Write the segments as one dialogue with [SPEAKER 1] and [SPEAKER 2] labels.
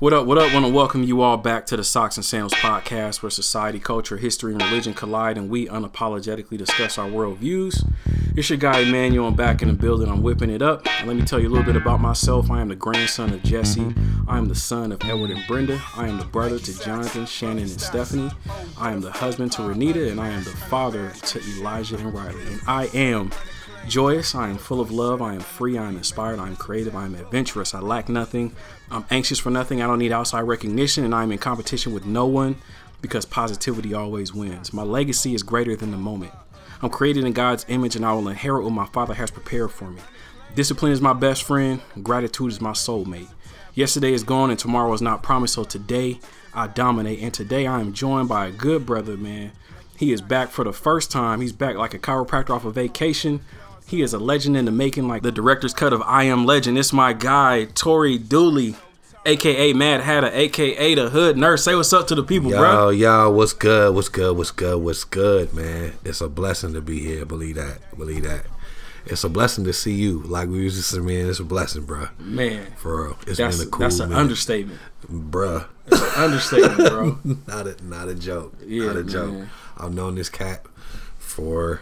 [SPEAKER 1] What up, what up? Want to welcome you all back to the Socks and Sandals podcast where society, culture, history, and religion collide and we unapologetically discuss our worldviews. It's your guy Emmanuel. I'm back in the building. I'm whipping it up. And let me tell you a little bit about myself. I am the grandson of Jesse. I am the son of Edward and Brenda. I am the brother to Jonathan, Shannon, and Stephanie. I am the husband to Renita, and I am the father to Elijah and Riley. And I am joyous. I am full of love. I am free. I am inspired. I am creative. I am adventurous. I lack nothing. I'm anxious for nothing. I don't need outside recognition, and I'm in competition with no one because positivity always wins. My legacy is greater than the moment. I'm created in God's image, and I will inherit what my Father has prepared for me. Discipline is my best friend. Gratitude is my soulmate. Yesterday is gone, and tomorrow is not promised. So today, I dominate. And today, I am joined by a good brother, man. He is back for the first time. He's back like a chiropractor off a vacation. He is a legend in the making, like the director's cut of I Am Legend. It's my guy, Tori Dooley, aka Mad Hatter, aka the Hood Nurse. Say what's up to the people, bro.
[SPEAKER 2] yo,
[SPEAKER 1] bro.
[SPEAKER 2] Yo, what's good? What's good? What's good? What's good, man? It's a blessing to be here. Believe that. Believe that. It's a blessing to see you. Like we used to say, man, it's a blessing, bro.
[SPEAKER 1] Man,
[SPEAKER 2] for real. It's
[SPEAKER 1] that's,
[SPEAKER 2] been a cool
[SPEAKER 1] That's an
[SPEAKER 2] minute.
[SPEAKER 1] understatement,
[SPEAKER 2] bruh.
[SPEAKER 1] It's an understatement, bro.
[SPEAKER 2] not a not a joke.
[SPEAKER 1] Yeah,
[SPEAKER 2] not a joke.
[SPEAKER 1] man.
[SPEAKER 2] I've known this cat for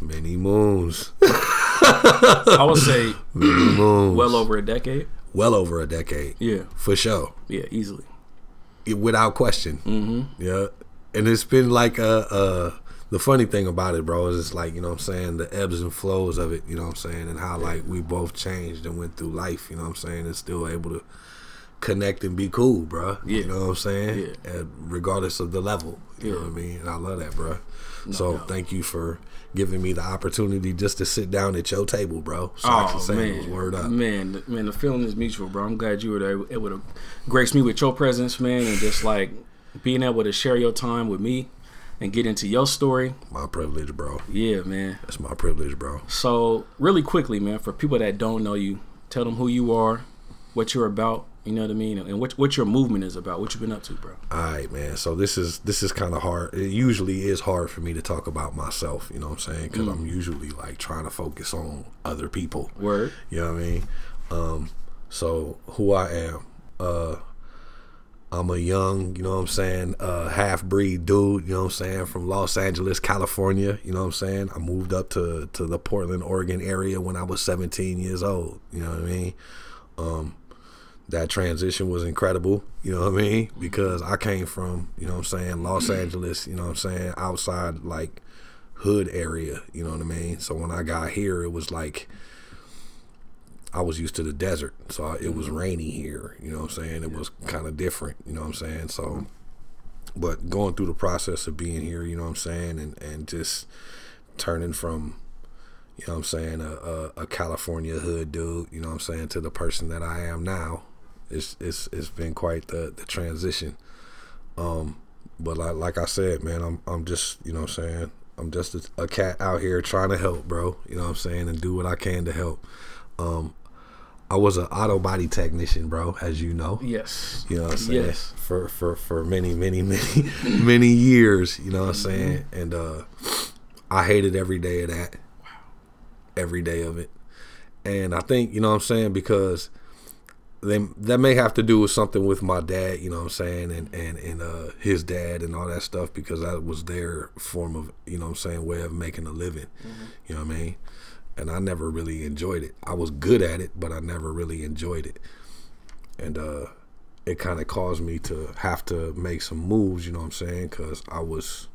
[SPEAKER 2] many moons.
[SPEAKER 1] I would say
[SPEAKER 2] many moons.
[SPEAKER 1] well over a decade.
[SPEAKER 2] well over a decade.
[SPEAKER 1] Yeah,
[SPEAKER 2] For sure.
[SPEAKER 1] yeah, easily.
[SPEAKER 2] without question. Mm-hmm. Yeah, and it's been like a, uh the funny thing about it, bro, is it's like you know what I'm saying the ebbs and flows of it. You know what I'm saying, and how like we both changed and went through life. You know what I'm saying, and still able to connect and be cool, bro.
[SPEAKER 1] Yeah.
[SPEAKER 2] You know what I'm saying,
[SPEAKER 1] Yeah.
[SPEAKER 2] and regardless of the level. You know what I mean, and I love that, bro. so
[SPEAKER 1] doubt.
[SPEAKER 2] thank you for giving me the opportunity just to sit down at your table, bro. So I can
[SPEAKER 1] Oh
[SPEAKER 2] say
[SPEAKER 1] man,
[SPEAKER 2] word up.
[SPEAKER 1] man, man. The feeling is mutual, bro. I'm glad you were there. It would have graced me with your presence, man, and just like being able to share your time with me and get into your story.
[SPEAKER 2] My privilege, bro.
[SPEAKER 1] Yeah, man.
[SPEAKER 2] That's my privilege, bro.
[SPEAKER 1] So really quickly, man, for people that don't know you, tell them who you are, what you're about. You know what I mean, and what what your movement is about. What you've been up to, bro.
[SPEAKER 2] All right, man. So this is this is kind of hard. It usually is hard for me to talk about myself. You know what I'm saying? Because I'm usually like trying to focus on other people.
[SPEAKER 1] Word.
[SPEAKER 2] You know what I mean? Um, so who I am? Uh, I'm a young, you know what I'm saying, uh, half breed dude. You know what I'm saying? From Los Angeles, California. You know what I'm saying? I moved up to to the Portland, Oregon area when I was 17 years old. You know what I mean? Um, that transition was incredible, you know what I mean? Because I came from, you know what I'm saying, Los mm-hmm. Angeles, you know what I'm saying, outside like hood area, you know what I mean? So when I got here, it was like I was used to the desert. So I- it was mm-hmm. rainy here, you know what I'm saying? It was kind of different, you know what I'm saying? So but going through the process of being here, you know what I'm saying, and and just turning from you know what I'm saying, a, a, a California hood dude, you know what I'm saying, to the person that I am now. It's it's it's been quite the, the transition. Um but like like I said, man, I'm I'm just, you know what I'm saying, I'm just a, a cat out here trying to help, bro. You know what I'm saying, and do what I can to help. Um I was an auto body technician, bro, as you know.
[SPEAKER 1] Yes.
[SPEAKER 2] You know what I'm saying?
[SPEAKER 1] Yes.
[SPEAKER 2] For for for many, many, many, many years. You know what I'm saying? And uh I hated every day of that. Wow. Every day of it. And I think, you know what I'm saying, because they that may have to do with something with my dad, you know what I'm saying, and and and uh his dad and all that stuff because that was their form of, you know what I'm saying, way of making a living. You know what I mean? And I never really enjoyed it. I was good at it, but I never really enjoyed it. And uh it kind of caused me to have to make some moves you know what i'm saying? Because i was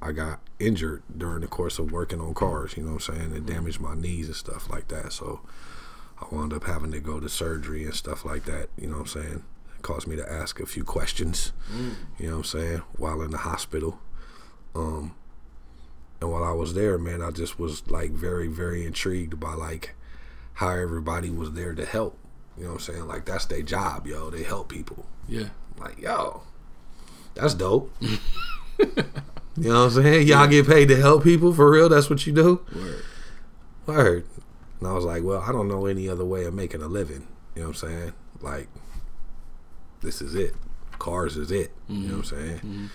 [SPEAKER 2] i got injured during the course of working on cars you know what i'm saying? It damaged my knees and stuff like that. So i wound up having to go to surgery and stuff like that you know what i'm saying it caused me to ask a few questions you know what i'm saying while in the hospital um and while i was there man i just was like very very intrigued by like how everybody was there to help you know what I'm saying? Like that's their job, yo. They help people.
[SPEAKER 1] Yeah.
[SPEAKER 2] Like, yo, that's dope. you know what I'm saying? Y'all get paid to help people for real? That's what you do?
[SPEAKER 1] Word.
[SPEAKER 2] Word. And I was like, well, I don't know any other way of making a living. You know what I'm saying? Like, this is it. Cars is it. You know what I'm saying? Mm-hmm.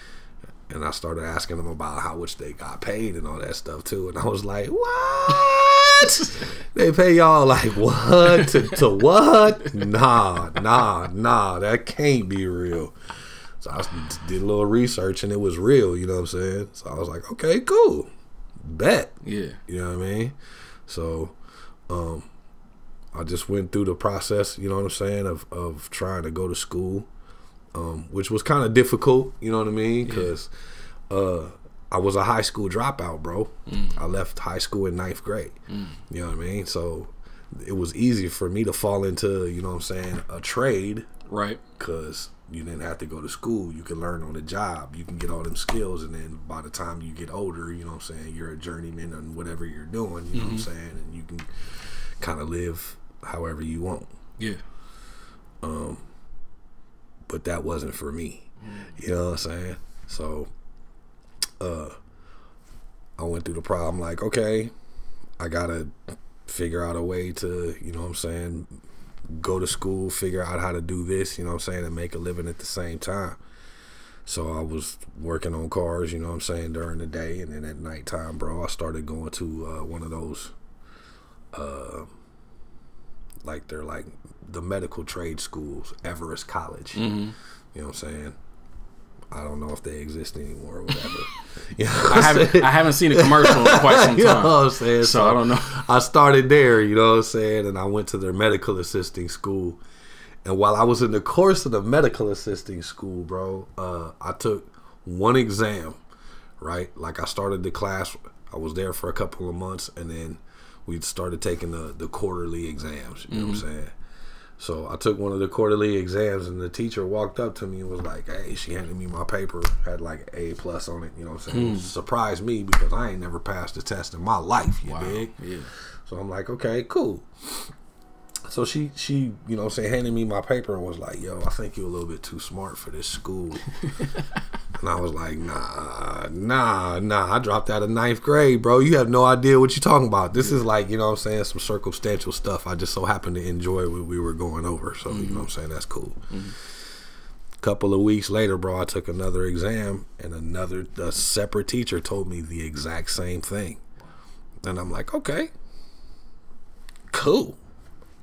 [SPEAKER 2] And I started asking them about how much they got paid and all that stuff too. And I was like, what? what? They pay y'all like what to, to what? Nah, nah, nah. That can't be real. So I did a little research and it was real. You know what I'm saying? So I was like, okay, cool, bet.
[SPEAKER 1] Yeah.
[SPEAKER 2] You know what I mean? So, um, I just went through the process. You know what I'm saying of of trying to go to school, um, which was kind of difficult. You know what I mean? Because uh, I was a high school dropout, bro. I left high school in ninth grade. You know what I mean? So it was easy for me to fall into, you know what I'm saying, a trade
[SPEAKER 1] Right.
[SPEAKER 2] because you didn't have to go to school. You can learn on the job. You can get all them skills, and then by the time you get older, you know what I'm saying, you're a journeyman on whatever you're doing. You know what I'm saying, and you can kind of live however you want.
[SPEAKER 1] Yeah. Um.
[SPEAKER 2] But that wasn't for me. You know what I'm saying? So, uh, I went through the problem. Like, okay, I gotta figure out a way to, you know what I'm saying, go to school, figure out how to do this, you know what I'm saying, and make a living at the same time. So I was working on cars, you know what I'm saying, during the day, and then at nighttime, bro, I started going to uh, one of those, uh, like they're like the medical trade schools, Everest College.
[SPEAKER 1] Mm-hmm.
[SPEAKER 2] You know what I'm saying? I don't know if they exist anymore or whatever. you know
[SPEAKER 1] I
[SPEAKER 2] what I'm
[SPEAKER 1] haven't
[SPEAKER 2] saying?
[SPEAKER 1] I haven't seen a commercial in quite some
[SPEAKER 2] you know
[SPEAKER 1] time.
[SPEAKER 2] what I'm saying?
[SPEAKER 1] So I don't know.
[SPEAKER 2] I started there, you know what I'm saying, and I went to their medical assisting school. And while I was in the course of the medical assisting school, bro, uh, I took one exam, right? Like I started the class, I was there for a couple of months, and then we started taking the, the quarterly exams. You know what I'm saying? So I took one of the quarterly exams, and the teacher walked up to me and was like, "Hey," she handed me my paper, had like A plus on it. You know what I'm saying? It surprised me because I ain't never passed a test in my life. You
[SPEAKER 1] Wow.
[SPEAKER 2] dig?
[SPEAKER 1] Yeah.
[SPEAKER 2] So I'm like, okay, cool. So she she, you know, saying handed me my paper and was like, yo, I think you're a little bit too smart for this school. and I was like, nah, nah, nah. I dropped out of ninth grade, bro. You have no idea what you're talking about. This is like, you know what I'm saying, some circumstantial stuff. I just so happened to enjoy what we were going over. So, you know mm-hmm. what I'm saying? That's cool. Mm-hmm. couple of weeks later, bro, I took another exam and another a separate teacher told me the exact same thing. And I'm like, okay, cool.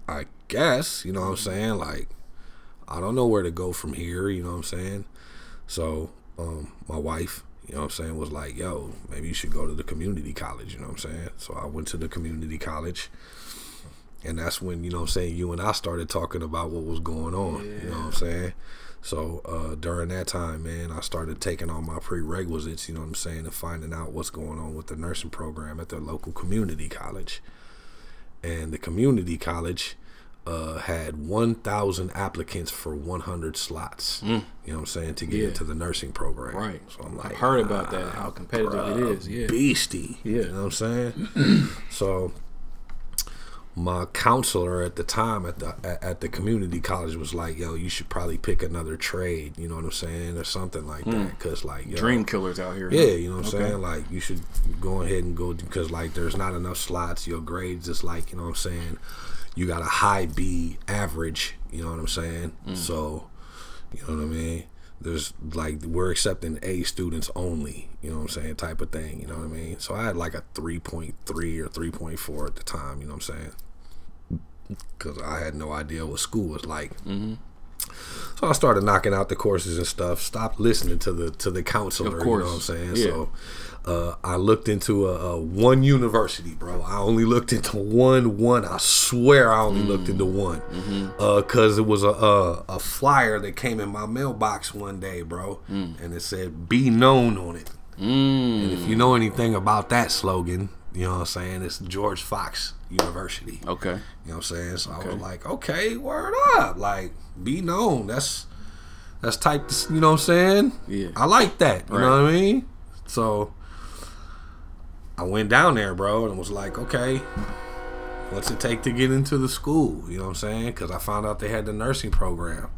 [SPEAKER 2] I guess, you know what I'm saying? Like, I don't know where to go from here, you know what I'm saying? So, um, my wife, you know what I'm saying, was like, yo, maybe you should go to the community college, you know what I'm saying? So I went to the community college. And that's when, you know what I'm saying, you and I started talking about what was going on, you know what I'm saying? So uh, during that time, man, I started taking all my prerequisites, you know what I'm saying, and finding out what's going on with the nursing program at the local community college. And the community college uh, had 1,000 applicants for 100 slots, you know what I'm saying, to get
[SPEAKER 1] Yeah.
[SPEAKER 2] into the nursing program.
[SPEAKER 1] Right.
[SPEAKER 2] So I'm like,
[SPEAKER 1] I've heard about that, how competitive it
[SPEAKER 2] bruh,
[SPEAKER 1] is. Yeah.
[SPEAKER 2] beastie.
[SPEAKER 1] Yeah.
[SPEAKER 2] You know what I'm saying? so my counselor at the time at the at, the community college was like, "Yo, you should probably pick another trade." You know what I'm saying, or something like that, because like yo,
[SPEAKER 1] Hmm. Dream killers out here.
[SPEAKER 2] yeah, you know what I'm saying? Like you should go ahead and go because like there's not enough slots. Your grades is like you know what I'm saying. You got a high B average. You know what I'm saying?
[SPEAKER 1] Mm.
[SPEAKER 2] So you know what I mean. There's like we're accepting A students only. You know what I'm saying? Type of thing. You know what I mean? So I had like a 3.3 or 3.4 at the time. You know what I'm saying? Because I had no idea what school was like. Mm-hmm. So I started knocking out the courses and stuff. Stopped listening to the to the counselor. You know what I'm saying?
[SPEAKER 1] Yeah.
[SPEAKER 2] So uh, I looked into a, a one university, bro. I only looked into one. One. I swear, I only looked into mm-hmm. one. Mm-hmm. Uh, because it was a, a a flyer that came in my mailbox one day, bro, mm. and it said "Be known" on it. Mm. And if you know anything about that slogan, you know what I'm saying, it's George Fox University.
[SPEAKER 1] Okay.
[SPEAKER 2] You know what I'm saying? So I was like, okay, word up. Like, be known. That's that's type you know what I'm saying?
[SPEAKER 1] Yeah.
[SPEAKER 2] I like that. You know what I mean? So I went down there, bro, and was like, okay, what's it take to get into the school? You know what I'm saying? Because I found out they had the nursing program.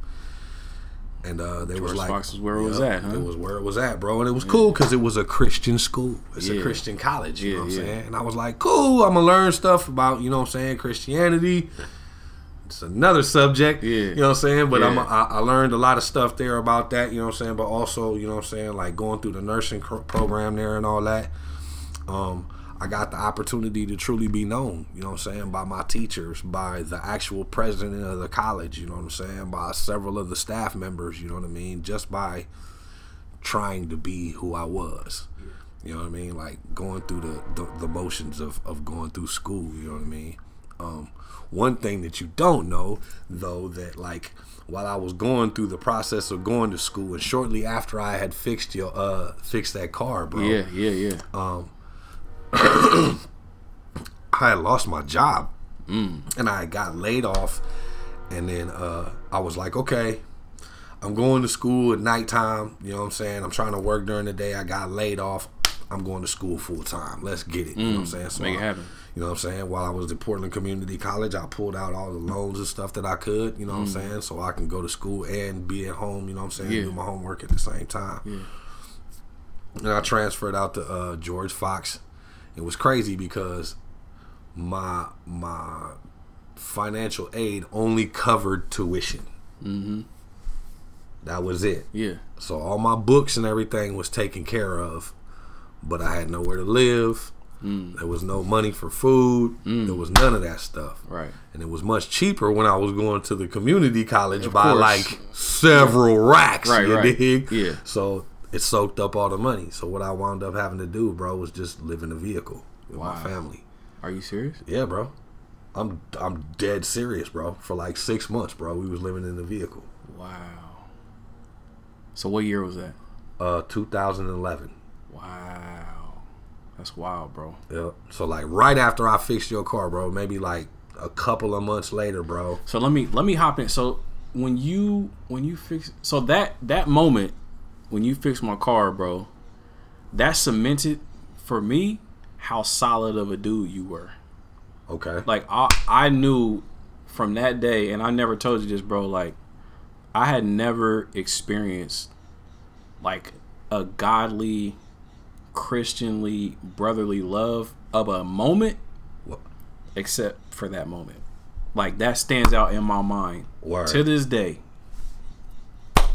[SPEAKER 2] And uh, they was
[SPEAKER 1] George
[SPEAKER 2] like,
[SPEAKER 1] Fox is where it was at, huh?
[SPEAKER 2] It was where it was at, bro. And it was cool because it was a Christian school. It's a Christian college, you
[SPEAKER 1] Yeah,
[SPEAKER 2] know what I'm saying? And I was like, cool, I'm going to learn stuff about, you know what I'm saying, Christianity. It's another subject,
[SPEAKER 1] Yeah.
[SPEAKER 2] you know what I'm saying? But I'm, I, I learned a lot of stuff there about that, you know what I'm saying? But also, you know what I'm saying, like going through the nursing program there and all that. Um, I got the opportunity to truly be known, you know what I'm saying, by my teachers, by the actual president of the college, you know what I'm saying, by several of the staff members, you know what I mean, just by trying to be who I was. You know what I mean? Like going through the, the, the motions of, of going through school, you know what I mean? Um, one thing that you don't know, though, that like while I was going through the process of going to school, and shortly after I had fixed your uh fixed that car, bro.
[SPEAKER 1] Yeah, yeah, yeah.
[SPEAKER 2] Um, I had lost my job,
[SPEAKER 1] Mm.
[SPEAKER 2] and I got laid off, and then uh, I was like, okay. I'm going to school at nighttime. You know what I'm saying? I'm trying to work during the day. I got laid off. I'm going to school full time. Let's get it. You know what I'm saying? So
[SPEAKER 1] Mm. Make it happen.
[SPEAKER 2] you know what I'm saying? While I was at Portland Community College, I pulled out all the loans and stuff that I could, you know what I'm saying? So I can go to school and be at home, you know what I'm saying?
[SPEAKER 1] Mm. Yeah.
[SPEAKER 2] Do my homework at the same time. And I transferred out to uh, George Fox. It was crazy because my my financial aid only covered tuition. Mm-hmm. That was it.
[SPEAKER 1] Yeah.
[SPEAKER 2] So all my books and everything was taken care of, but I had nowhere to live.
[SPEAKER 1] Mm.
[SPEAKER 2] There was no money for food. There was none of that stuff.
[SPEAKER 1] Right.
[SPEAKER 2] And it was much cheaper when I was going to the community college
[SPEAKER 1] Of
[SPEAKER 2] by
[SPEAKER 1] course.
[SPEAKER 2] like several racks.
[SPEAKER 1] Right,
[SPEAKER 2] you
[SPEAKER 1] right.
[SPEAKER 2] dig?
[SPEAKER 1] Yeah.
[SPEAKER 2] So it soaked up all the money. So what I wound up having to do, bro, was just live in a vehicle with my family.
[SPEAKER 1] Are you serious?
[SPEAKER 2] Yeah, bro. I'm I'm dead serious, bro. For like six months, bro, we was living in the vehicle.
[SPEAKER 1] Wow. So what year was that?
[SPEAKER 2] Uh, 2011.
[SPEAKER 1] Wow. That's wild, bro.
[SPEAKER 2] Yep. So like right after I fixed your car, bro, maybe like a couple of months later, bro.
[SPEAKER 1] So let me let me hop in. So when you when you fix so that that moment when you fixed my car, bro, that cemented for me how solid of a dude you were.
[SPEAKER 2] Okay.
[SPEAKER 1] Like I I knew from that day, and I never told you this, bro. Like I had never experienced like a godly, Christianly, brotherly love of a moment,
[SPEAKER 2] What?
[SPEAKER 1] except for that moment. Like that stands out in my mind
[SPEAKER 2] Word.
[SPEAKER 1] to this day,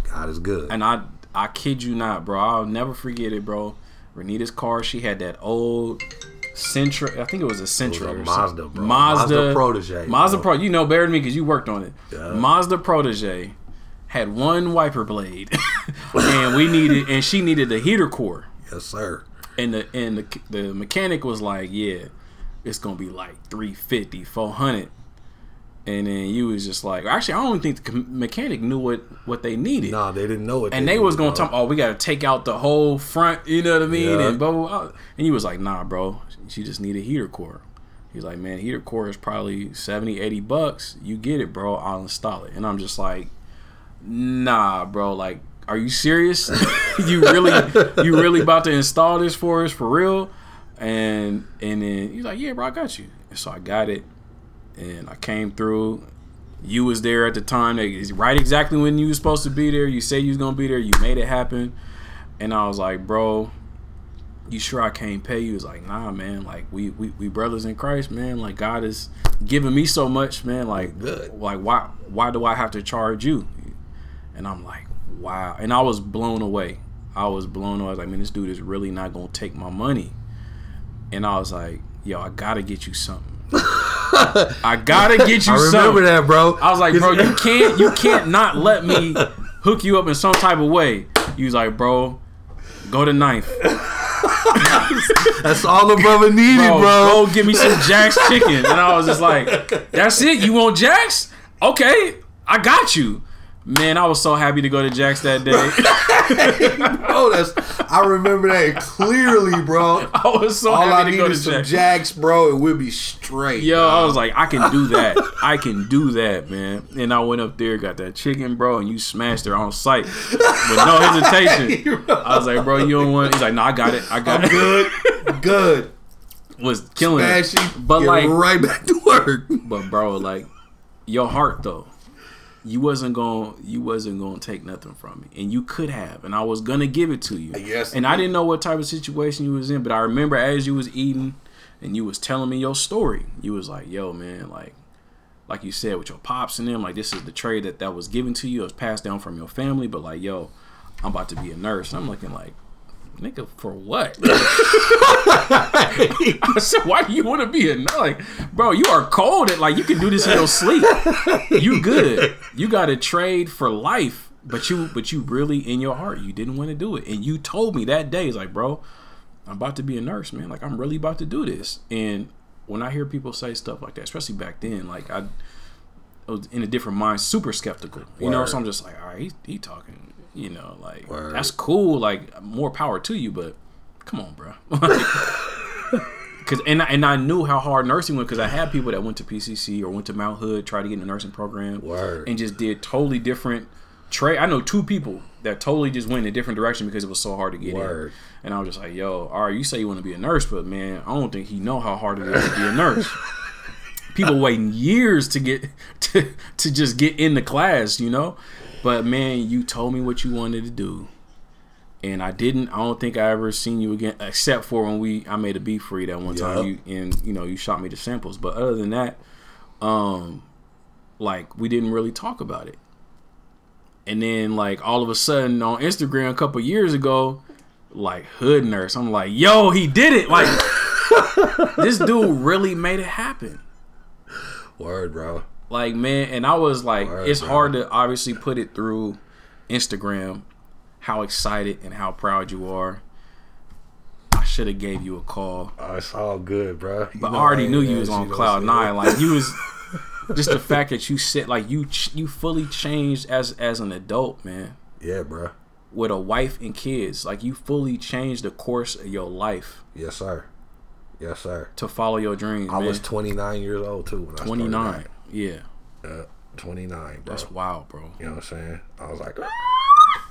[SPEAKER 2] God is good.
[SPEAKER 1] and I I kid you not, bro. I'll never forget it, bro. Renita's car, she had that old Sentra. I think it was a Sentra.
[SPEAKER 2] a Mazda, bro.
[SPEAKER 1] Mazda,
[SPEAKER 2] Mazda Protege,
[SPEAKER 1] Mazda
[SPEAKER 2] bro.
[SPEAKER 1] Pro. You know better than me because you worked on it.
[SPEAKER 2] Yeah.
[SPEAKER 1] Mazda Protege had one wiper blade, and we needed, and she needed a heater core.
[SPEAKER 2] yes, sir.
[SPEAKER 1] And the and the the mechanic was like, yeah, it's gonna be like 350, 400. And then you was just like, actually, I don't think the mechanic knew what what they needed
[SPEAKER 2] Nah, they didn't know what.
[SPEAKER 1] and they was gonna talk, oh, we gotta take out the whole front, you know what I mean?
[SPEAKER 2] Yeah.
[SPEAKER 1] And blah, blah, blah. And he was like, nah, bro, she just need a heater core. He's like, man, heater core is probably 70, 80 bucks. You get it, bro. I'll install it. And I'm just like, nah, bro. Like, are you serious? you really, you really about to install this for us for real? And and then he's like, yeah, bro, I got you. And so I got it, and I came through. You was there at the time. Right exactly when you was supposed to be there. You say you was gonna be there. You made it happen. And I was like, bro, you sure I can't pay you? Was like, nah, man. Like we, we we brothers in Christ, man. Like God is giving me so much, man. Like
[SPEAKER 2] Good.
[SPEAKER 1] like why why do I have to charge you? And I'm like, wow. And I was blown away. I was blown away. I was like, man, this dude is really not gonna take my money. And I was like, yo, I gotta get you something. I gotta get you
[SPEAKER 2] I remember
[SPEAKER 1] something.
[SPEAKER 2] that, bro.
[SPEAKER 1] I was like, bro, you can't you can't not let me hook you up in some type of way. He was like, bro, go to knife.
[SPEAKER 2] That's all the brother needed,
[SPEAKER 1] Bro,
[SPEAKER 2] bro.
[SPEAKER 1] go give me some Jack's chicken. And I was just like, that's it? You want Jack's? Okay, I got you. Man, I was so happy to go to Jack's that day.
[SPEAKER 2] Bro, oh, that's. I remember that clearly, bro.
[SPEAKER 1] I was so
[SPEAKER 2] All I
[SPEAKER 1] happy to
[SPEAKER 2] need
[SPEAKER 1] go to
[SPEAKER 2] some
[SPEAKER 1] Jack's.
[SPEAKER 2] jacks, bro. It would be straight.
[SPEAKER 1] Yo,
[SPEAKER 2] dog.
[SPEAKER 1] I was like, I can do that. I can do that, man. And I went up there, got that chicken, bro, and you smashed her on sight with no hesitation. I was like, bro, you don't want? He's like, no, I got it. I got
[SPEAKER 2] I'm
[SPEAKER 1] it.
[SPEAKER 2] good. good.
[SPEAKER 1] Was killing it. But
[SPEAKER 2] Get
[SPEAKER 1] like,
[SPEAKER 2] right back to work.
[SPEAKER 1] but bro, like, your heart though, you wasn't going, you wasn't going to take nothing from me, and you could have, and I was gonna give it to you.
[SPEAKER 2] Yes.
[SPEAKER 1] And I didn't know what type of situation you was in, but I remember as you was eating, and you was telling me your story. You was like, yo, man, like. Like you said with your pops and them, like this is the trade that that was given to you. It was passed down from your family, but like, yo, I'm about to be a nurse. And I'm looking like, nigga, for what? I said, why do you want to be a nurse? Like, bro, you are cold. At, like, you can do this in your sleep. You good. You got to trade for life. But you, but you really in your heart, you didn't want to do it, and you told me that day, it's like, bro, I'm about to be a nurse, man. Like, I'm really about to do this. And when I hear people say stuff like that, especially back then, like I, I was in a different mind, super skeptical. You know, so I'm just like, all right, he, he talking. You know, like
[SPEAKER 2] Word.
[SPEAKER 1] that's cool. Like more power to you, but come on, bro. Cause and I, and I knew how hard nursing was because I had people that went to PCC or went to Mount Hood, tried to get in the nursing program,
[SPEAKER 2] Word.
[SPEAKER 1] and just did totally different trade. I know two people that totally just went in a different direction because it was so hard to get
[SPEAKER 2] Word.
[SPEAKER 1] in. And I was just like, yo, all right, you say you want to be a nurse, but man, I don't think he know how hard it is to be a nurse. people waiting years to get to to just get in the class, you know. But man, you told me what you wanted to do, and I didn't. I don't think I ever seen you again, except for when we I made a beat for you that one time. You and you know you shot me the samples, but other than that, um, like we didn't really talk about it. And then like all of a sudden on Instagram a couple years ago, like hood nurse, I'm like, yo, he did it! Like this dude really made it happen.
[SPEAKER 2] Word, bro.
[SPEAKER 1] Like man, and I was like,
[SPEAKER 2] Word,
[SPEAKER 1] it's
[SPEAKER 2] bro.
[SPEAKER 1] hard to obviously put it through Instagram how excited and how proud you are. I should have gave you a call,
[SPEAKER 2] Oh, it's all good, bro. You
[SPEAKER 1] but I already
[SPEAKER 2] ain't
[SPEAKER 1] knew you was on
[SPEAKER 2] no
[SPEAKER 1] cloud nine. Like you was just the fact that you sit like you you fully changed as as an adult, man,
[SPEAKER 2] Yeah, bro.
[SPEAKER 1] with a wife and kids. Like you fully changed the course of your life
[SPEAKER 2] Yes, sir. Yes, sir.
[SPEAKER 1] to follow your dreams.
[SPEAKER 2] I
[SPEAKER 1] man.
[SPEAKER 2] was 29 years old too when I
[SPEAKER 1] twenty nine.
[SPEAKER 2] started
[SPEAKER 1] Yeah.
[SPEAKER 2] Uh, 29, bro.
[SPEAKER 1] that's wild, bro.
[SPEAKER 2] You know what I'm saying? I was like,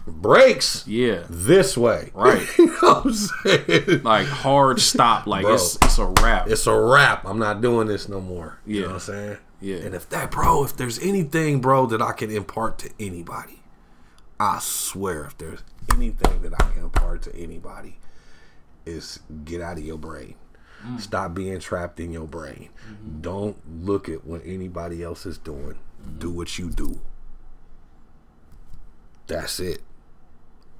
[SPEAKER 2] brakes
[SPEAKER 1] Yeah,
[SPEAKER 2] this way.
[SPEAKER 1] Right.
[SPEAKER 2] you know what I'm saying?
[SPEAKER 1] like hard stop. Like
[SPEAKER 2] Bro.
[SPEAKER 1] it's it's a wrap.
[SPEAKER 2] It's a wrap. I'm not doing this no more. You know what I'm saying?
[SPEAKER 1] Yeah.
[SPEAKER 2] And if that, bro, if there's anything, bro, that I can impart to anybody, I swear, if there's anything that I can impart to anybody, is get out of your brain.
[SPEAKER 1] Mm.
[SPEAKER 2] Stop being trapped in your brain.
[SPEAKER 1] Mm-hmm.
[SPEAKER 2] Don't look at what anybody else is doing.
[SPEAKER 1] Mm-hmm.
[SPEAKER 2] Do what you do. That's it.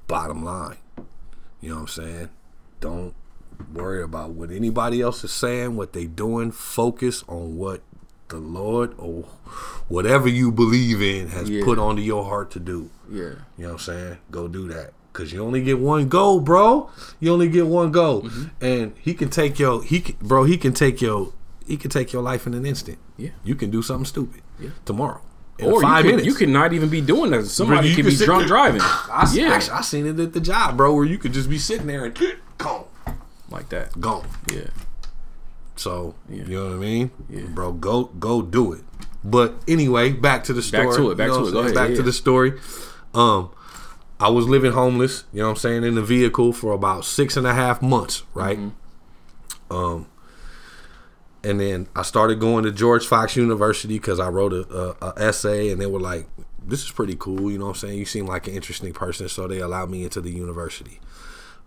[SPEAKER 2] Bottom line. You know what I'm saying? Don't worry about what anybody else is saying, what they doing. Focus on what the Lord or whatever you believe in has
[SPEAKER 1] Yeah.
[SPEAKER 2] put onto your heart to do.
[SPEAKER 1] yeah,
[SPEAKER 2] You know what I'm saying? Go do that. Cause you only get one go, bro. You only get one go,
[SPEAKER 1] Mm-hmm.
[SPEAKER 2] and he can take your he, can, bro. He can take your he can take your life in an instant.
[SPEAKER 1] Yeah.
[SPEAKER 2] you can do something stupid
[SPEAKER 1] Yeah.
[SPEAKER 2] tomorrow. In
[SPEAKER 1] or
[SPEAKER 2] five
[SPEAKER 1] you could,
[SPEAKER 2] minutes.
[SPEAKER 1] you could not even be doing that. Somebody
[SPEAKER 2] you
[SPEAKER 1] could
[SPEAKER 2] could
[SPEAKER 1] be drunk
[SPEAKER 2] there-
[SPEAKER 1] driving.
[SPEAKER 2] I, s-
[SPEAKER 1] yeah,
[SPEAKER 2] actually, I seen it at the job, bro, where you could just be sitting there and gone,
[SPEAKER 1] like that.
[SPEAKER 2] gone.
[SPEAKER 1] Yeah,
[SPEAKER 2] So
[SPEAKER 1] Yeah.
[SPEAKER 2] you know what I mean,
[SPEAKER 1] Yeah.
[SPEAKER 2] bro. Go go do it. But anyway, back to the story.
[SPEAKER 1] Back to it, back
[SPEAKER 2] you know
[SPEAKER 1] to it. Go ahead,
[SPEAKER 2] Back
[SPEAKER 1] yeah,
[SPEAKER 2] to
[SPEAKER 1] yeah.
[SPEAKER 2] the story. Um, I was living homeless. You know what I'm saying in the vehicle for about six and a half months, right?
[SPEAKER 1] Mm-hmm.
[SPEAKER 2] Um, and then I started going to George Fox University because I wrote a, a, a essay, and they were like, "This is pretty cool." You know what I'm saying? You seem like an interesting person, so they allowed me into the university.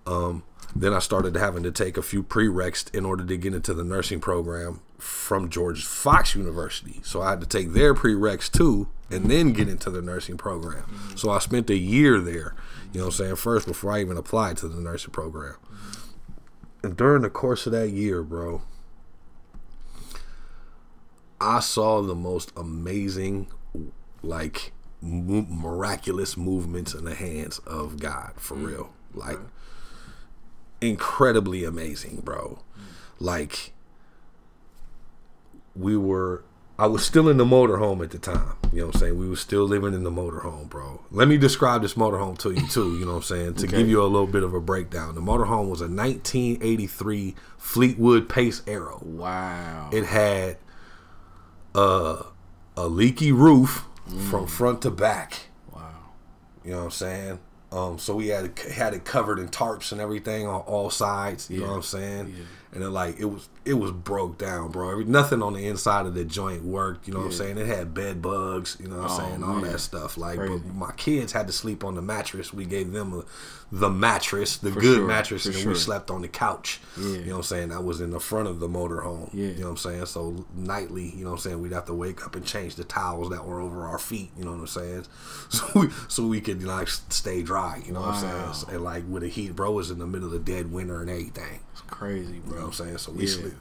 [SPEAKER 2] Um, then I started having to take a few prereqs in order to get into the nursing program from George Fox University. So I had to take their prereqs too and then get into the nursing program. Mm-hmm. So I spent a year there, you know what I'm saying, first before I even applied to the nursing program. Mm-hmm. And during the course of that year, bro, I saw the most amazing, like, mo- miraculous movements in the hands of God, for mm-hmm. real. Like, incredibly amazing, bro. Like we were I was still in the motorhome at the time. You know what I'm saying? We were still living in the motorhome, bro. Let me describe this motorhome to you too, you know what I'm saying? To
[SPEAKER 1] Okay.
[SPEAKER 2] give you a little bit of a breakdown. The motorhome was a 1983 Fleetwood Pace Arrow.
[SPEAKER 1] wow.
[SPEAKER 2] It had uh, a leaky roof from front to back.
[SPEAKER 1] wow.
[SPEAKER 2] You know what I'm saying? Um, so we had had it covered in tarps and everything on all sides. You know what I'm saying? And then like it was it was broke down, bro. Every, nothing on the inside of the joint worked. You know what I'm saying? It had bed bugs. You know what I'm
[SPEAKER 1] Oh,
[SPEAKER 2] saying? All
[SPEAKER 1] man.
[SPEAKER 2] that stuff. Like,
[SPEAKER 1] Crazy.
[SPEAKER 2] but my kids had to sleep on the mattress. We gave them a, the mattress, the
[SPEAKER 1] For
[SPEAKER 2] good
[SPEAKER 1] sure,
[SPEAKER 2] mattress,
[SPEAKER 1] for
[SPEAKER 2] and
[SPEAKER 1] sure.
[SPEAKER 2] we slept on the couch.
[SPEAKER 1] Yeah.
[SPEAKER 2] You know what I'm saying? That was in the front of the motorhome.
[SPEAKER 1] Yeah.
[SPEAKER 2] You know what I'm saying? So nightly, you know what I'm saying? We'd have to wake up and change the towels that were over our feet. You know what I'm saying? So we so we could like stay dry. You know what I'm saying? And like with the heat, bro, it was in the middle of the dead winter and everything.
[SPEAKER 1] Crazy,
[SPEAKER 2] You know
[SPEAKER 1] bro.
[SPEAKER 2] what I'm saying? So we
[SPEAKER 1] Yeah.
[SPEAKER 2] sleep.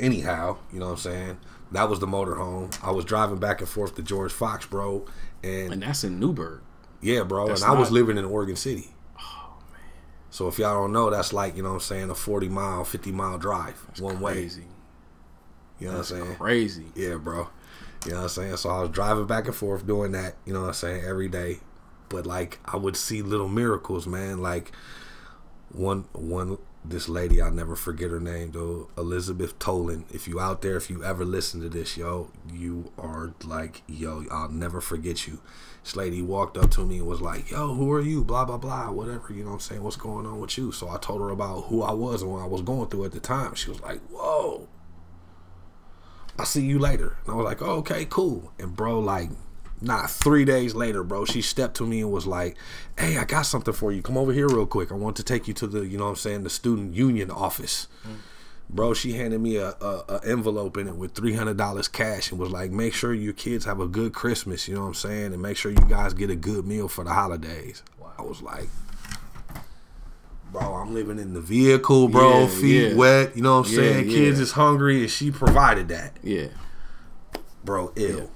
[SPEAKER 2] Anyhow, you know what I'm saying? That was the motorhome. I was driving back and forth to George Fox, bro. And
[SPEAKER 1] And that's in Newberg.
[SPEAKER 2] yeah, bro.
[SPEAKER 1] That's
[SPEAKER 2] and I was living in Oregon City. Oh man. So if y'all don't know, that's like, you know what I'm saying, a 40 mile, 50 mile drive one way.
[SPEAKER 1] Crazy.
[SPEAKER 2] You know what I'm saying?
[SPEAKER 1] Crazy.
[SPEAKER 2] Yeah, bro. You know what I'm saying? So I was driving back and forth doing that, you know what I'm saying, every day. But like I would see little miracles, man. Like one one this lady, I'll never forget her name though, Elizabeth Tolan. If you out there, if you ever listen to this, yo, you are like, yo, I'll never forget you. This lady walked up to me and was like, Yo, who are you? Blah blah blah, whatever, you know what I'm saying? What's going on with you? So I told her about who I was and what I was going through at the time. She was like, Whoa. I'll see you later. And I was like, oh, okay, cool. And bro, like, not three days later, bro, she stepped to me and was like, hey, I got something for you. Come over here real quick. I want to take you to the, you know what I'm saying, the student union office. Bro, she handed me a, a, a envelope in it with three hundred dollars cash and was like, "Make sure your kids have a good Christmas." You know what I'm saying, and make sure you guys get a good meal for the holidays. I was like, "Bro, I'm living in the vehicle, bro,
[SPEAKER 1] Yeah,
[SPEAKER 2] feet
[SPEAKER 1] yeah.
[SPEAKER 2] wet." You know what I'm
[SPEAKER 1] Yeah,
[SPEAKER 2] saying? Kids is hungry, and she provided that
[SPEAKER 1] Yeah.
[SPEAKER 2] bro, ill,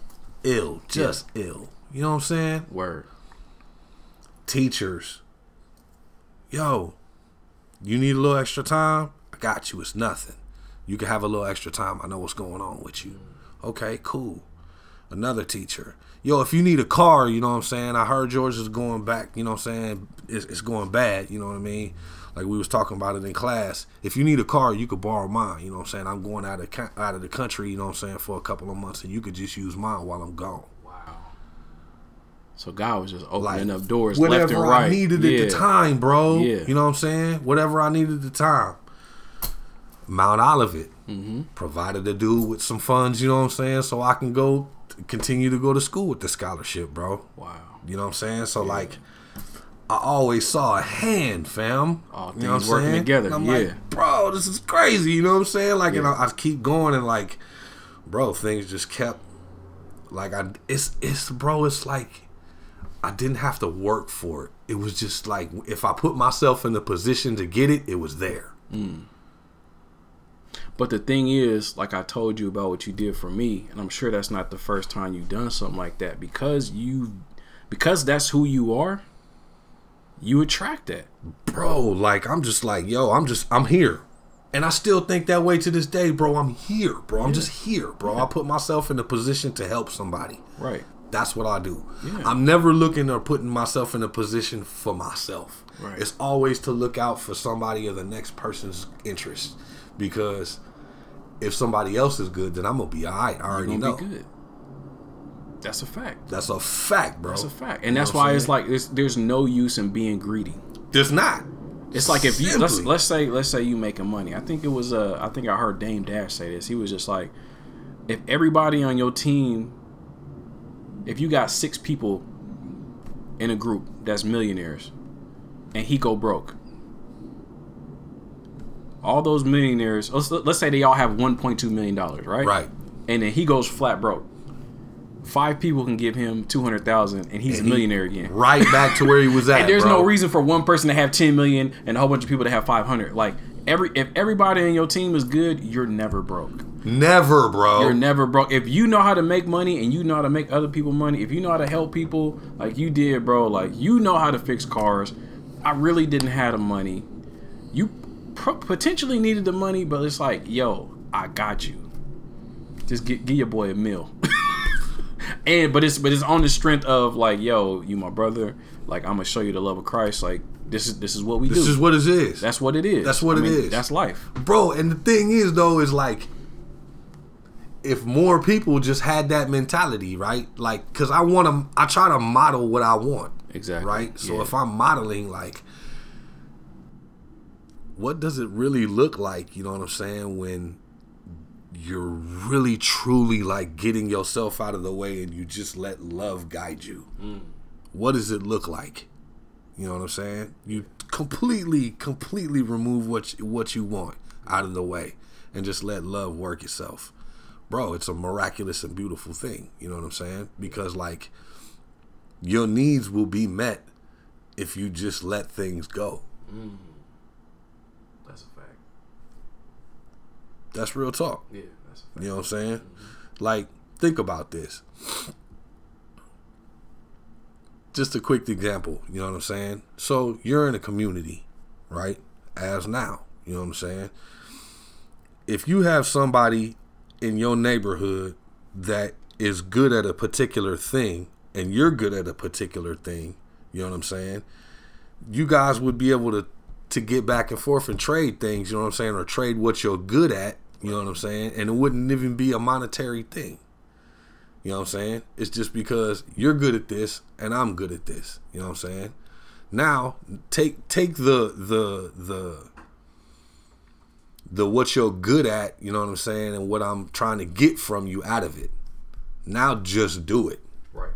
[SPEAKER 2] ill, just ill. You know what I'm saying?
[SPEAKER 1] Word.
[SPEAKER 2] Teachers, yo, you need a little extra time? I got you. It's nothing. You can have a little extra time. I know what's going on with you. Okay, cool. Another teacher, yo, if you need a car, you know what I'm saying? I heard yours is going back. You know what I'm saying? It's, it's going bad. You know what I mean? Like we was talking about it in class. If you need a car, you could borrow mine. You know what I'm saying? I'm going out of out of the country. You know what I'm saying for a couple of months, and you could just use mine while I'm gone.
[SPEAKER 1] Wow. So God was just opening
[SPEAKER 2] Like,
[SPEAKER 1] up doors left and right.
[SPEAKER 2] I needed
[SPEAKER 1] yeah.
[SPEAKER 2] at the time, bro.
[SPEAKER 1] Yeah.
[SPEAKER 2] You know what I'm saying? Whatever I needed at the time. Mount Olivet
[SPEAKER 1] Mm-hmm.
[SPEAKER 2] provided a dude with some funds, you know what I'm saying, so I can go continue to go to school with the scholarship, bro.
[SPEAKER 1] Wow.
[SPEAKER 2] You know what I'm saying? So like I always saw a hand, fam.
[SPEAKER 1] All
[SPEAKER 2] you know what
[SPEAKER 1] things
[SPEAKER 2] I'm
[SPEAKER 1] working
[SPEAKER 2] saying?
[SPEAKER 1] together,
[SPEAKER 2] I'm
[SPEAKER 1] yeah.
[SPEAKER 2] like, bro, this is crazy. You know what I'm saying? Like, and I, I keep going, and like, bro, things just kept like I. It's it's bro. It's like I didn't have to work for it. It was just like if I put myself in the position to get it, it was there. Hmm.
[SPEAKER 1] But the thing is, like I told you about what you did for me, and I'm sure that's not the first time you've done something like that because you because that's who you are, you attract that.
[SPEAKER 2] bro like i'm just like yo i'm just i'm here. And i still think that way to this day bro. I'm here bro. I'm just here bro. I put myself in a position to help somebody.
[SPEAKER 1] Right.
[SPEAKER 2] that's what i do.
[SPEAKER 1] Yeah.
[SPEAKER 2] i'm never looking or putting myself in a position for myself.
[SPEAKER 1] Right.
[SPEAKER 2] it's always to look out for somebody or the next person's interest. Because if somebody else is good then i'm gonna be all right. I already know
[SPEAKER 1] be good. That's a fact.
[SPEAKER 2] that's a fact bro
[SPEAKER 1] That's a fact. And
[SPEAKER 2] You
[SPEAKER 1] that's why it's like there's, there's no use in being greedy.
[SPEAKER 2] there's not
[SPEAKER 1] It's like if you let's let's say let's say you making money. I think it was uh I think I heard Dame Dash say this. He was just like, if everybody on your team, if you got six people in a group that's millionaires, and he go broke, all those millionaires, let's let's say they all have 1.2 million dollars, right?
[SPEAKER 2] right
[SPEAKER 1] And then he goes flat broke. Five people can give him two hundred thousand, and he's
[SPEAKER 2] And
[SPEAKER 1] a millionaire again.
[SPEAKER 2] right back to where he was at
[SPEAKER 1] And there's
[SPEAKER 2] bro.
[SPEAKER 1] no reason for one person to have 10 million and a whole bunch of people to have 500. Like every if everybody in your team is good, you're never broke.
[SPEAKER 2] never bro
[SPEAKER 1] You're never broke. If you know how to make money and you know how to make other people money, if you know how to help people like you did, bro, like you know how to fix cars. I really didn't have the money. You pro- potentially needed the money, but it's like, yo, I got you. Just get, give your boy a meal. and but it's but it's on the strength of like, yo, you my brother. Like I'm gonna show you the love of Christ. Like this is this is what we
[SPEAKER 2] this
[SPEAKER 1] do.
[SPEAKER 2] This is what it is
[SPEAKER 1] that's what it is.
[SPEAKER 2] That's what
[SPEAKER 1] I
[SPEAKER 2] it
[SPEAKER 1] mean,
[SPEAKER 2] is.
[SPEAKER 1] That's life.
[SPEAKER 2] bro and the thing is though is like if more people just had that mentality right like because i want to i try to model what i want
[SPEAKER 1] Exactly.
[SPEAKER 2] right so
[SPEAKER 1] Yeah.
[SPEAKER 2] if i'm modeling like what does it really look like, you know what I'm saying, when you're really truly like getting yourself out of the way and you just let love guide you? Mm. What does it look like? You know what I'm saying? You completely, completely remove what you, what you want out of the way and just let love work itself. Bro, it's a miraculous and beautiful thing. You know what I'm saying? Because like your needs will be met if you just let things go.
[SPEAKER 1] That's a fact.
[SPEAKER 2] That's real talk.
[SPEAKER 1] Yeah, that's a fact.
[SPEAKER 2] You know what I'm saying? Like, think about this. Just a quick example, you know what I'm saying? So you're in a community, right? As now, you know what I'm saying? If you have somebody in your neighborhood that is good at a particular thing and you're good at a particular thing, you know what I'm saying? You guys would be able to to get back and forth and trade things, you know what I'm saying, or trade what you're good at, you know what I'm saying? And it wouldn't even be a monetary thing. You know what I'm saying? It's just because you're good at this and I'm good at this. You know what I'm saying? Now take take the the the the what you're good at, you know what I'm saying, and what I'm trying to get from you out of it. Now just do it.
[SPEAKER 1] Right.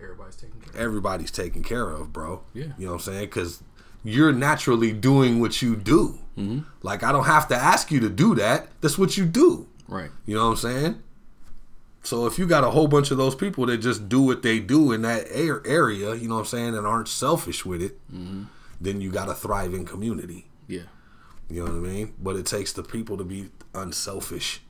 [SPEAKER 1] Everybody's taking care. of
[SPEAKER 2] Everybody's taken care of, bro.
[SPEAKER 1] Yeah.
[SPEAKER 2] You know what I'm saying? Because you're naturally doing what you do. Like I don't have to ask you to do that. That's what you do.
[SPEAKER 1] Right.
[SPEAKER 2] You know what I'm saying? So if you got a whole bunch of those people that just do what they do in that air area, you know what I'm saying, and aren't selfish with it, then you got a thriving community.
[SPEAKER 1] Yeah.
[SPEAKER 2] You know what I mean? But it takes the people to be unselfish.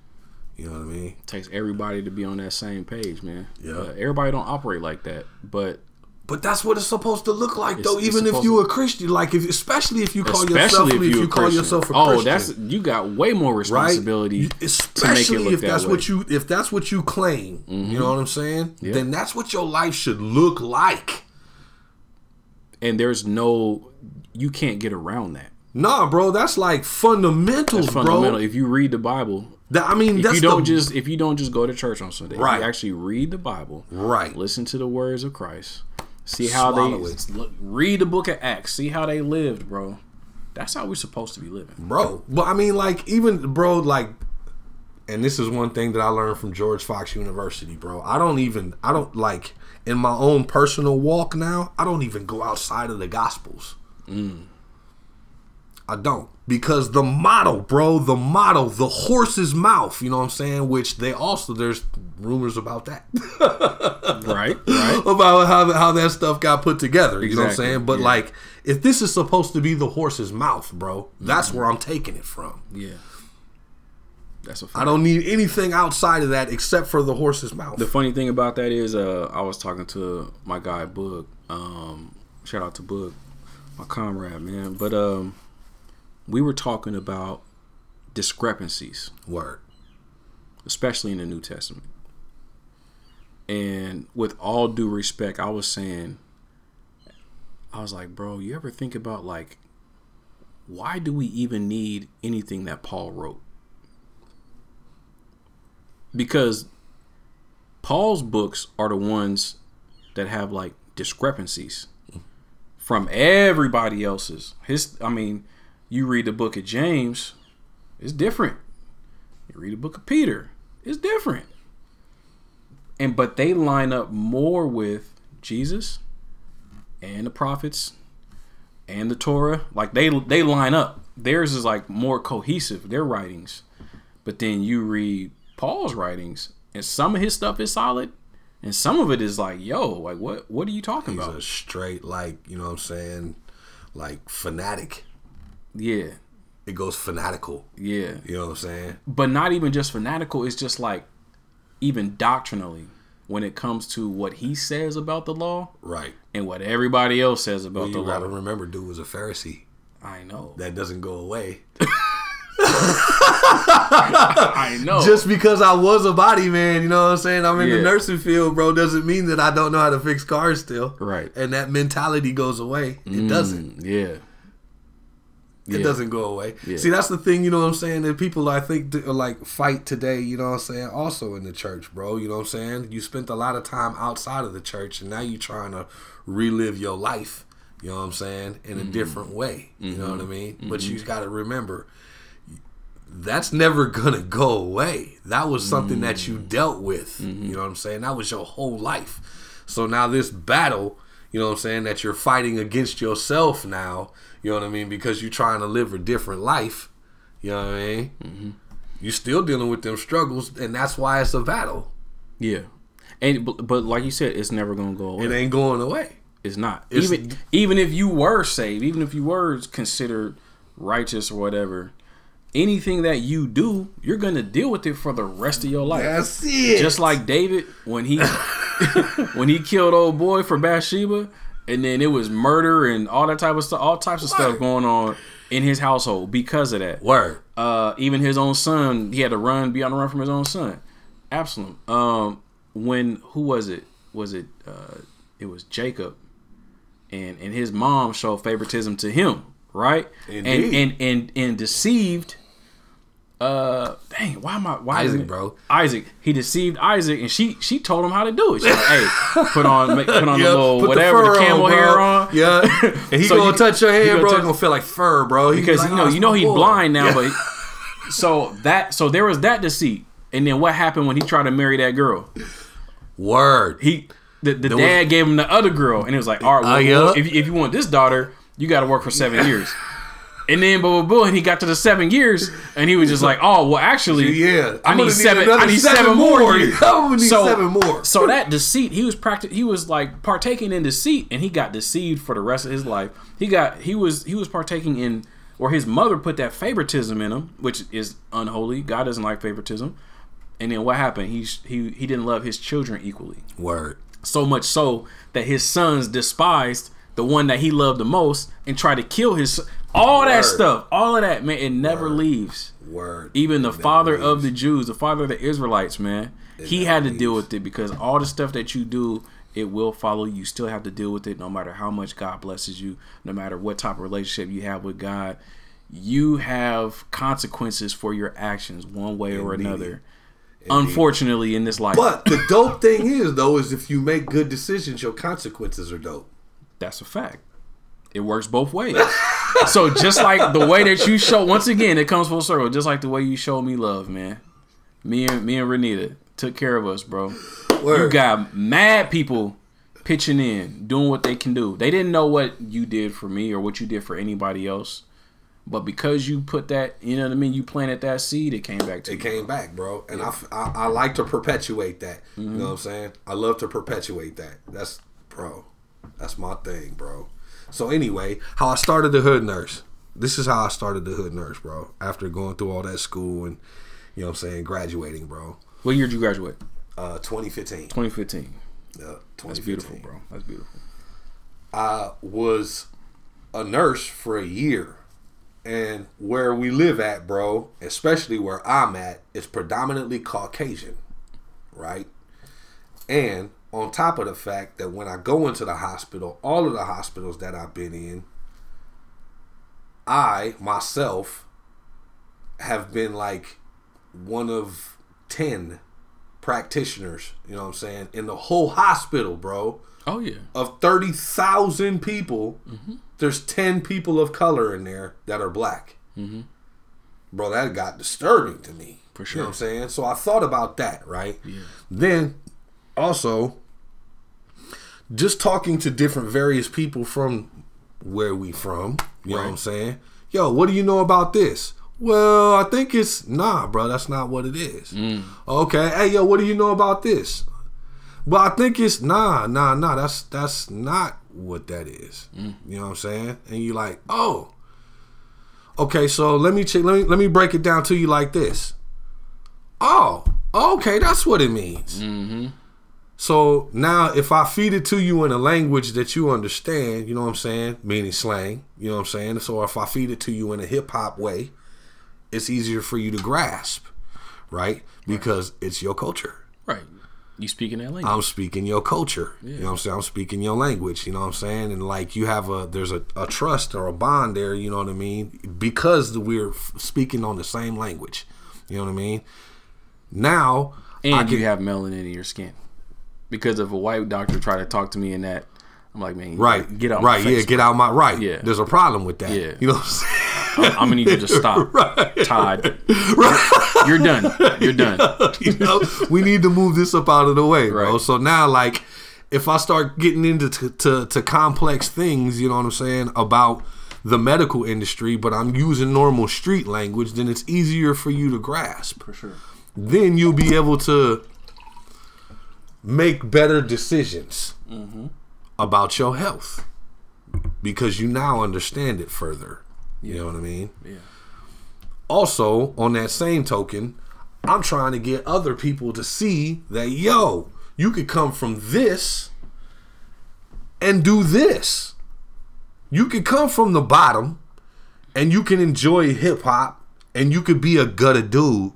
[SPEAKER 2] You know what I mean?
[SPEAKER 1] takes everybody to be on that same page, man.
[SPEAKER 2] Yeah.
[SPEAKER 1] Uh, everybody don't operate like that, but
[SPEAKER 2] But that's what it's supposed to look like, though.
[SPEAKER 1] it's
[SPEAKER 2] Even if you're a Christian, like if especially if you call yourself,
[SPEAKER 1] especially if
[SPEAKER 2] if
[SPEAKER 1] you,
[SPEAKER 2] you
[SPEAKER 1] a
[SPEAKER 2] call
[SPEAKER 1] Christian.
[SPEAKER 2] yourself a
[SPEAKER 1] oh,
[SPEAKER 2] Christian,
[SPEAKER 1] that's you got way more
[SPEAKER 2] right?
[SPEAKER 1] responsibility.
[SPEAKER 2] You-
[SPEAKER 1] to make it
[SPEAKER 2] Especially
[SPEAKER 1] look
[SPEAKER 2] if
[SPEAKER 1] that
[SPEAKER 2] that's
[SPEAKER 1] way.
[SPEAKER 2] what you if that's what you claim. You mm-hmm. know what I'm saying?
[SPEAKER 1] Yeah.
[SPEAKER 2] Then that's what your life should look like.
[SPEAKER 1] and there's no, you can't get around that.
[SPEAKER 2] Nah, bro, that's like fundamentals,
[SPEAKER 1] It's fundamental.
[SPEAKER 2] bro.
[SPEAKER 1] If you read the Bible,
[SPEAKER 2] That, I mean,
[SPEAKER 1] if
[SPEAKER 2] that's
[SPEAKER 1] you don't
[SPEAKER 2] the,
[SPEAKER 1] just if you don't just go to church on Sunday, if
[SPEAKER 2] Right.
[SPEAKER 1] you actually read the Bible,
[SPEAKER 2] right.
[SPEAKER 1] listen to the words of Christ, see how
[SPEAKER 2] Swallow
[SPEAKER 1] they
[SPEAKER 2] it.
[SPEAKER 1] look, read the book of Acts, see how they lived, bro. That's how we're supposed to be living.
[SPEAKER 2] bro. But I mean, like, even bro, like, and this is one thing that I learned from George Fox University, bro. I don't even, I don't like in my own personal walk now. I don't even go outside of the Gospels. Mm. I don't because the model, bro, the model, the horse's mouth. You know what I'm saying? Which they also there's rumors about that.
[SPEAKER 1] Right, right.
[SPEAKER 2] about how how that stuff got put together. You know what I'm saying? But
[SPEAKER 1] yeah.
[SPEAKER 2] like, if this is supposed to be the horse's mouth, bro, that's where I'm taking it from.
[SPEAKER 1] Yeah, that's a
[SPEAKER 2] I don't need anything outside of that except for the horse's mouth.
[SPEAKER 1] The funny thing about that is, uh, I was talking to my guy Boog. Um, shout out to Boog, my comrade, man. But um, we were talking about discrepancies,
[SPEAKER 2] Word.
[SPEAKER 1] especially in the New Testament. And with all due respect, I was saying, I was like, bro, you ever think about like, why do we even need anything that Paul wrote? Because Paul's books are the ones that have like discrepancies from everybody else's. His, I mean, you read the book of James, it's different. You read the book of Peter, it's different. And but they line up more with Jesus and the prophets and the Torah. Like they they line up. Theirs is like more cohesive, their writings. But then you read Paul's writings and some of his stuff is solid and some of it is like, yo, like what what are you talking
[SPEAKER 2] He's
[SPEAKER 1] about?
[SPEAKER 2] a straight, like, you know what I'm saying? Like, fanatic.
[SPEAKER 1] Yeah.
[SPEAKER 2] It goes fanatical.
[SPEAKER 1] Yeah.
[SPEAKER 2] You know what I'm saying?
[SPEAKER 1] but not even just fanatical it's just like even doctrinally when it comes to what he says about the law
[SPEAKER 2] Right.
[SPEAKER 1] and what everybody else says about
[SPEAKER 2] Well,
[SPEAKER 1] the
[SPEAKER 2] you
[SPEAKER 1] law
[SPEAKER 2] gotta remember, dude was a Pharisee.
[SPEAKER 1] i know
[SPEAKER 2] That doesn't go away.
[SPEAKER 1] i know
[SPEAKER 2] Just because I was a body man, you know what I'm saying? I'm in
[SPEAKER 1] Yeah.
[SPEAKER 2] the nursing field, bro, doesn't mean that I don't know how to fix cars still.
[SPEAKER 1] right
[SPEAKER 2] And that mentality goes away. It doesn't.
[SPEAKER 1] Mm, yeah
[SPEAKER 2] It
[SPEAKER 1] Yeah.
[SPEAKER 2] doesn't go away.
[SPEAKER 1] Yeah.
[SPEAKER 2] See, that's the thing, you know what I'm saying? That people, I think, like fight today, you know what I'm saying? Also in the church, bro. You know what I'm saying? You spent a lot of time outside of the church, and now you're trying to relive your life You know what I'm saying? In a mm-hmm. different way. You know what I mm-hmm. mean? But mm-hmm. you got to remember, that's never gonna go away. That was something that you mm. dealt with. You know what I'm saying? That was your whole life. So now this battle, you know what I'm saying, that you're fighting against yourself now. You know what I mean? Because you're trying to live a different life. You know what I mean? Mm-hmm. You're still dealing with them struggles, and that's why it's a battle.
[SPEAKER 1] Yeah, and but, but like you said, it's never gonna go away.
[SPEAKER 2] It ain't going away.
[SPEAKER 1] It's not.
[SPEAKER 2] It's-
[SPEAKER 1] even even if you were saved, even if you were considered righteous or whatever, anything that you do, you're gonna deal with it for the rest of your life.
[SPEAKER 2] That's it.
[SPEAKER 1] Just like David when he when he killed old boy for Bathsheba, and then it was murder and all that type of stuff, all types of stuff going on in his household because of that.
[SPEAKER 2] word.
[SPEAKER 1] Uh, even his own son, he had to run, be on the run from his own son, Absalom. Um, when who was it? Was it? Uh, it was Jacob, and and his mom showed favoritism to him, right?
[SPEAKER 2] Indeed.
[SPEAKER 1] And and and and deceived. Uh, dang, why am I? Why is
[SPEAKER 2] Isaac,
[SPEAKER 1] it-
[SPEAKER 2] bro.
[SPEAKER 1] Isaac. He deceived Isaac, and she she told him how to do it. She's like, "Hey, put on make, put on
[SPEAKER 2] Yeah,
[SPEAKER 1] the little whatever the,
[SPEAKER 2] fur
[SPEAKER 1] camel
[SPEAKER 2] bro.
[SPEAKER 1] hair on."
[SPEAKER 2] Yeah, and he
[SPEAKER 1] So
[SPEAKER 2] gonna
[SPEAKER 1] you-
[SPEAKER 2] touch your
[SPEAKER 1] you
[SPEAKER 2] bro.
[SPEAKER 1] touch-
[SPEAKER 2] It's gonna feel like fur, bro. He
[SPEAKER 1] because
[SPEAKER 2] be like,
[SPEAKER 1] you know
[SPEAKER 2] "Oh,
[SPEAKER 1] you know he's
[SPEAKER 2] boy."
[SPEAKER 1] blind now,
[SPEAKER 2] Yeah.
[SPEAKER 1] but so that so there was that deceit, and then what happened when he tried to marry that girl?
[SPEAKER 2] word.
[SPEAKER 1] He the, the
[SPEAKER 2] was-
[SPEAKER 1] dad gave him the other girl, and it was like, all right, well,
[SPEAKER 2] Uh, yeah.
[SPEAKER 1] well, if, if you want this daughter, you got to work for seven years. And then, blah, blah, blah, and he got to the seven years, and he was just like, "Oh, well, actually,
[SPEAKER 2] Yeah,
[SPEAKER 1] I need seven. I need seven, more. years.
[SPEAKER 2] I'm gonna need seven more.
[SPEAKER 1] So that deceit, he was practic- He was like partaking in deceit, and he got deceived for the rest of his life. He got he was he was partaking in, or his mother put that favoritism in him, which is unholy. God doesn't like favoritism. And then what happened? He he he didn't love his children equally
[SPEAKER 2] Word.
[SPEAKER 1] so much so that his sons despised the one that he loved the most and tried to kill his all that stuff all of that man it never leaves
[SPEAKER 2] Word.
[SPEAKER 1] even the father of the jews the father of the israelites man he had to deal with it because all the stuff that you do it will follow you still have to deal with it no matter how much god blesses you no matter what type of relationship you have with god you have consequences for your actions one way or
[SPEAKER 2] Indeed.
[SPEAKER 1] another unfortunately in this life
[SPEAKER 2] But the dope thing is though is if you make good decisions, your consequences are dope.
[SPEAKER 1] That's a fact. It works both ways. so just like the way that you show, once again, it comes full circle. Just like the way you showed me love, man. Me and me and Renita took care of us, bro. You got mad people pitching in, doing what they can do. They didn't know what you did for me or what you did for anybody else, but because you put that, you know what I mean. You planted that seed, it came back to
[SPEAKER 2] It
[SPEAKER 1] you.
[SPEAKER 2] came back, bro, and I, I I like to perpetuate that. You
[SPEAKER 1] Mm-hmm.
[SPEAKER 2] know what I'm saying? I love to perpetuate that. That's bro. That's my thing, bro. So anyway, how I started the hood nurse. This is how I started the hood nurse, bro. After going through all that school and you know what I'm saying, graduating, bro.
[SPEAKER 1] What year did you graduate?
[SPEAKER 2] Uh 2015.
[SPEAKER 1] 2015.
[SPEAKER 2] Yeah, 2015.
[SPEAKER 1] That's beautiful, bro. That's beautiful.
[SPEAKER 2] I was a nurse for a year. And where we live at, bro, especially where I'm at, is predominantly Caucasian, right? And on top of the fact that when I go into the hospital, all of the hospitals that I've been in, I myself have been like one of 10 practitioners, you know what I'm saying, in the whole hospital, bro
[SPEAKER 1] Oh yeah.
[SPEAKER 2] of 30,000 people,
[SPEAKER 1] Mm-hmm.
[SPEAKER 2] there's 10 people of color in there that are black.
[SPEAKER 1] Mm-hmm.
[SPEAKER 2] Bro, that got disturbing to me.
[SPEAKER 1] For sure.
[SPEAKER 2] You know what I'm saying? So I thought about that, right?
[SPEAKER 1] Yeah.
[SPEAKER 2] Then also, just talking to different various people from where we from, you know what I'm saying? Yo, what do you know about this? Well, I think it's nah, bro. That's not what it is.
[SPEAKER 1] Mm.
[SPEAKER 2] Okay, hey, yo, what do you know about this? Well, I think it's nah, nah, nah. That's that's not what that is.
[SPEAKER 1] Mm.
[SPEAKER 2] You know what I'm saying? And you're like, oh, okay. So let me check. Let me let me break it down to you like this. Oh, okay, that's what it means.
[SPEAKER 1] Mm-hmm.
[SPEAKER 2] So now, if I feed it to you in a language that you understand, you know what I'm saying, meaning slang, you know what I'm saying. So if I feed it to you in a hip hop way, it's easier for you to grasp, right? Because it's your culture.
[SPEAKER 1] Right. You speaking that language.
[SPEAKER 2] I'm speaking your culture. You know what I'm saying? I'm speaking your language. You know what I'm saying? And like you have a there's a, a trust or a bond there. You know what I mean? Because we're speaking on the same language. You know what I mean? Now I
[SPEAKER 1] and
[SPEAKER 2] can
[SPEAKER 1] you have melanin in your skin. Because if a white doctor tried to talk to me in that I'm like, man,
[SPEAKER 2] Right.
[SPEAKER 1] get out, my
[SPEAKER 2] Right. Yeah. Get out my right.
[SPEAKER 1] Yeah.
[SPEAKER 2] There's a problem with that.
[SPEAKER 1] Yeah.
[SPEAKER 2] You know what I'm saying?
[SPEAKER 1] I'm, I'm gonna need you to stop, Todd. Right. You're done. You're done.
[SPEAKER 2] you know, we need to move this up out of the way, bro.
[SPEAKER 1] Right.
[SPEAKER 2] So now, like, if I start getting into to, to, to complex things, you know what I'm saying, about the medical industry, but I'm using normal street language, then it's easier for you to grasp.
[SPEAKER 1] For sure.
[SPEAKER 2] Then you'll be able to make better decisions mm-hmm. about your health because you now understand it further. You know what I mean?
[SPEAKER 1] Yeah.
[SPEAKER 2] also on that same token i'm trying to get other people to see that yo you could come from this and do this you could come from the bottom and you can enjoy hip-hop and you could be a gutter dude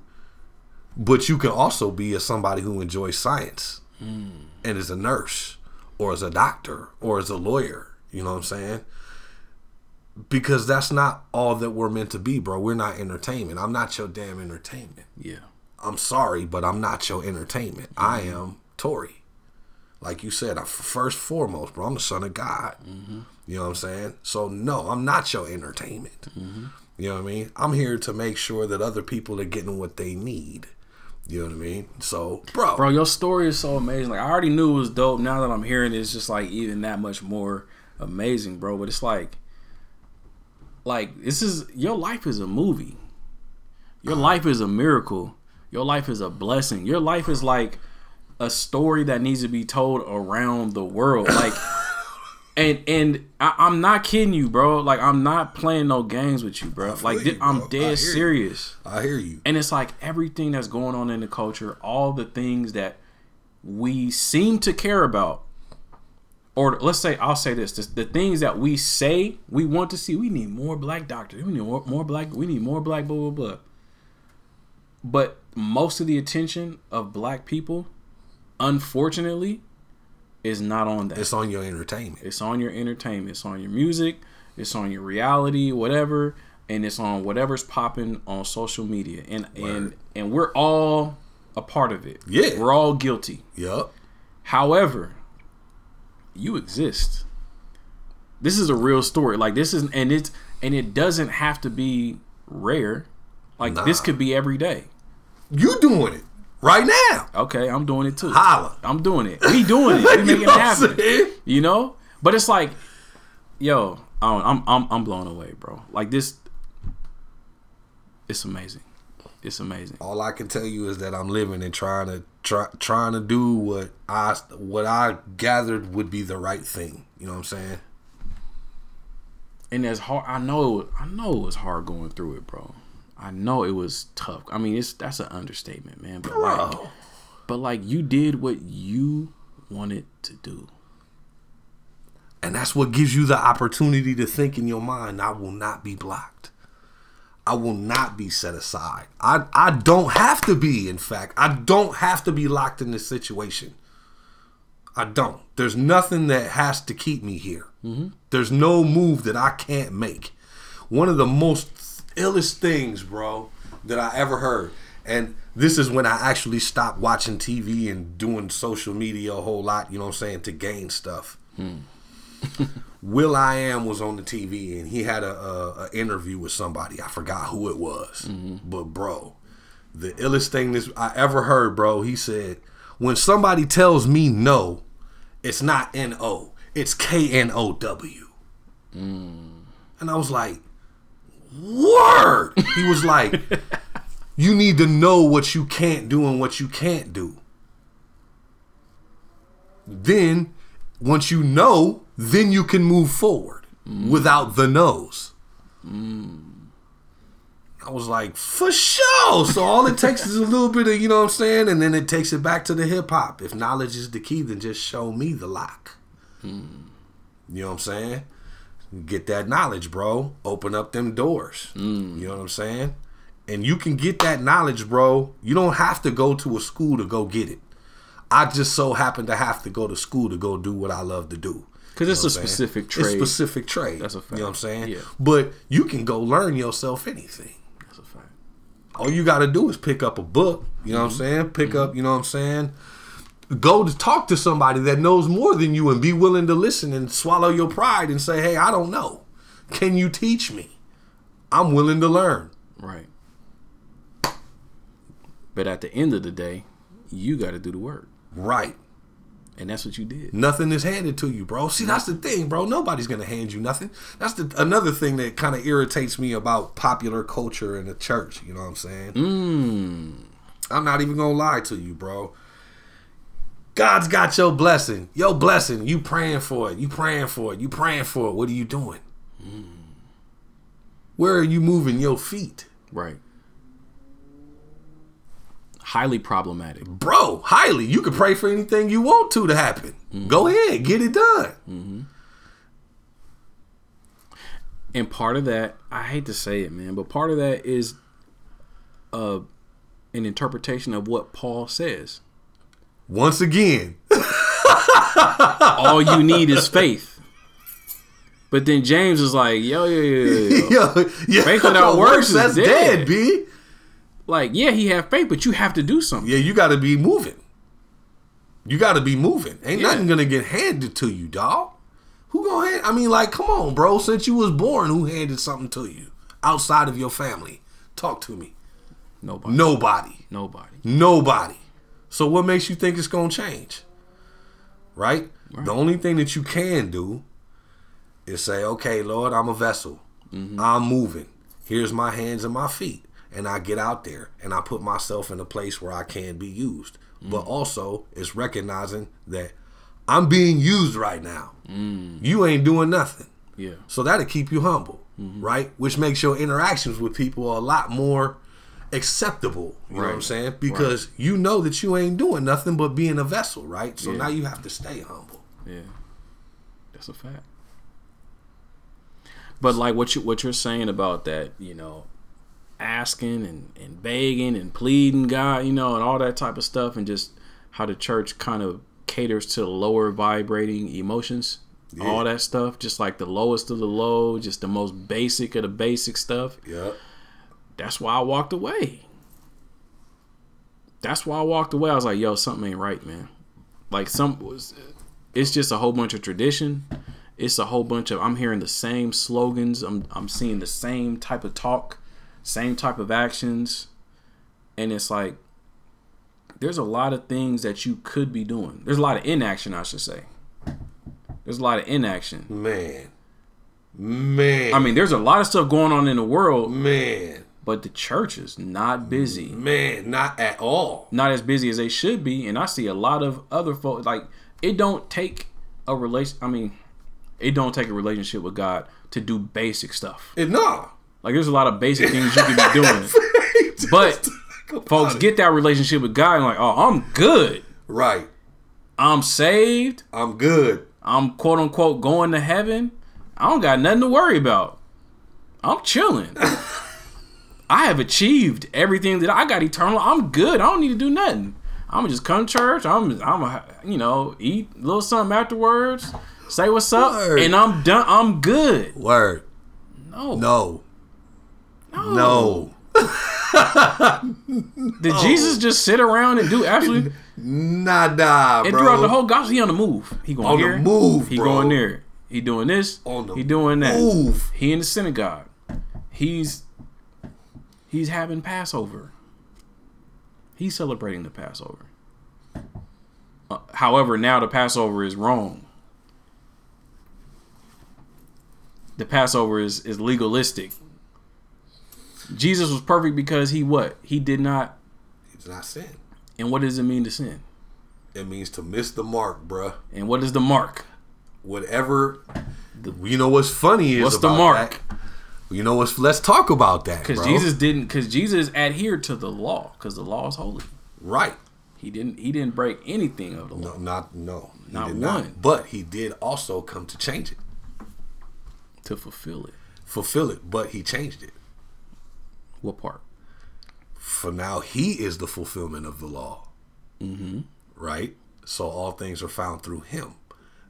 [SPEAKER 2] but you can also be a somebody who enjoys science and is a nurse or as a doctor or as a lawyer you know what i'm saying because that's not all that we're meant to be, bro. We're not entertainment. I'm not your damn entertainment.
[SPEAKER 1] Yeah.
[SPEAKER 2] I'm sorry, but I'm not your entertainment. I mm-hmm. am Tory. Like you said, I, first foremost, bro, I'm the son of God. Mm-hmm. You know what I'm saying? So no, I'm not your entertainment. Mm-hmm. You know what I mean? I'm here to make sure that other people are getting what they need. You know what I mean? So, bro,
[SPEAKER 1] Bro, your story is so amazing. Like I already knew it was dope. Now that I'm hearing it, it's just like even that much more amazing, bro. But it's like like this is your life is a movie. Your uh-huh. life is a miracle. Your life is a blessing. Your life is like a story that needs to be told around the world. Like and and I, I'm not kidding you, bro. Like I'm not playing no games with you, bro. Like
[SPEAKER 2] you,
[SPEAKER 1] thi- I'm
[SPEAKER 2] bro. I
[SPEAKER 1] dead
[SPEAKER 2] you.
[SPEAKER 1] serious.
[SPEAKER 2] I hear you.
[SPEAKER 1] And it's like everything that's going on in the culture, all the things that we seem to care about, or let's say, I'll say this: the, the things that we say we want to see. We need more black doctors. We need more, more black. We need more black. Blah blah blah. But most of the attention of black people, unfortunately, is not on that.
[SPEAKER 2] It's on your entertainment.
[SPEAKER 1] It's on your entertainment. It's on your music. It's on your reality, whatever, and it's on whatever's popping on social media. And and
[SPEAKER 2] Word.
[SPEAKER 1] and we're all a part of it.
[SPEAKER 2] Yeah.
[SPEAKER 1] we're all guilty.
[SPEAKER 2] Yup.
[SPEAKER 1] However, you exist. This is a real story. Like this is, and it's and it doesn't have to be rare. Like this could be every day.
[SPEAKER 2] You doing it right now.
[SPEAKER 1] Okay, I'm doing it too.
[SPEAKER 2] Holla.
[SPEAKER 1] I'm doing it. We doing it. We making it happen. You know, but it's like, yo, I don't, I'm I'm I'm blown away, bro. Like this, it's amazing. It's amazing.
[SPEAKER 2] all I can tell you is that I'm living and trying to try trying to do what I what I gathered would be the right thing. You know what I'm saying?
[SPEAKER 1] And as hard, I know, I know it's hard going through it, bro. I know it was tough. I mean, it's that's an understatement, man. But like, but like, you did what you wanted to do.
[SPEAKER 2] And that's what gives you the opportunity to think in your mind, I will not be blocked. I will not be set aside. I, I don't have to be, in fact. I don't have to be locked in this situation. I don't. There's nothing that has to keep me here. Mm-hmm. There's no move that I can't make. One of the most illest things, bro, that I ever heard. And this is when I actually stopped watching TV and doing social media a whole lot, you know what I'm saying, to gain stuff. Hmm. will.i.am was on the TV and he had a, a, a interview with somebody. I forgot who it was, mm-hmm. but bro, the illest thing this I ever heard, bro. He said, "When somebody tells me no, it's not N O, it's K N O W." Mm. And I was like, "Word!" He was like, "You need to know what you can't do and what you can't do." Then, once you know, then you can move forward without the nose. I was like, for sure. So all it takes is a little bit of, you know what I'm saying? And then it takes it back to the hip hop. If knowledge is the key, then just show me the lock. You know what I'm saying? Get that knowledge, bro. Open up them doors. You know what I'm saying? And you can get that knowledge, bro. You don't have to go to a school to go get it. I just so happen to have to go to school to go do what I love to do.
[SPEAKER 1] Because it's a
[SPEAKER 2] what I'm saying?
[SPEAKER 1] specific
[SPEAKER 2] It's
[SPEAKER 1] trade.
[SPEAKER 2] specific trade.
[SPEAKER 1] That's a fact.
[SPEAKER 2] You know what I'm saying?
[SPEAKER 1] Yeah.
[SPEAKER 2] But you can go learn yourself anything.
[SPEAKER 1] That's a fact.
[SPEAKER 2] All you got to do is pick up a book. You know
[SPEAKER 1] Mm-hmm.
[SPEAKER 2] what I'm saying? Pick up, you know what I'm saying? Go to talk to somebody that knows more than you and be willing to listen and swallow your pride and say, "Hey, I don't know. Can you teach me? I'm willing to learn."
[SPEAKER 1] Right. But at the end of the day, you got to do the work,
[SPEAKER 2] Right.
[SPEAKER 1] and that's what you did.
[SPEAKER 2] Nothing is handed to you, bro. See, that's the thing, bro. Nobody's gonna hand you nothing. That's the another thing that kind of irritates me about popular culture in the church. You know what I'm saying?
[SPEAKER 1] Mm.
[SPEAKER 2] I'm not even gonna lie to you, bro. God's got your blessing. Your blessing. You praying for it. You praying for it. You praying for it. What are you doing? Hmm. Where are you moving your feet?
[SPEAKER 1] Right. Highly problematic.
[SPEAKER 2] Bro, highly. You can pray for anything you want to to happen. Mm-hmm. Go ahead, get it done. Mm-hmm.
[SPEAKER 1] And part of that, I hate to say it, man, but part of that is uh an interpretation of what Paul says.
[SPEAKER 2] Once again,
[SPEAKER 1] All you need is faith. But then James is like, yo, yo, yo, yo, yo. Faith without works is
[SPEAKER 2] that's
[SPEAKER 1] dead.
[SPEAKER 2] dead, B.
[SPEAKER 1] like, yeah, he have faith, but you have to do something.
[SPEAKER 2] Yeah, you got to be moving. You got to be moving. Ain't
[SPEAKER 1] Yeah.
[SPEAKER 2] nothing gonna get handed to you, dog. Who gonna hand? I mean, like, come on, bro. Since you was born, who handed something to you outside of your family? Talk to me.
[SPEAKER 1] Nobody.
[SPEAKER 2] Nobody.
[SPEAKER 1] Nobody.
[SPEAKER 2] Nobody. So what makes you think it's gonna change? Right? The only thing that you can do is say, okay, Lord, I'm a vessel. Mm-hmm. I'm moving. Here's my hands and my feet. And I get out there and I put myself in a place where I can be used. But mm. also it's recognizing that I'm being used right now. Mm. You ain't doing nothing.
[SPEAKER 1] Yeah.
[SPEAKER 2] So that'll keep you humble, mm-hmm. right? Which makes your interactions with people a lot more acceptable. You know what I'm saying? Because you know that you ain't doing nothing but being a vessel, right? So
[SPEAKER 1] Yeah.
[SPEAKER 2] now you have to stay humble.
[SPEAKER 1] Yeah, that's a fact. But like what you what you're saying about that, you know, asking and and begging and pleading God, you know, and all that type of stuff, and just how the church kind of caters to lower vibrating emotions, all that stuff, just like the lowest of the low, just the most basic of the basic stuff.
[SPEAKER 2] Yep.
[SPEAKER 1] That's why I walked away. That's why I walked away. I was like, yo, something ain't right, man. Like some was it's just a whole bunch of tradition. It's a whole bunch of I'm hearing the same slogans. I'm I'm seeing the same type of talk, same type of actions. And it's like there's a lot of things that you could be doing. There's a lot of inaction, I should say. There's a lot of inaction.
[SPEAKER 2] Man. Man.
[SPEAKER 1] I mean, there's a lot of stuff going on in the world,
[SPEAKER 2] man.
[SPEAKER 1] But the church is not busy.
[SPEAKER 2] Man, not at all.
[SPEAKER 1] not as busy as they should be and i see a lot of other folks like it don't take a relation i mean it don't take a relationship with god to do basic stuff
[SPEAKER 2] And nah.
[SPEAKER 1] like there's a lot of basic things you can be doing but folks get that relationship with god and like oh i'm good
[SPEAKER 2] Right.
[SPEAKER 1] i'm saved
[SPEAKER 2] I'm good.
[SPEAKER 1] i'm quote unquote going to heaven i don't got nothing to worry about i'm chilling i have achieved everything that i got eternal i'm good i don't need to do nothing i'm just come to church i'm i'm a, you know eat a little something afterwards say what's up
[SPEAKER 2] Word.
[SPEAKER 1] and i'm done i'm good
[SPEAKER 2] Word.
[SPEAKER 1] no
[SPEAKER 2] No. No.
[SPEAKER 1] did jesus just sit around and do absolutely
[SPEAKER 2] Nada,
[SPEAKER 1] and
[SPEAKER 2] bro.
[SPEAKER 1] And throughout the whole gospel he on the move he going
[SPEAKER 2] On the
[SPEAKER 1] here
[SPEAKER 2] move,
[SPEAKER 1] he
[SPEAKER 2] bro.
[SPEAKER 1] going there he doing this
[SPEAKER 2] On the
[SPEAKER 1] he doing that
[SPEAKER 2] move.
[SPEAKER 1] He in the synagogue. He's he's having Passover. He's celebrating the Passover. Uh, however, now the Passover is wrong. The Passover is is legalistic. Jesus was perfect because he what? He did not.
[SPEAKER 2] It's not sin.
[SPEAKER 1] And what does it mean to sin?
[SPEAKER 2] It means to miss the mark, bruh.
[SPEAKER 1] And what is the mark?
[SPEAKER 2] Whatever. You know what's funny is
[SPEAKER 1] What's the mark?
[SPEAKER 2] that- You know what? Let's talk about that,
[SPEAKER 1] Because. Jesus didn't. Because Jesus adhered to the law. Because the law is holy.
[SPEAKER 2] right?
[SPEAKER 1] He didn't. He didn't break anything of the law.
[SPEAKER 2] No, not no. He
[SPEAKER 1] Not
[SPEAKER 2] did
[SPEAKER 1] one.
[SPEAKER 2] But he did also come to change it,
[SPEAKER 1] to fulfill it.
[SPEAKER 2] fulfill it. But he changed it.
[SPEAKER 1] What part?
[SPEAKER 2] For now, he is the fulfillment of the law. Mm-hmm. Right. So all things are found through him,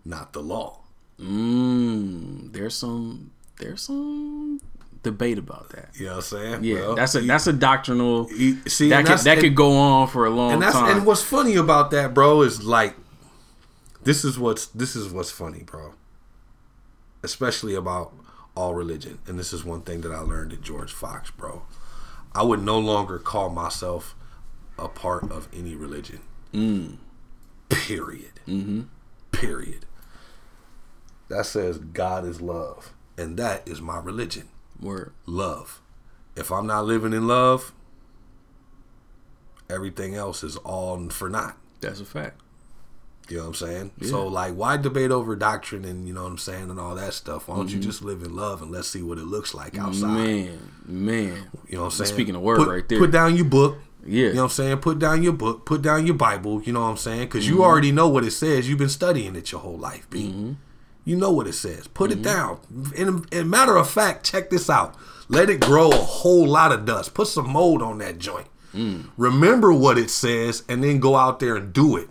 [SPEAKER 2] not the law.
[SPEAKER 1] Mm, there's some there's some debate about that.
[SPEAKER 2] You know what I'm saying?
[SPEAKER 1] Yeah,
[SPEAKER 2] Well,
[SPEAKER 1] that's a
[SPEAKER 2] you-
[SPEAKER 1] that's a doctrinal
[SPEAKER 2] you- see,
[SPEAKER 1] that could that
[SPEAKER 2] and-
[SPEAKER 1] could go on for a long
[SPEAKER 2] and that's
[SPEAKER 1] time.
[SPEAKER 2] and what's funny about that, bro, is like this is what's this is what's funny, bro. Especially about all religion, and this is one thing that I learned at George Fox, bro. I would no longer call myself a part of any religion. Period. Mm-hmm. Period. That says God is love, and that is my religion
[SPEAKER 1] Word.
[SPEAKER 2] love. If I'm not living in love, everything else is all for naught.
[SPEAKER 1] That's a fact.
[SPEAKER 2] You know what I'm saying? So like why debate over doctrine and you know what I'm saying and all that stuff? Why don't you just live in love and let's see what it looks like outside?
[SPEAKER 1] Man, man.
[SPEAKER 2] You know what I'm saying?
[SPEAKER 1] Speaking of word
[SPEAKER 2] put,
[SPEAKER 1] right there.
[SPEAKER 2] Put down your book.
[SPEAKER 1] Yeah.
[SPEAKER 2] You know what I'm saying? Put down your book. Put down your Bible. You know what I'm saying? Because
[SPEAKER 1] Mm-hmm.
[SPEAKER 2] you already know what it says. You've been studying it your whole life, B. You know what it says. Put
[SPEAKER 1] Mm-hmm.
[SPEAKER 2] it down. And, and matter of fact, check this out. Let it grow a whole lot of dust. Put some mold on that joint.
[SPEAKER 1] Mm.
[SPEAKER 2] Remember what it says, and then go out there and do it.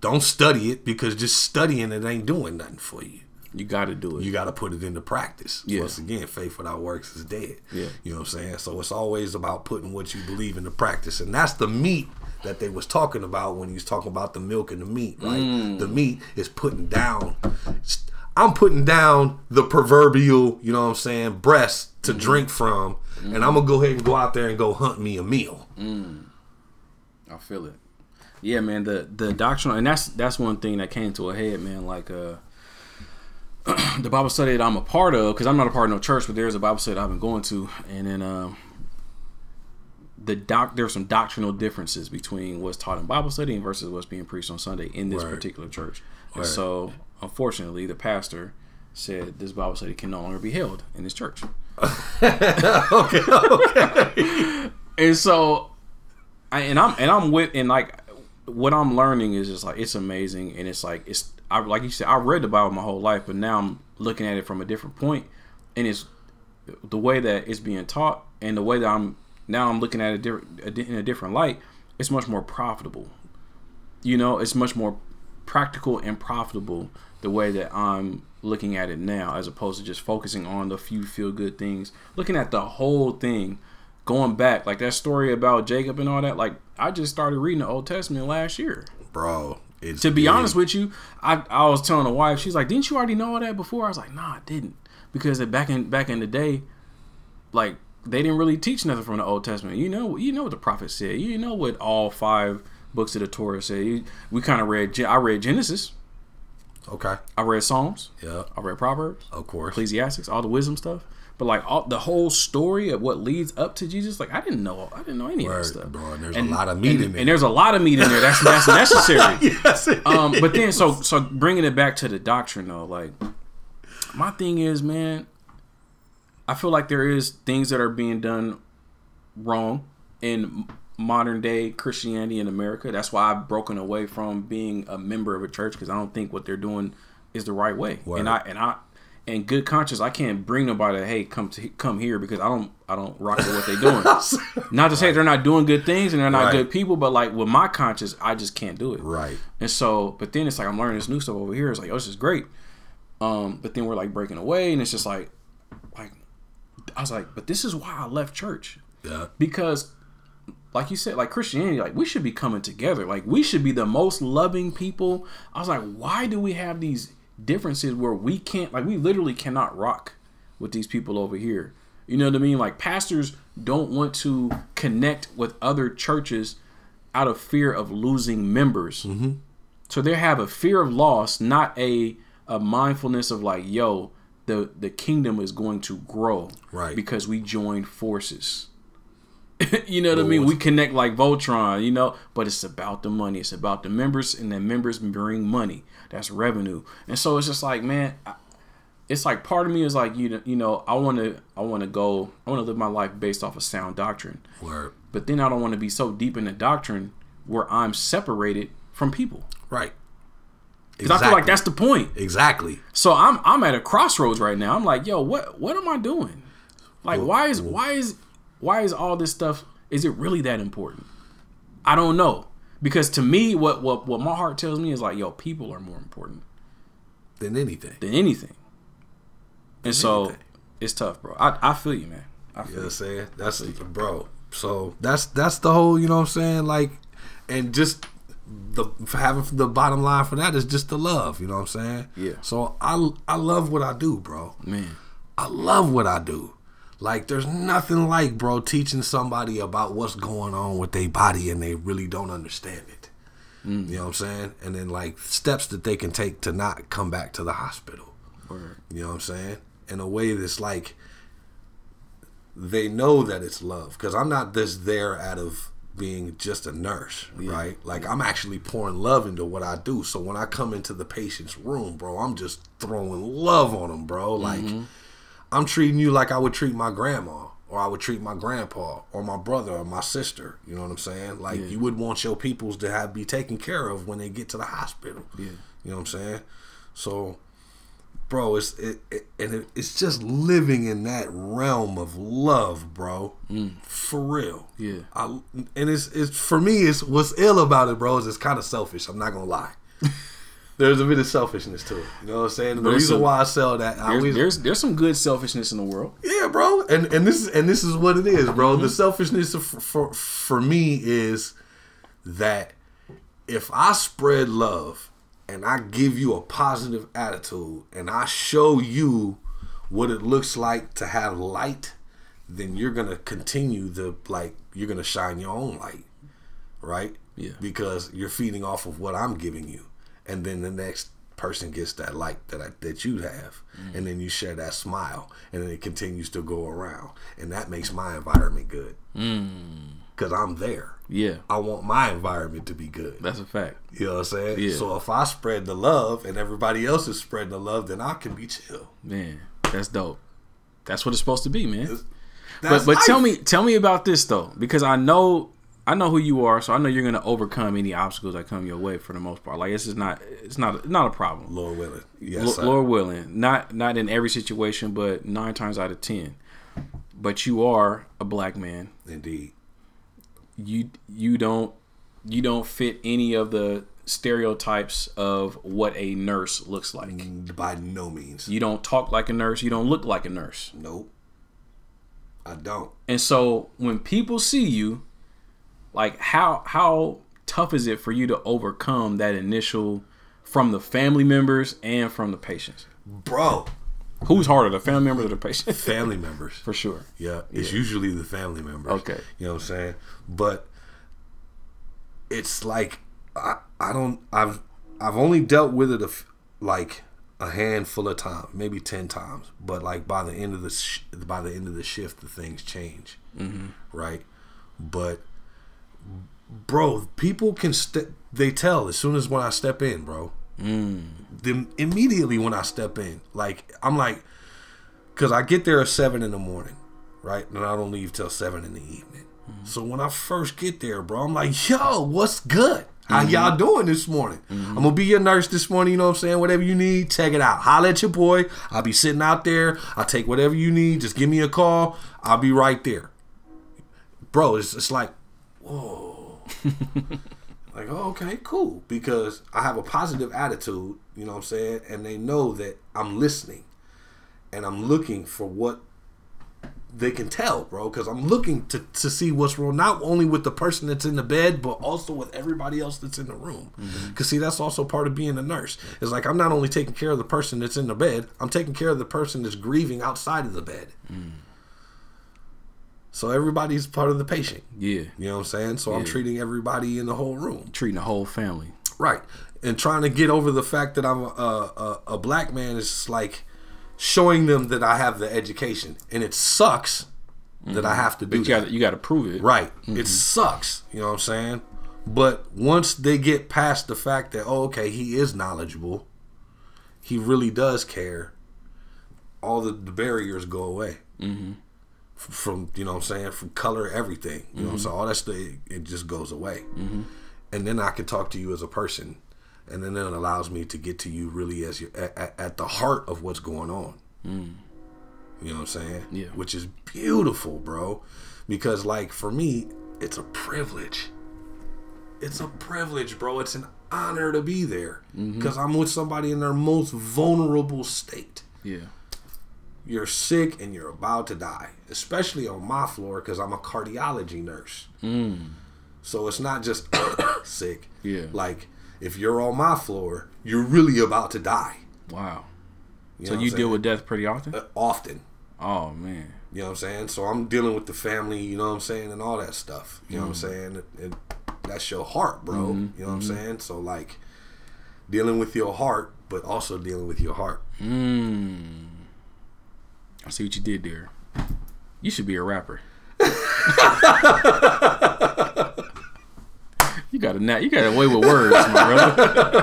[SPEAKER 2] Don't study it because just studying it ain't doing nothing for you.
[SPEAKER 1] You got to do it.
[SPEAKER 2] You got to put it into practice.
[SPEAKER 1] Yeah.
[SPEAKER 2] Once again, faith without works is dead.
[SPEAKER 1] Yeah.
[SPEAKER 2] You know what I'm saying? So it's always about putting what you believe into practice. And that's the meat that they was talking about when he was talking about the milk and the meat, right?
[SPEAKER 1] Mm.
[SPEAKER 2] The meat is putting down I'm putting down the proverbial, you know what I'm saying, breast to drink from, and I'm gonna go ahead and go out there and go hunt me a meal.
[SPEAKER 1] I feel it. Yeah, man. The the doctrinal, and that's that's one thing that came to a head, man. Like uh, the Bible study that I'm a part of, because I'm not a part of no church, but there's a Bible study I've been going to, and then um, the doc there's some doctrinal differences between what's taught in Bible study and versus what's being preached on Sunday in this
[SPEAKER 2] Right.
[SPEAKER 1] particular church. And so, unfortunately, the pastor said this Bible study can no longer be held in this church.
[SPEAKER 2] okay, okay.
[SPEAKER 1] and so I, and I'm and I'm with and like what I'm learning is just like it's amazing and it's like it's I like you said I read the Bible my whole life but now I'm looking at it from a different point and it's the way that it's being taught and the way that I'm now I'm looking at it in a different light it's much more profitable. You know it's much more practical and profitable the way that I'm looking at it now as opposed to just focusing on the few feel good things. Looking at the whole thing going back like that story about Jacob and all that like I just started reading the Old Testament last year.
[SPEAKER 2] Bro, it's
[SPEAKER 1] to be
[SPEAKER 2] big.
[SPEAKER 1] honest with you I, I was telling the wife she's like didn't you already know all that before I was like nah I didn't because back in back in the day like they didn't really teach nothing from the Old Testament. You know, you know what the prophet said. You know what all five books of the Torah say. We kind of read. I read Genesis.
[SPEAKER 2] Okay.
[SPEAKER 1] I read Psalms.
[SPEAKER 2] Yeah,
[SPEAKER 1] I read Proverbs,
[SPEAKER 2] of course.
[SPEAKER 1] Ecclesiastics, all the wisdom stuff. But like all the whole story of what leads up to Jesus, like I didn't know. I didn't know any of
[SPEAKER 2] Word,
[SPEAKER 1] that stuff.
[SPEAKER 2] bro, and there's
[SPEAKER 1] And-
[SPEAKER 2] a lot of meat
[SPEAKER 1] and,
[SPEAKER 2] in there.
[SPEAKER 1] and there's a lot of meat in there. That's that's necessary.
[SPEAKER 2] yes, it
[SPEAKER 1] Um, but then so so bringing it back to the doctrine though, like my thing is, man, I feel like there is things that are being done wrong in modern day Christianity in America. That's why I've broken away from being a member of a church because I don't think what they're doing is the right way.
[SPEAKER 2] Word.
[SPEAKER 1] And I and I in good conscience, I can't bring nobody. Hey, come to come here because I don't I don't rock with what they're doing. not to say they're not doing good things and they're not
[SPEAKER 2] Right.
[SPEAKER 1] good people, but like with my conscience, I just can't do it.
[SPEAKER 2] right.
[SPEAKER 1] And so, but then it's like I'm learning this new stuff over here. It's like, oh, this is great. Um, but then we're like breaking away, and it's just like, like I was like, but this is why I left church
[SPEAKER 2] Yeah.
[SPEAKER 1] because, like you said, like Christianity, like we should be coming together. Like we should be the most loving people. I was like, why do we have these differences where we can't, like, we literally cannot rock with these people over here? You know what I mean? Like pastors don't want to connect with other churches out of fear of losing members. Mm-hmm. So they have a fear of loss, not a a mindfulness of like, yo, the the kingdom is going to grow,
[SPEAKER 2] Right.
[SPEAKER 1] Because we joined forces. you know what I mean? We connect like Voltron, you know, but it's about the money. It's about the members, and the members bring money. That's revenue, and so it's just like, man, I, it's like part of me is like, you know, you know, I want to, I want to go, I want to live my life based off of sound doctrine,
[SPEAKER 2] Word.
[SPEAKER 1] but then I don't want to be so deep in the doctrine where I'm separated from people.
[SPEAKER 2] Right.
[SPEAKER 1] Because I feel like that's the point.
[SPEAKER 2] exactly.
[SPEAKER 1] So I'm I'm at a crossroads right now. I'm like, yo, what what am I doing? Like, why is why is why is all this stuff? Is it really that important? I don't know. Because to me, what what what my heart tells me is like, yo, people are more important
[SPEAKER 2] than anything.
[SPEAKER 1] than anything. And so,
[SPEAKER 2] anything.
[SPEAKER 1] it's tough, bro. I, I feel you, man. I
[SPEAKER 2] You
[SPEAKER 1] feel
[SPEAKER 2] know what I'm saying? That's
[SPEAKER 1] you.
[SPEAKER 2] bro. So that's that's the whole, you know what I'm saying? Like and just the having the bottom line for that is just the love, you know what I'm saying?
[SPEAKER 1] Yeah.
[SPEAKER 2] So I I love what I do, bro.
[SPEAKER 1] man.
[SPEAKER 2] I love what I do. Like there's nothing like, bro, teaching somebody about what's going on with their body and they really don't understand it.
[SPEAKER 1] Mm.
[SPEAKER 2] You know what I'm saying? And then like steps that they can take to not come back to the hospital.
[SPEAKER 1] Word.
[SPEAKER 2] You know what I'm saying? In a way that's like they know that it's love because I'm not just there out of being just a nurse, right? Like I'm actually pouring love into what I do. So when I come into the patient's room, bro, I'm just throwing love on them, bro. Like I'm treating you like I would treat my grandma or I would treat my grandpa or my brother or my sister. You know what I'm saying? Like you would want your peoples to have be taken care of when they get to the hospital.
[SPEAKER 1] Yeah.
[SPEAKER 2] You know what I'm saying? So bro it's it, it and it, it's just living in that realm of love bro mm. for real
[SPEAKER 1] Yeah.
[SPEAKER 2] I, and it's it's for me it's what's ill about it bro is it's kind of selfish i'm not gonna lie there's a bit of selfishness to it you know what i'm saying the reason
[SPEAKER 1] some-
[SPEAKER 2] why i sell that I
[SPEAKER 1] There's,
[SPEAKER 2] always,
[SPEAKER 1] there's there's some good selfishness in the world.
[SPEAKER 2] yeah, bro, and and this is and this is what it is, bro.
[SPEAKER 1] Mm-hmm.
[SPEAKER 2] The selfishness for, for for me is that if I spread love and I give you a positive attitude and I show you what it looks like to have light, then you're gonna continue to like you're gonna shine your own light, right?
[SPEAKER 1] Yeah.
[SPEAKER 2] Because you're feeding off of what I'm giving you, and then the next person gets that light that I, that you have, mm. and then you share that smile, and then it continues to go around, and that makes my environment good. Mm. Because I'm there.
[SPEAKER 1] Yeah.
[SPEAKER 2] I want my environment to be good.
[SPEAKER 1] That's a fact.
[SPEAKER 2] You know what I'm saying?
[SPEAKER 1] Yeah.
[SPEAKER 2] So if I spread the love and everybody else is spreading the love, then I can be chill.
[SPEAKER 1] Man, that's dope. That's what it's supposed to be, man. But but tell me tell me about this though, because I know I know who you are, so I know you're gonna overcome any obstacles that come your way for the most part. Like this is not it's not not a problem.
[SPEAKER 2] Lord willing. Yes,
[SPEAKER 1] L-
[SPEAKER 2] sir.
[SPEAKER 1] Lord willing, not not in every situation, but nine times out of ten. But you are a black man.
[SPEAKER 2] Indeed.
[SPEAKER 1] You you don't you don't fit any of the stereotypes of what a nurse looks like.
[SPEAKER 2] Mm, by no means.
[SPEAKER 1] You don't talk like a nurse. You don't look like a nurse.
[SPEAKER 2] Nope. I don't.
[SPEAKER 1] And so when people see you, like how how tough is it for you to overcome that initial from the family members and from the patients?
[SPEAKER 2] Bro.
[SPEAKER 1] Who's harder, the family members or the patient?
[SPEAKER 2] Family members.
[SPEAKER 1] For sure.
[SPEAKER 2] Yeah, it's usually the family members.
[SPEAKER 1] Okay.
[SPEAKER 2] You know what I'm saying? But it's like I I don't I've I've only dealt with it a f- like a handful of times, maybe 10 times, but like by the end of the sh- by the end of the shift the things change. Mm-hmm. Right? But bro, people can st- they tell as soon as when I step in, bro. Mm. Then immediately when I step in, like I'm like because I get there at seven in the morning, right? And I don't leave till seven in the evening. Mm. So when I first get there, bro, I'm like, yo, what's good? How mm-hmm. y'all doing this morning? Mm-hmm. I'm gonna be your nurse this morning, you know what I'm saying? Whatever you need, check it out. Holla at your boy. I'll be sitting out there. I'll take whatever you need. Just give me a call. I'll be right there. Bro, it's, it's like, whoa. like, oh, okay, cool. Because I have a positive attitude, you know what I'm saying? And they know that I'm listening and I'm looking for what they can tell, bro. Because I'm looking to, to see what's wrong, not only with the person that's in the bed, but also with everybody else that's in the room. Mm-hmm. Because see, that's also part of being a nurse. It's like I'm not only taking care of the person that's in the bed, I'm taking care of the person that's grieving outside of the bed. Mm. So everybody's part of the patient.
[SPEAKER 1] Yeah.
[SPEAKER 2] You know what I'm saying? So I'm treating everybody in the whole room.
[SPEAKER 1] Treating the whole family.
[SPEAKER 2] Right. And trying to get over the fact that I'm a, a, a black man is like showing them that I have the education. And it sucks that I have to do
[SPEAKER 1] But you
[SPEAKER 2] that.
[SPEAKER 1] got you got to prove it.
[SPEAKER 2] Right. It sucks. You know what I'm saying? But once they get past the fact that, oh, okay, he is knowledgeable, he really does care, all the, the barriers go away. Mm-hmm. From, you know what I'm saying? From color, everything. You know what I'm saying? All that stuff, it, it just goes away. Mm-hmm. And then I can talk to you as a person. And then it allows me to get to you really as you at, at, the heart of what's going on. Mm. You know what I'm saying?
[SPEAKER 1] Yeah.
[SPEAKER 2] Which is beautiful, bro. Because like for me, it's a privilege. It's a privilege, bro. It's an honor to be there.
[SPEAKER 1] Mm-hmm.
[SPEAKER 2] Because I'm with somebody in their most vulnerable state.
[SPEAKER 1] Yeah.
[SPEAKER 2] You're sick and you're about to die, especially on my floor because I'm a cardiology nurse. So it's not just sick.
[SPEAKER 1] Yeah.
[SPEAKER 2] Like if you're on my floor, you're really about to die.
[SPEAKER 1] Wow.
[SPEAKER 2] You
[SPEAKER 1] So you deal with death pretty often?
[SPEAKER 2] Uh, often.
[SPEAKER 1] Oh man.
[SPEAKER 2] You know what I'm saying? So I'm dealing with the family, you know what I'm saying, and all that stuff. You know what I'm saying? And that's your heart, bro. You know what I'm saying? So like dealing with your heart, but also dealing with your heart.
[SPEAKER 1] Mm. I see what you did there. You should be a rapper. you got a nat. You got a way with words, my brother.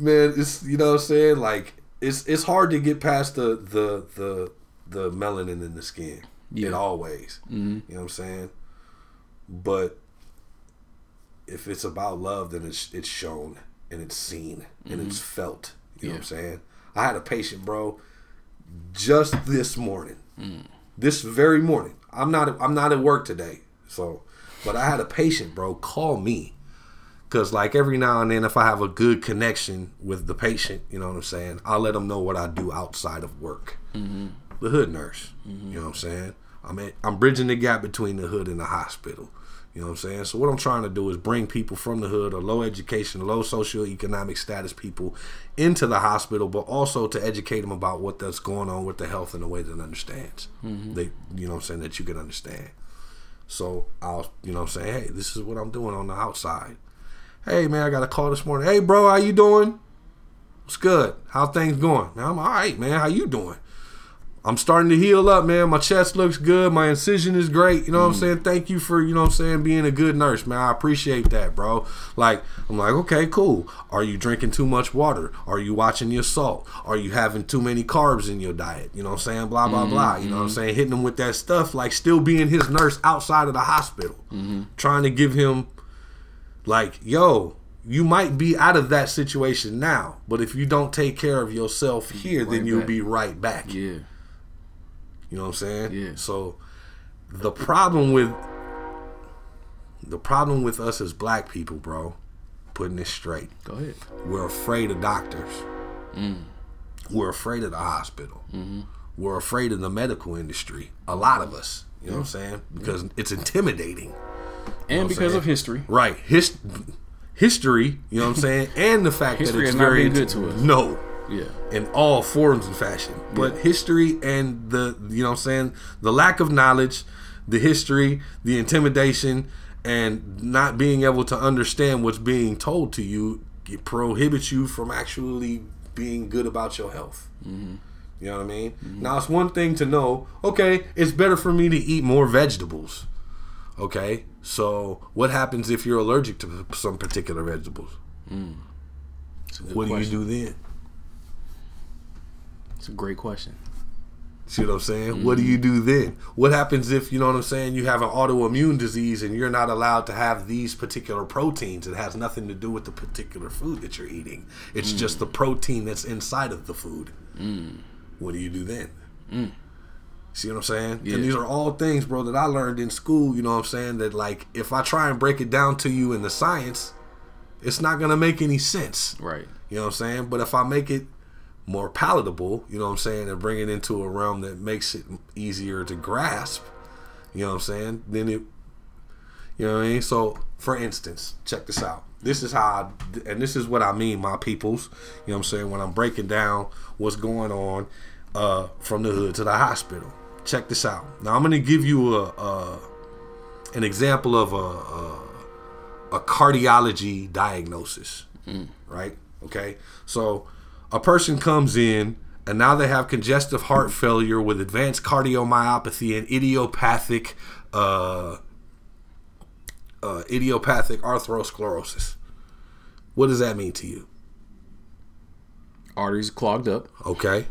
[SPEAKER 2] Man, it's you know what I'm saying? Like it's it's hard to get past the the the the melanin in the skin.
[SPEAKER 1] Yeah.
[SPEAKER 2] always, all ways. Mm-hmm. You know what I'm saying? But if it's about love, then it's it's shown and it's seen and it's mm-hmm. felt. You know what I'm saying? I had a patient, bro, just this morning. This very morning. I'm not I'm not at work today. So but I had a patient, bro, call me. Cause like every now and then, if I have a good connection with the patient, you know what I'm saying, I'll let them know what I do outside of work. Mm-hmm. The hood nurse, you know what I'm saying. I'm at, I'm bridging the gap between the hood and the hospital. You know what I'm saying. So what I'm trying to do is bring people from the hood or low education, low socioeconomic status people into the hospital, but also to educate them about what that's going on with the health in a way that understands. Mm-hmm. They, you know what I'm saying, that you can understand. So I'll, you know what I'm saying, hey, this is what I'm doing on the outside. Hey man, I got a call this morning. Hey bro, how you doing? What's good? How things going? Man, I'm all right, man. How you doing? I'm starting to heal up, man. My chest looks good. My incision is great. You know what I'm mm. saying? Thank you for, you know what I'm saying, being a good nurse, man. I appreciate that, bro. Like, I'm like, okay, cool. Are you drinking too much water? Are you watching your salt? Are you having too many carbs in your diet? You know what I'm saying? Blah, blah, blah. Mm-hmm, you know what I'm mm-hmm. saying? Hitting him with that stuff, like still being his nurse outside of the hospital. Mm-hmm. Trying to give him like, yo, you might be out of that situation now, but if you don't take care of yourself here, then you'll
[SPEAKER 1] back.
[SPEAKER 2] be right back.
[SPEAKER 1] Yeah.
[SPEAKER 2] You know what I'm saying?
[SPEAKER 1] Yeah.
[SPEAKER 2] So the problem with the problem with us as black people, bro, putting this straight,
[SPEAKER 1] Go ahead.
[SPEAKER 2] we're afraid of doctors.
[SPEAKER 1] Mm.
[SPEAKER 2] We're afraid of the hospital.
[SPEAKER 1] Mm-hmm.
[SPEAKER 2] We're afraid of the medical industry. A lot of us. You know what I'm saying? Because it's intimidating.
[SPEAKER 1] And
[SPEAKER 2] I'm
[SPEAKER 1] because of history.
[SPEAKER 2] Right. His, history, you know what I'm saying? And the fact that it's very
[SPEAKER 1] good to us.
[SPEAKER 2] No.
[SPEAKER 1] Yeah.
[SPEAKER 2] in all forms and fashion. But history and the you know what I'm saying, the lack of knowledge, the history, the intimidation, and not being able to understand what's being told to you it prohibits you from actually being good about your health.
[SPEAKER 1] Mm-hmm.
[SPEAKER 2] You know what I mean? Now it's one thing to know, okay, it's better for me to eat more vegetables. Okay, so what happens if you're allergic to some particular vegetables?
[SPEAKER 1] Good
[SPEAKER 2] What
[SPEAKER 1] question.
[SPEAKER 2] do you do then?
[SPEAKER 1] It's a great question.
[SPEAKER 2] See what I'm saying? What do mm-hmm. you do then? What happens if, you know what I'm saying, you have an autoimmune disease and you're not allowed to have these particular proteins? It has nothing to do with the particular food that you're eating. It's mm. just the protein that's inside of the food. Mm. What do you do then? Mm. See what I'm saying?
[SPEAKER 1] Yeah.
[SPEAKER 2] And these are all things, bro, that I learned in school, you know what I'm saying? That, like, if I try and break it down to you in the science, it's not going to make any sense.
[SPEAKER 1] Right.
[SPEAKER 2] You know what I'm saying? But if I make it more palatable, you know what I'm saying, and bring it into a realm that makes it easier to grasp, you know what I'm saying, then it, you know what I mean? So, for instance, check this out. This is how, I, and this is what I mean, my peoples, you know what I'm saying, when I'm breaking down what's going on uh, from the hood to the hospital. Check this out. Now, I'm going to give you a, a an example of a, a, a cardiology diagnosis, right? Okay, so a person comes in and now they have congestive heart failure with advanced cardiomyopathy and idiopathic, uh, uh, idiopathic atherosclerosis. What does that mean to you?
[SPEAKER 1] Arteries clogged up.
[SPEAKER 2] Okay,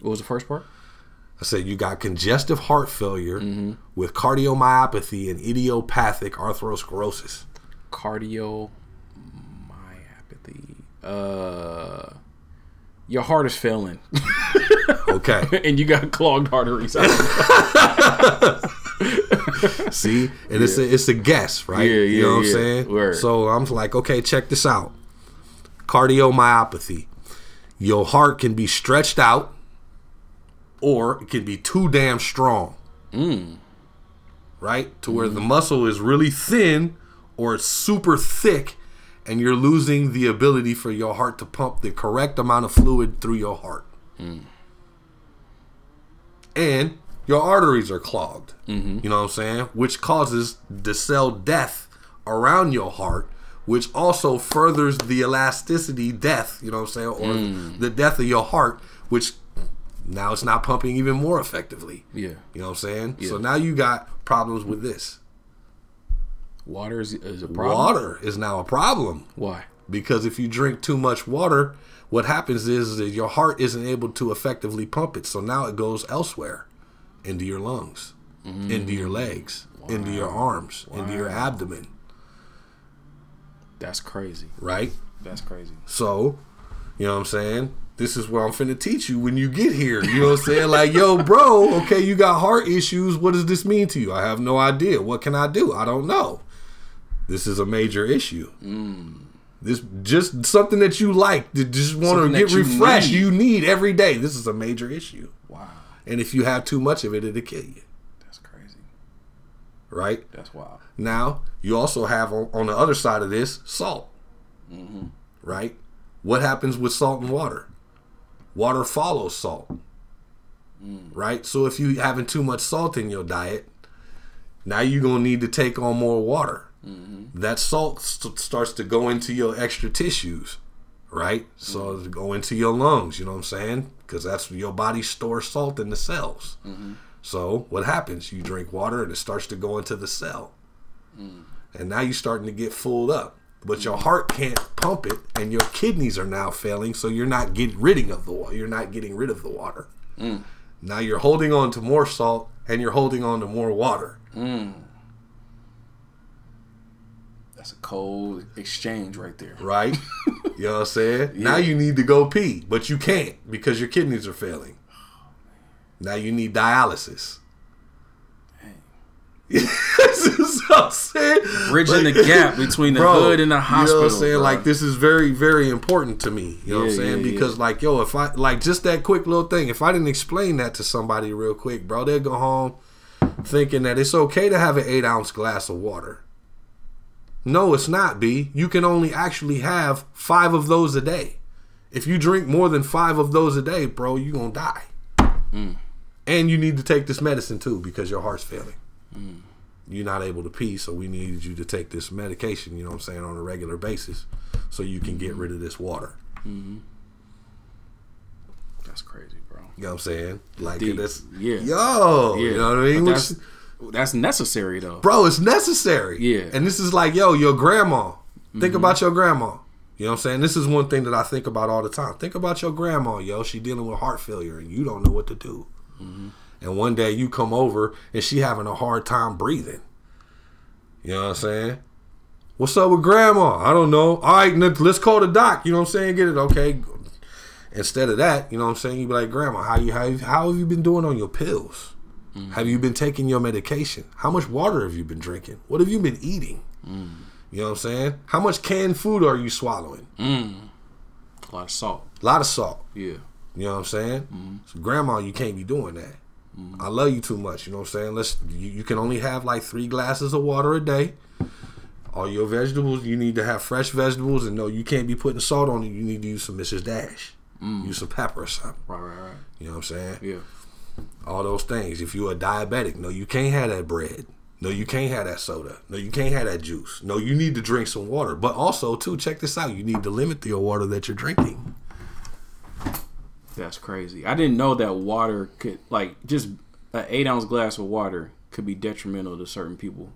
[SPEAKER 1] What was the first part?
[SPEAKER 2] I said you got congestive heart failure with cardiomyopathy and idiopathic atherosclerosis.
[SPEAKER 1] Cardiomyopathy. Uh, your heart is failing,
[SPEAKER 2] Okay.
[SPEAKER 1] and you got clogged arteries.
[SPEAKER 2] See, and it's a it's a guess, right?
[SPEAKER 1] Yeah,
[SPEAKER 2] You know what
[SPEAKER 1] yeah.
[SPEAKER 2] I'm saying?
[SPEAKER 1] Word.
[SPEAKER 2] So I'm like, okay, check this out. Cardiomyopathy. your heart can be stretched out or it can be too damn strong. Right? To where the muscle is really thin or it's super thick and you're losing the ability for your heart to pump the correct amount of fluid through your heart. And your arteries are clogged. Mm-hmm. You know what I'm saying? Which causes the cell death around your heart, which also furthers the elasticity death, you know what I'm saying? Or mm. the death of your heart, which now it's not pumping even more effectively.
[SPEAKER 1] Yeah.
[SPEAKER 2] You know what I'm saying? So now you got problems with this.
[SPEAKER 1] Water is, is a problem.
[SPEAKER 2] Water is now a problem
[SPEAKER 1] Why?
[SPEAKER 2] because if you drink too much water, what happens is that your heart isn't able to effectively pump it. So now it goes elsewhere into your lungs, mm. into your legs, into your arms, into your abdomen,
[SPEAKER 1] That's crazy.
[SPEAKER 2] right?
[SPEAKER 1] That's crazy.
[SPEAKER 2] So, you know what I'm saying? This is what I'm finna teach you when you get here. You know what I'm saying? Like, yo, bro, okay, you got heart issues. What does this mean to you? I have no idea. What can I do? I don't know. This is a major issue. This just something that you like, that just want to get
[SPEAKER 1] you
[SPEAKER 2] refreshed.
[SPEAKER 1] need.
[SPEAKER 2] You need every day. This is a major issue.
[SPEAKER 1] Wow.
[SPEAKER 2] And if you have too much of it, it'll kill you.
[SPEAKER 1] That's crazy.
[SPEAKER 2] Right?
[SPEAKER 1] That's wild.
[SPEAKER 2] Now, you also have on, on the other side of this salt. Mm-hmm. Right? What happens with salt and water? Water follows salt. Mm. Right? So if you having too much salt in your diet, now you're going to need to take on more water. Mm-hmm. That salt st- starts to go into your extra tissues. Right? So to go into your lungs, you know what I'm saying? Because that's your body stores salt in the cells. Mm-hmm. So what happens? You drink water and it starts to go into the cell mm. and now you're starting to get fulled up. But your heart can't pump it, and your kidneys are now failing, so you're not getting rid of the water. You're not getting rid of the water. Mm. Now you're holding on to more salt, and you're holding on to more water. Mm.
[SPEAKER 1] That's a cold exchange right there.
[SPEAKER 2] Right? you know what I'm saying? Now you need to go pee, but you can't because your kidneys are failing. Now you need dialysis. this is what I'm saying.
[SPEAKER 1] Bridging the gap between the
[SPEAKER 2] Bro,
[SPEAKER 1] hood and the
[SPEAKER 2] You know
[SPEAKER 1] hospital.
[SPEAKER 2] what I'm saying?
[SPEAKER 1] bro.
[SPEAKER 2] Like this is very, very important to me. You know what I'm saying?
[SPEAKER 1] yeah,
[SPEAKER 2] Because like, yo, if I like just that quick little thing, if I didn't explain that to somebody real quick, bro, they'd go home thinking that it's okay to have an eight ounce glass of water. No, it's not, B. You can only actually have five of those a day. If you drink more than five of those a day, bro, you're gonna die. Mm. And you need to take this medicine too because your heart's failing mm. you're not able to pee, so we need you to take this medication, you know what I'm saying, on a regular basis so you can get mm-hmm. rid of this water. Mm-hmm.
[SPEAKER 1] that's crazy, bro.
[SPEAKER 2] You know what I'm saying? Like
[SPEAKER 1] Deep.
[SPEAKER 2] this
[SPEAKER 1] Yeah.
[SPEAKER 2] Yo,
[SPEAKER 1] Yeah.
[SPEAKER 2] you know what I mean?
[SPEAKER 1] That's, necessary though.
[SPEAKER 2] bro, it's necessary.
[SPEAKER 1] Yeah. Mm-hmm.
[SPEAKER 2] And this is like, yo, your grandma. Think about your grandma. You know what I'm saying? This is one thing that I think about all the time. Think about your grandma, yo. She dealing with heart failure and you don't know what to do.
[SPEAKER 1] Mm-hmm.
[SPEAKER 2] And one day you come over and she having a hard time breathing. You know what I'm saying? What's up with grandma? I don't know. All right, let's call the doc. You know what I'm saying? Get it okay. Instead of that, you know what I'm saying? You be like, Grandma, how you how, how have you been doing on your pills? Have you been taking your medication? How much water have you been drinking? What have you been eating? You know what I'm saying? How much canned food are you swallowing?
[SPEAKER 1] A lot of salt.
[SPEAKER 2] A lot of salt.
[SPEAKER 1] Yeah.
[SPEAKER 2] You know what I'm saying? Mm-hmm. So grandma, you can't be doing that. Mm-hmm. I love you too much. You know what I'm saying? Let's. You, you can only have like three glasses of water a day. All your vegetables, you need to have fresh vegetables, and no, you can't be putting salt on it. You need to use some Mrs. Dash, mm. use some pepper or something.
[SPEAKER 1] Right, right, right.
[SPEAKER 2] You know what I'm saying?
[SPEAKER 1] Yeah.
[SPEAKER 2] All those things. If you're a diabetic, no, you can't have that bread. No, you can't have that soda. No, you can't have that juice. No, you need to drink some water. But also, too, check this out. You need to limit the water that you're drinking.
[SPEAKER 1] That's crazy. I didn't know that water could like just an eight ounce glass of water could be detrimental to certain people.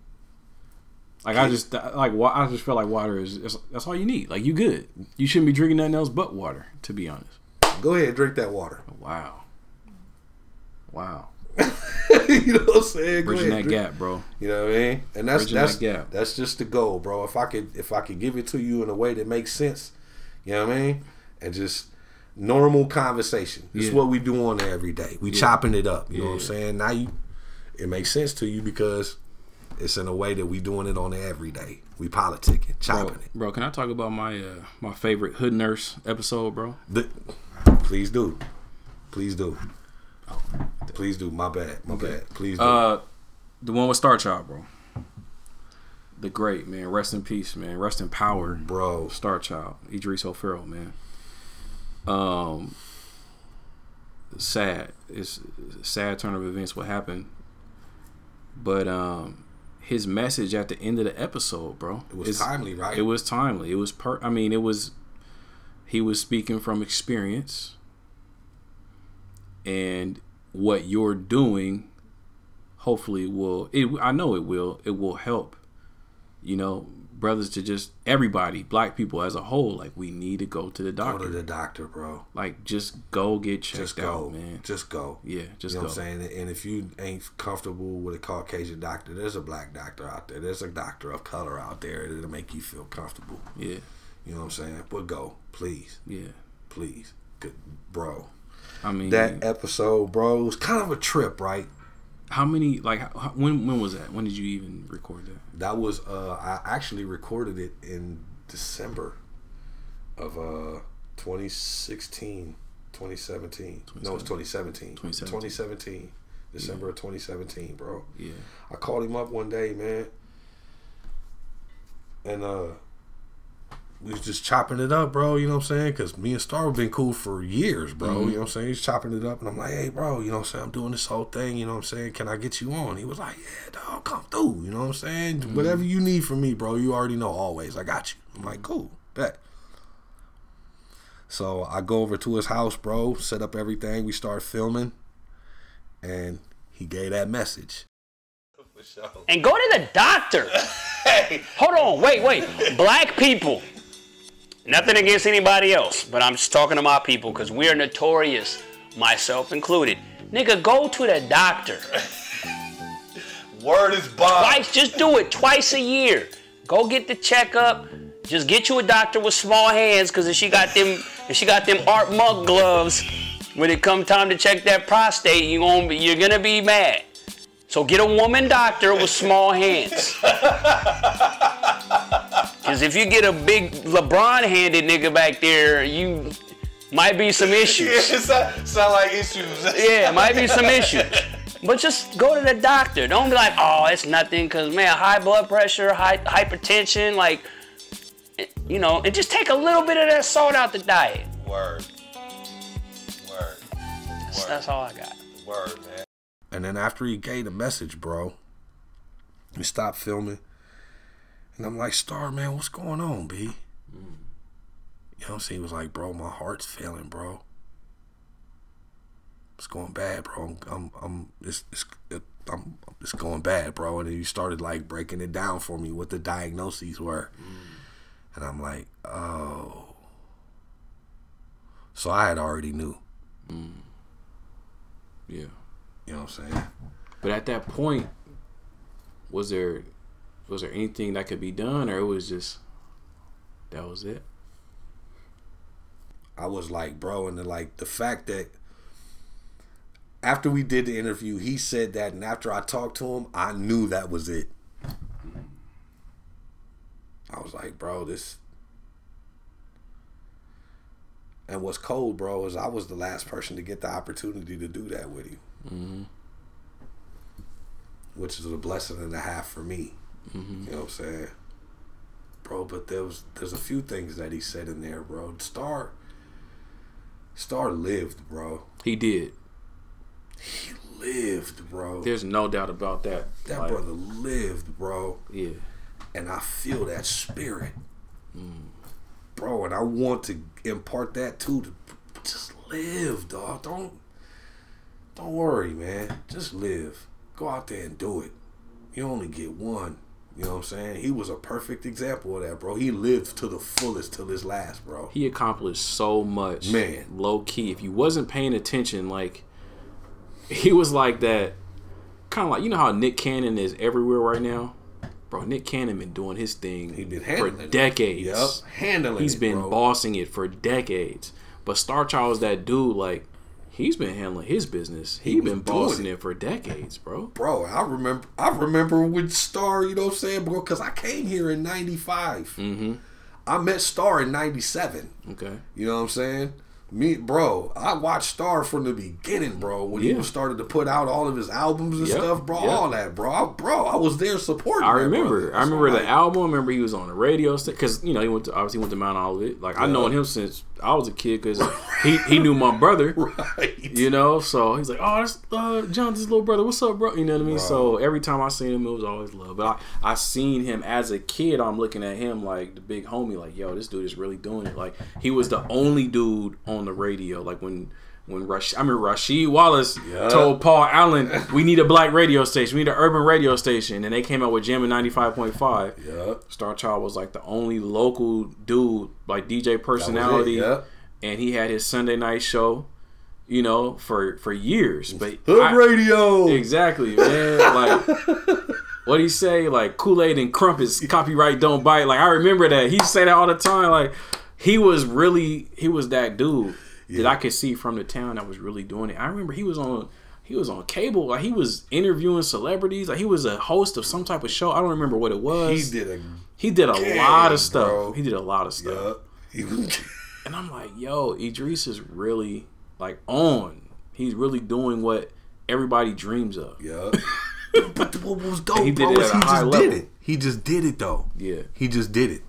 [SPEAKER 1] Like I just like I just feel like water is that's all you need. Like you good. You shouldn't be drinking nothing else but water. To be honest.
[SPEAKER 2] Go ahead, drink that water.
[SPEAKER 1] Wow. Wow.
[SPEAKER 2] you know what I'm saying?
[SPEAKER 1] Bridging
[SPEAKER 2] ahead,
[SPEAKER 1] that gap, bro.
[SPEAKER 2] You know what I mean? And that's
[SPEAKER 1] Bridging
[SPEAKER 2] that's
[SPEAKER 1] that gap.
[SPEAKER 2] that's just the goal, bro. If I could if I could give it to you in a way that makes sense, you know what I mean? And just normal conversation. Is
[SPEAKER 1] Yeah.
[SPEAKER 2] what we do on there every day. We chopping it up. You know what I'm saying? Now you it makes sense to you because it's in a way that we doing it on every day. We politicking, chopping
[SPEAKER 1] Bro,
[SPEAKER 2] it.
[SPEAKER 1] bro, can I talk about my uh, my favorite hood nurse episode, bro?
[SPEAKER 2] The, Please do. Please do. Please do. My bad. My bad. Please do.
[SPEAKER 1] Uh, the one with Star Child, bro. The great man. Rest in peace, man. Rest in power,
[SPEAKER 2] Bro.
[SPEAKER 1] Star Child, Idris O'Ferrall, man. Um, sad. It's a sad turn of events. What happened? But um, his message at the end of the episode, bro.
[SPEAKER 2] It was timely, right?
[SPEAKER 1] It was timely. It was per. I mean, it was. He was speaking from experience. And what you're doing, hopefully, will. It. I know it will. It will help. You know, brothers to just everybody, black people as a whole. Like we need to go to the doctor Go
[SPEAKER 2] to the doctor, bro.
[SPEAKER 1] like just go get checked
[SPEAKER 2] Just go.
[SPEAKER 1] out, man.
[SPEAKER 2] Just go.
[SPEAKER 1] Yeah, just
[SPEAKER 2] you know
[SPEAKER 1] go.
[SPEAKER 2] what I'm saying? And if you ain't comfortable with a Caucasian doctor, there's a black doctor out there. There's a doctor of color out there that'll make you feel comfortable.
[SPEAKER 1] Yeah,
[SPEAKER 2] You know what I'm saying? But go, please,
[SPEAKER 1] yeah.
[SPEAKER 2] please, good, bro.
[SPEAKER 1] I mean,
[SPEAKER 2] That episode, bro, was kind of a trip, right?
[SPEAKER 1] how many? Like, how, when when was that? When did you even record that?
[SPEAKER 2] That was uh I actually recorded it in December of uh 2016, 2017. No, it's 2017.
[SPEAKER 1] 2017.
[SPEAKER 2] 2017. December of 2017, bro.
[SPEAKER 1] Yeah.
[SPEAKER 2] I called him up one day, man. And uh was just chopping it up, bro, you know what I'm saying? Cause me and Star have been cool for years, bro. Mm-hmm. You know what I'm saying? He's chopping it up and I'm like, hey bro, you know what I'm saying? I'm doing this whole thing, you know what I'm saying? Can I get you on? He was like, Yeah, dog, come through. You know what I'm saying? Mm-hmm. Whatever you need from me, bro, you already know always. I got you. I'm like, cool, bet. So I go over to his house, bro, set up everything, we start filming, and he gave that message.
[SPEAKER 3] and go to the doctor. hey. Hold on, wait, wait. Black people. Nothing against anybody else, but I'm just talking to my people because we're notorious, myself included. Nigga, go to the doctor.
[SPEAKER 2] Word is bond.
[SPEAKER 3] Twice, just do it twice a year. Go get the checkup. Just get you a doctor with small hands, cause if she got them, if she got them art mug gloves, when it come time to check that prostate, you gonna be, you're gonna be mad. So get a woman doctor with small hands. Cause if you get a big LeBron-handed nigga back there, you might be some issues.
[SPEAKER 2] sound, sound like issues.
[SPEAKER 3] Yeah, it might be some issues. But just go to the doctor. Don't be like, oh, it's nothing, cause man, high blood pressure, high hypertension, like, you know, and just take a little bit of that salt out the diet.
[SPEAKER 2] Word. Word.
[SPEAKER 3] That's, that's all I got.
[SPEAKER 2] Word, man. And then after he gave the message, bro, we stopped filming. And I'm like, Star, man, what's going on, B? Mm. You know what I'm saying? He was like, bro, my heart's failing, bro. It's going bad, bro. I'm, I'm, I'm it's, it's, it, I'm, it's going bad, bro. And then he started like breaking it down for me what the diagnoses were. Mm. And I'm like, oh. So I had already knew. Mm.
[SPEAKER 1] Yeah.
[SPEAKER 2] You know what I'm saying?
[SPEAKER 1] But at that point, was there was there anything that could be done, or it was just that was it?
[SPEAKER 2] I was like, bro, and then like the fact that after we did the interview, he said that, and after I talked to him, I knew that was it. I was like, bro, this. And what's cold, bro, is I was the last person to get the opportunity to do that with you. Mm-hmm. Which is a blessing and a half for me. Mm-hmm. You know what I'm saying? Bro, but there was there's a few things that he said in there, bro. Star Star lived, bro.
[SPEAKER 1] He did.
[SPEAKER 2] He lived, bro.
[SPEAKER 1] There's no doubt about that.
[SPEAKER 2] that
[SPEAKER 1] Like,
[SPEAKER 2] brother lived, bro.
[SPEAKER 1] Yeah.
[SPEAKER 2] And I feel that spirit. Mm. Bro, and I want to impart that too. To just live, dog. Don't don't worry, man. Just live. Go out there and do it. You only get one. You know what I'm saying? He was a perfect example of that, bro. He lived to the fullest till his last, bro.
[SPEAKER 1] He accomplished so much.
[SPEAKER 2] Man.
[SPEAKER 1] Low key. If you wasn't paying attention, like he was like that kind of like you know how Nick Cannon is everywhere right now? Bro, Nick Cannon been doing his thing
[SPEAKER 2] He been
[SPEAKER 1] for
[SPEAKER 2] handling it.
[SPEAKER 1] decades.
[SPEAKER 2] Yep, handling
[SPEAKER 1] He's been bossing it for decades. But Star Child is that dude like he's been handling his business. He,
[SPEAKER 2] He
[SPEAKER 1] been bossing
[SPEAKER 2] it.
[SPEAKER 1] for decades, bro.
[SPEAKER 2] bro. I remember. I remember with Star. You know what I'm saying, bro? Because I came here in '95. Mm-hmm. I met Star in '97.
[SPEAKER 1] Okay.
[SPEAKER 2] You know what I'm saying? Me, bro, I watched Star from the beginning, bro. When he
[SPEAKER 1] Yeah.
[SPEAKER 2] was started to put out all of his albums and
[SPEAKER 1] Yep,
[SPEAKER 2] stuff, bro.
[SPEAKER 1] yep.
[SPEAKER 2] All that, bro. I, bro, I was there supporting.
[SPEAKER 1] I remember. I remember
[SPEAKER 2] So,
[SPEAKER 1] the
[SPEAKER 2] like,
[SPEAKER 1] album. I remember he was on the radio because you know he went to obviously went to Mount Olivet. Like I
[SPEAKER 2] Yeah.
[SPEAKER 1] known him since I was a kid because he he knew my brother.
[SPEAKER 2] Right.
[SPEAKER 1] You know, so he's like, "Oh, that's uh, Jonathan's little brother. What's up, bro?" You know what I mean? So every time I seen him, it was always love. But I I seen him as a kid. I'm looking at him like the big homie. Like, yo, this dude is really doing it. Like he was the only dude on the radio. Like when when Rush, I mean Rasheed Wallace
[SPEAKER 2] Yeah.
[SPEAKER 1] told Paul Allen, "We need a black radio station. We need an urban radio station," and they came out with Jam ninety five point five.
[SPEAKER 2] Yeah.
[SPEAKER 1] Star Child was like the only local dude, like DJ personality,
[SPEAKER 2] yeah.
[SPEAKER 1] and he had his Sunday night show, you know, for for years. But
[SPEAKER 2] Hood
[SPEAKER 1] I-
[SPEAKER 2] radio.
[SPEAKER 1] exactly, man. Like what he say, like Kool Aid and crumpets, copyright don't bite. Like I remember that he say that all the time. Like he was really he was that dude that I could see from the town that was really doing it. I remember he was on. He was on cable, like he was interviewing celebrities, like he was a host of some type of show. I don't remember what it was.
[SPEAKER 2] He did a
[SPEAKER 1] He did a
[SPEAKER 2] Gang,
[SPEAKER 1] lot of stuff.
[SPEAKER 2] bro.
[SPEAKER 1] He did a lot of stuff.
[SPEAKER 2] yeah. He was
[SPEAKER 1] And I'm like, yo, Idris is really like on. He's really doing what everybody dreams of.
[SPEAKER 2] Yeah. but what was dope,
[SPEAKER 1] he did
[SPEAKER 2] bro,
[SPEAKER 1] at a
[SPEAKER 2] he
[SPEAKER 1] high
[SPEAKER 2] just
[SPEAKER 1] level.
[SPEAKER 2] did it. He just did it though.
[SPEAKER 1] Yeah.
[SPEAKER 2] He just did it.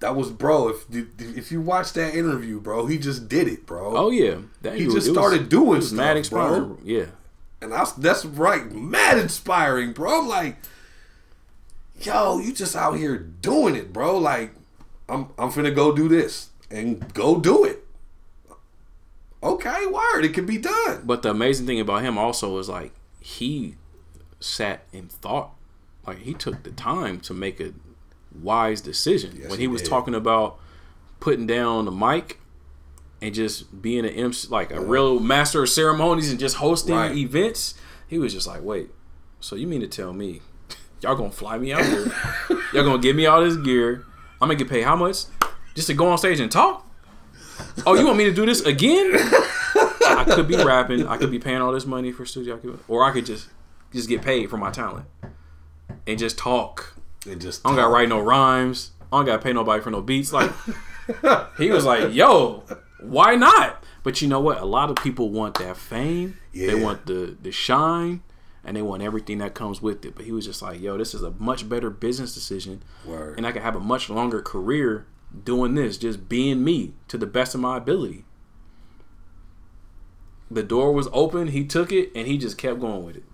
[SPEAKER 2] That was bro. If if you watch that interview, bro, he just did it, bro.
[SPEAKER 1] Oh yeah. That
[SPEAKER 2] He just
[SPEAKER 1] it was-
[SPEAKER 2] started doing
[SPEAKER 1] was mad
[SPEAKER 2] stuff, bro.
[SPEAKER 1] Yeah.
[SPEAKER 2] And I, that's right, mad inspiring, bro. I'm like, yo, you just out here doing it, bro. Like, I'm I'm finna go do this and go do it. Okay, word, it can be done.
[SPEAKER 1] But the amazing thing about him also is like he sat and thought. Like he took the time to make a wise decision.
[SPEAKER 2] Yes,
[SPEAKER 1] when
[SPEAKER 2] he
[SPEAKER 1] he was
[SPEAKER 2] did.
[SPEAKER 1] talking about putting down the mic and just being an MC, like a real master of ceremonies and just hosting
[SPEAKER 2] Right.
[SPEAKER 1] events, he was just like, wait, so you mean to tell me y'all gonna fly me out here? y'all gonna give me all this gear? I'm gonna get paid how much just to go on stage and talk? Oh, you want me to do this again? I could be rapping. I could be paying all this money for studio, or I could just just get paid for my talent and just talk.
[SPEAKER 2] And just
[SPEAKER 1] I don't gotta write no rhymes. I don't gotta pay nobody for no beats. Like he was like, "Yo, why not?" But you know what? A lot of people want that fame. They want the the shine, and they want everything that comes with it. But he was just like, "Yo, this is a much better business decision,
[SPEAKER 2] Word.
[SPEAKER 1] and I can have a much longer career doing this, just being me to the best of my ability." The door was open. He took it, and he just kept going with it.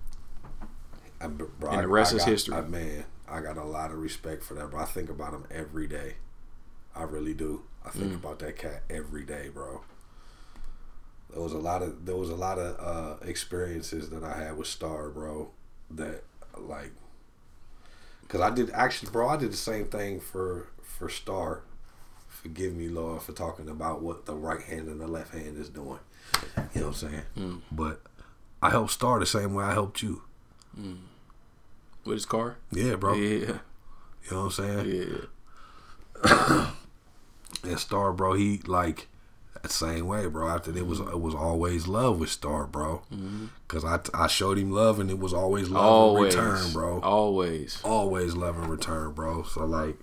[SPEAKER 2] I, bro,
[SPEAKER 1] And the rest
[SPEAKER 2] I
[SPEAKER 1] is
[SPEAKER 2] got-
[SPEAKER 1] history.
[SPEAKER 2] I, man, I got a lot of respect for that, bro. I think about him every day. I really do. I think
[SPEAKER 1] Mm.
[SPEAKER 2] about that cat every day, bro. There was a lot of there was a lot of uh, experiences that I had with Star, bro. That like, cause I did actually, bro. I did the same thing for for Star. Forgive me, Lord, for talking about what the right hand and the left hand is doing. You know what I'm saying?
[SPEAKER 1] Mm.
[SPEAKER 2] But I helped Star the same way I helped you.
[SPEAKER 1] With his car,
[SPEAKER 2] Yeah, bro.
[SPEAKER 1] yeah,
[SPEAKER 2] You know what I'm saying?
[SPEAKER 1] yeah.
[SPEAKER 2] And Star, bro, he like that same way, bro. After it was it was always love with Star, bro. Mm-hmm. Cause I I showed him love and it was always love
[SPEAKER 1] Always,
[SPEAKER 2] in return, bro.
[SPEAKER 1] Always.
[SPEAKER 2] Always love in return, bro. So like,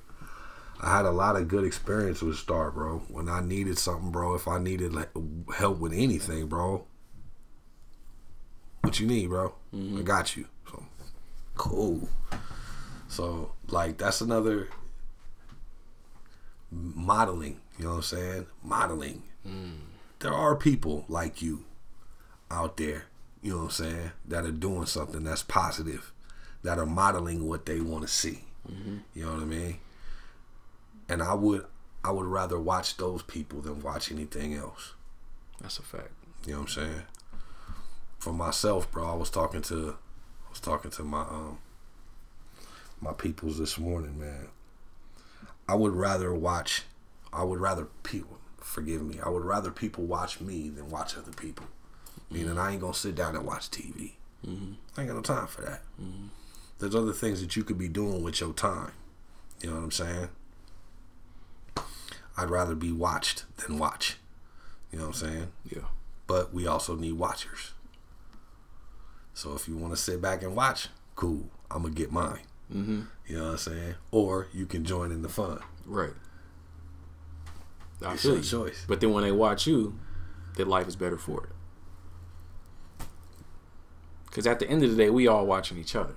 [SPEAKER 2] I had a lot of good experience with Star, bro. When I needed something, bro. If I needed like help with anything, bro. What you need, bro? I mm-hmm. got you. So cool. So like that's another modeling. You know what I'm saying? Modeling. Hmm. There are people like you out there. You know what I'm saying? That are doing something that's positive. That are modeling what they want to see. Mm-hmm. You know what I mean? And I would I would rather watch those people than watch anything else.
[SPEAKER 1] That's a fact.
[SPEAKER 2] You know what I'm saying? For myself, bro, I was talking to was talking to my um my peoples this morning, man. I would rather watch I would rather people forgive me. I would rather people watch me than watch other people. Meaning I ain't gonna sit down and watch TV. I ain't got no time for that. There's other things that you could be doing with your time. You know what I'm saying? I'd rather be watched than watch. You know what I'm saying?
[SPEAKER 1] Yeah.
[SPEAKER 2] but we also need watchers. So if you want to sit back and watch, cool. I'm gonna get mine.
[SPEAKER 1] Mm-hmm.
[SPEAKER 2] You know what I'm saying? Or you can join in the fun.
[SPEAKER 1] Right. I
[SPEAKER 2] It's your
[SPEAKER 1] you.
[SPEAKER 2] choice.
[SPEAKER 1] But then when they watch you, their life is better for it. Because at the end of the day, we all watching each other.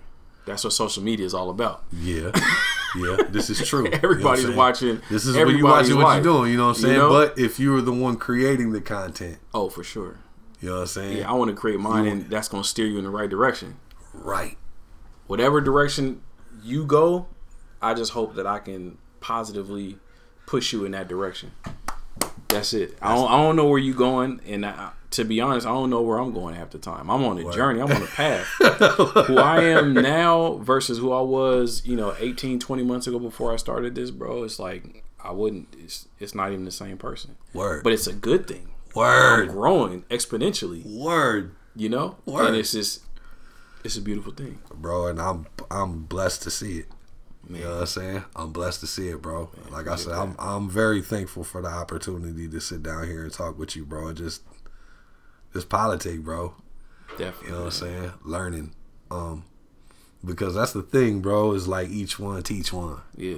[SPEAKER 1] That's what social media is all about.
[SPEAKER 2] Yeah, yeah, this is true. You know
[SPEAKER 1] Everybody's watching
[SPEAKER 2] This is when you
[SPEAKER 1] everybody's
[SPEAKER 2] watching what you're doing. You know what I'm
[SPEAKER 1] You
[SPEAKER 2] saying?
[SPEAKER 1] know?
[SPEAKER 2] But if you were the one creating the content,
[SPEAKER 1] Oh, for sure.
[SPEAKER 2] You know what I'm saying?
[SPEAKER 1] Yeah, I want to create mine, and that's going to steer you in the right direction.
[SPEAKER 2] right.
[SPEAKER 1] Whatever direction you go, I just hope that I can positively push you in that direction. That's it. I don't, I don't know where you're going, and I, to be honest, I don't know where I'm going half the time. I'm on a journey. I'm on a path. who I am now versus who I was, you know, 18, 20 months ago before I started this, bro. It's like I wouldn't. It's it's not even the same person.
[SPEAKER 2] Word.
[SPEAKER 1] But it's a good thing. I'm
[SPEAKER 2] Word.
[SPEAKER 1] growing exponentially.
[SPEAKER 2] Word.
[SPEAKER 1] You know,
[SPEAKER 2] Word.
[SPEAKER 1] and it's just it's a beautiful thing.
[SPEAKER 2] bro, and I'm I'm blessed to see it.
[SPEAKER 1] Man.
[SPEAKER 2] You know what I'm saying? I'm blessed to see it, bro. like I said, I'm I'm very thankful for the opportunity to sit down here and talk with you, bro, and just just politic, bro.
[SPEAKER 1] Definitely.
[SPEAKER 2] You know what I'm saying? Learning. Um because that's the thing, bro, is like each one teach one.
[SPEAKER 1] Yeah.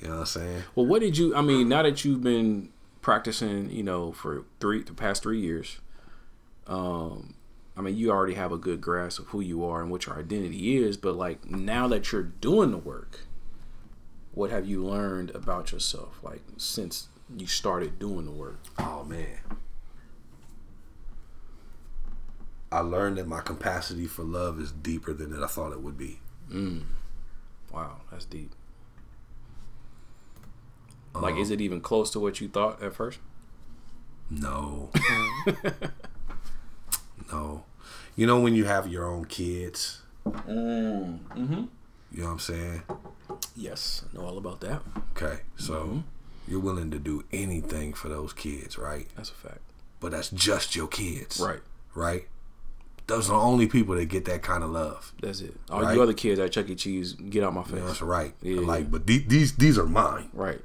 [SPEAKER 2] You know what I'm saying?
[SPEAKER 1] Well, what did you? I mean, now that you've been practicing, you know, for three the past three years, um, I mean, you already have a good grasp of who you are and what your identity is. But like now that you're doing the work, what have you learned about yourself? Like since you started doing the work.
[SPEAKER 2] Oh man. I learned that my capacity for love is deeper than that I thought it would be.
[SPEAKER 1] Wow, that's deep. Like, is it even close to what you thought at first?
[SPEAKER 2] No. no. You know when you have your own kids,
[SPEAKER 1] Mm-hmm.
[SPEAKER 2] you know what I'm saying?
[SPEAKER 1] Yes, I know all about that.
[SPEAKER 2] Okay. So you're willing to do anything for those kids, right?
[SPEAKER 1] That's a fact.
[SPEAKER 2] But that's just your kids.
[SPEAKER 1] Right.
[SPEAKER 2] Right? Those are the only people that get that kind of love.
[SPEAKER 1] That's it. All
[SPEAKER 2] Right.
[SPEAKER 1] you other kids at Chuck E. Cheese, get out my face.
[SPEAKER 2] That's right.
[SPEAKER 1] Yeah.
[SPEAKER 2] Like, but the- these these are mine.
[SPEAKER 1] Right.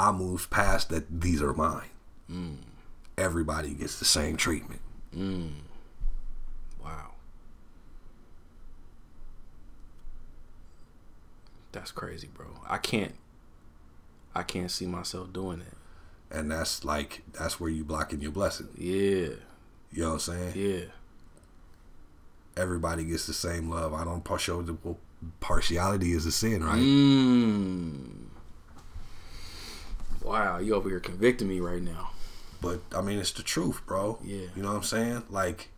[SPEAKER 2] I moved past that. These are mine.
[SPEAKER 1] Mm.
[SPEAKER 2] Everybody gets the same treatment.
[SPEAKER 1] Wow. That's crazy, bro. I can't. I can't see myself doing that.
[SPEAKER 2] And that's like that's where you blocking your blessing.
[SPEAKER 1] Yeah.
[SPEAKER 2] You know what I'm saying?
[SPEAKER 1] Yeah.
[SPEAKER 2] Everybody gets the same love. I don't show the well, partiality is a sin, right?
[SPEAKER 1] Mm. Wow, you over here convicting me right now.
[SPEAKER 2] But I mean, it's the truth, bro.
[SPEAKER 1] Yeah.
[SPEAKER 2] You know what I'm saying? Like,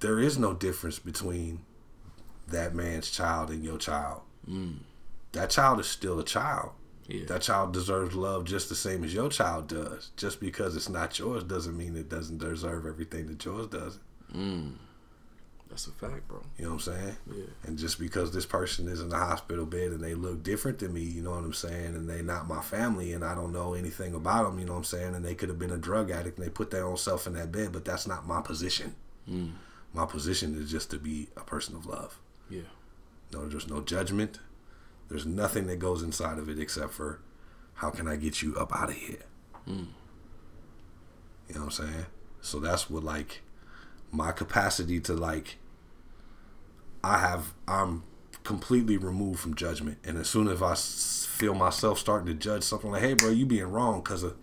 [SPEAKER 2] there is no difference between that man's child and your child. That child is still a child.
[SPEAKER 1] Mm. Yeah.
[SPEAKER 2] That child deserves love just the same as your child does. Just because it's not yours doesn't mean it doesn't deserve everything that yours does.
[SPEAKER 1] That's a fact, bro.
[SPEAKER 2] You know what I'm saying?
[SPEAKER 1] Yeah.
[SPEAKER 2] And just because this person is in the hospital bed and they look different than me, you know what I'm saying? And they not my family and I don't know anything about them, you know what I'm saying? And they could have been a drug addict and they put their own self in that bed, but that's not my position. Mm. My position is just to be a person of love.
[SPEAKER 1] Yeah.
[SPEAKER 2] No, there's no judgment. There's nothing that goes inside of it except for how can I get you up out of here? Mm. You know what I'm saying? So that's what like my capacity to like I have I'm completely removed from judgment, and as soon as I feel myself starting to judge something like, "Hey, bro, you being wrong," because of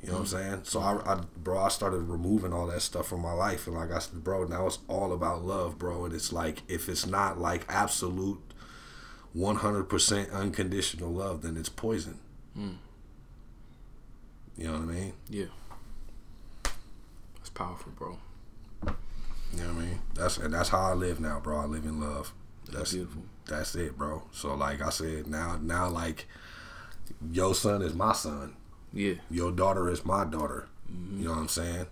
[SPEAKER 2] you know what I'm mm. saying? So I, I, bro, I started removing all that stuff from my life, and like I said, bro, now it's all about love, bro. And it's like if it's not like absolute, 100% unconditional love, then it's poison. Mm. You know what I mean?
[SPEAKER 1] Yeah. That's powerful, bro.
[SPEAKER 2] You know what I mean? That's and that's how I live now, bro. I live in love. That's
[SPEAKER 1] beautiful.
[SPEAKER 2] That's it, bro. So like I said, now now like your son is my son.
[SPEAKER 1] Yeah.
[SPEAKER 2] Your daughter is my daughter. Mm-hmm. You know what I'm saying?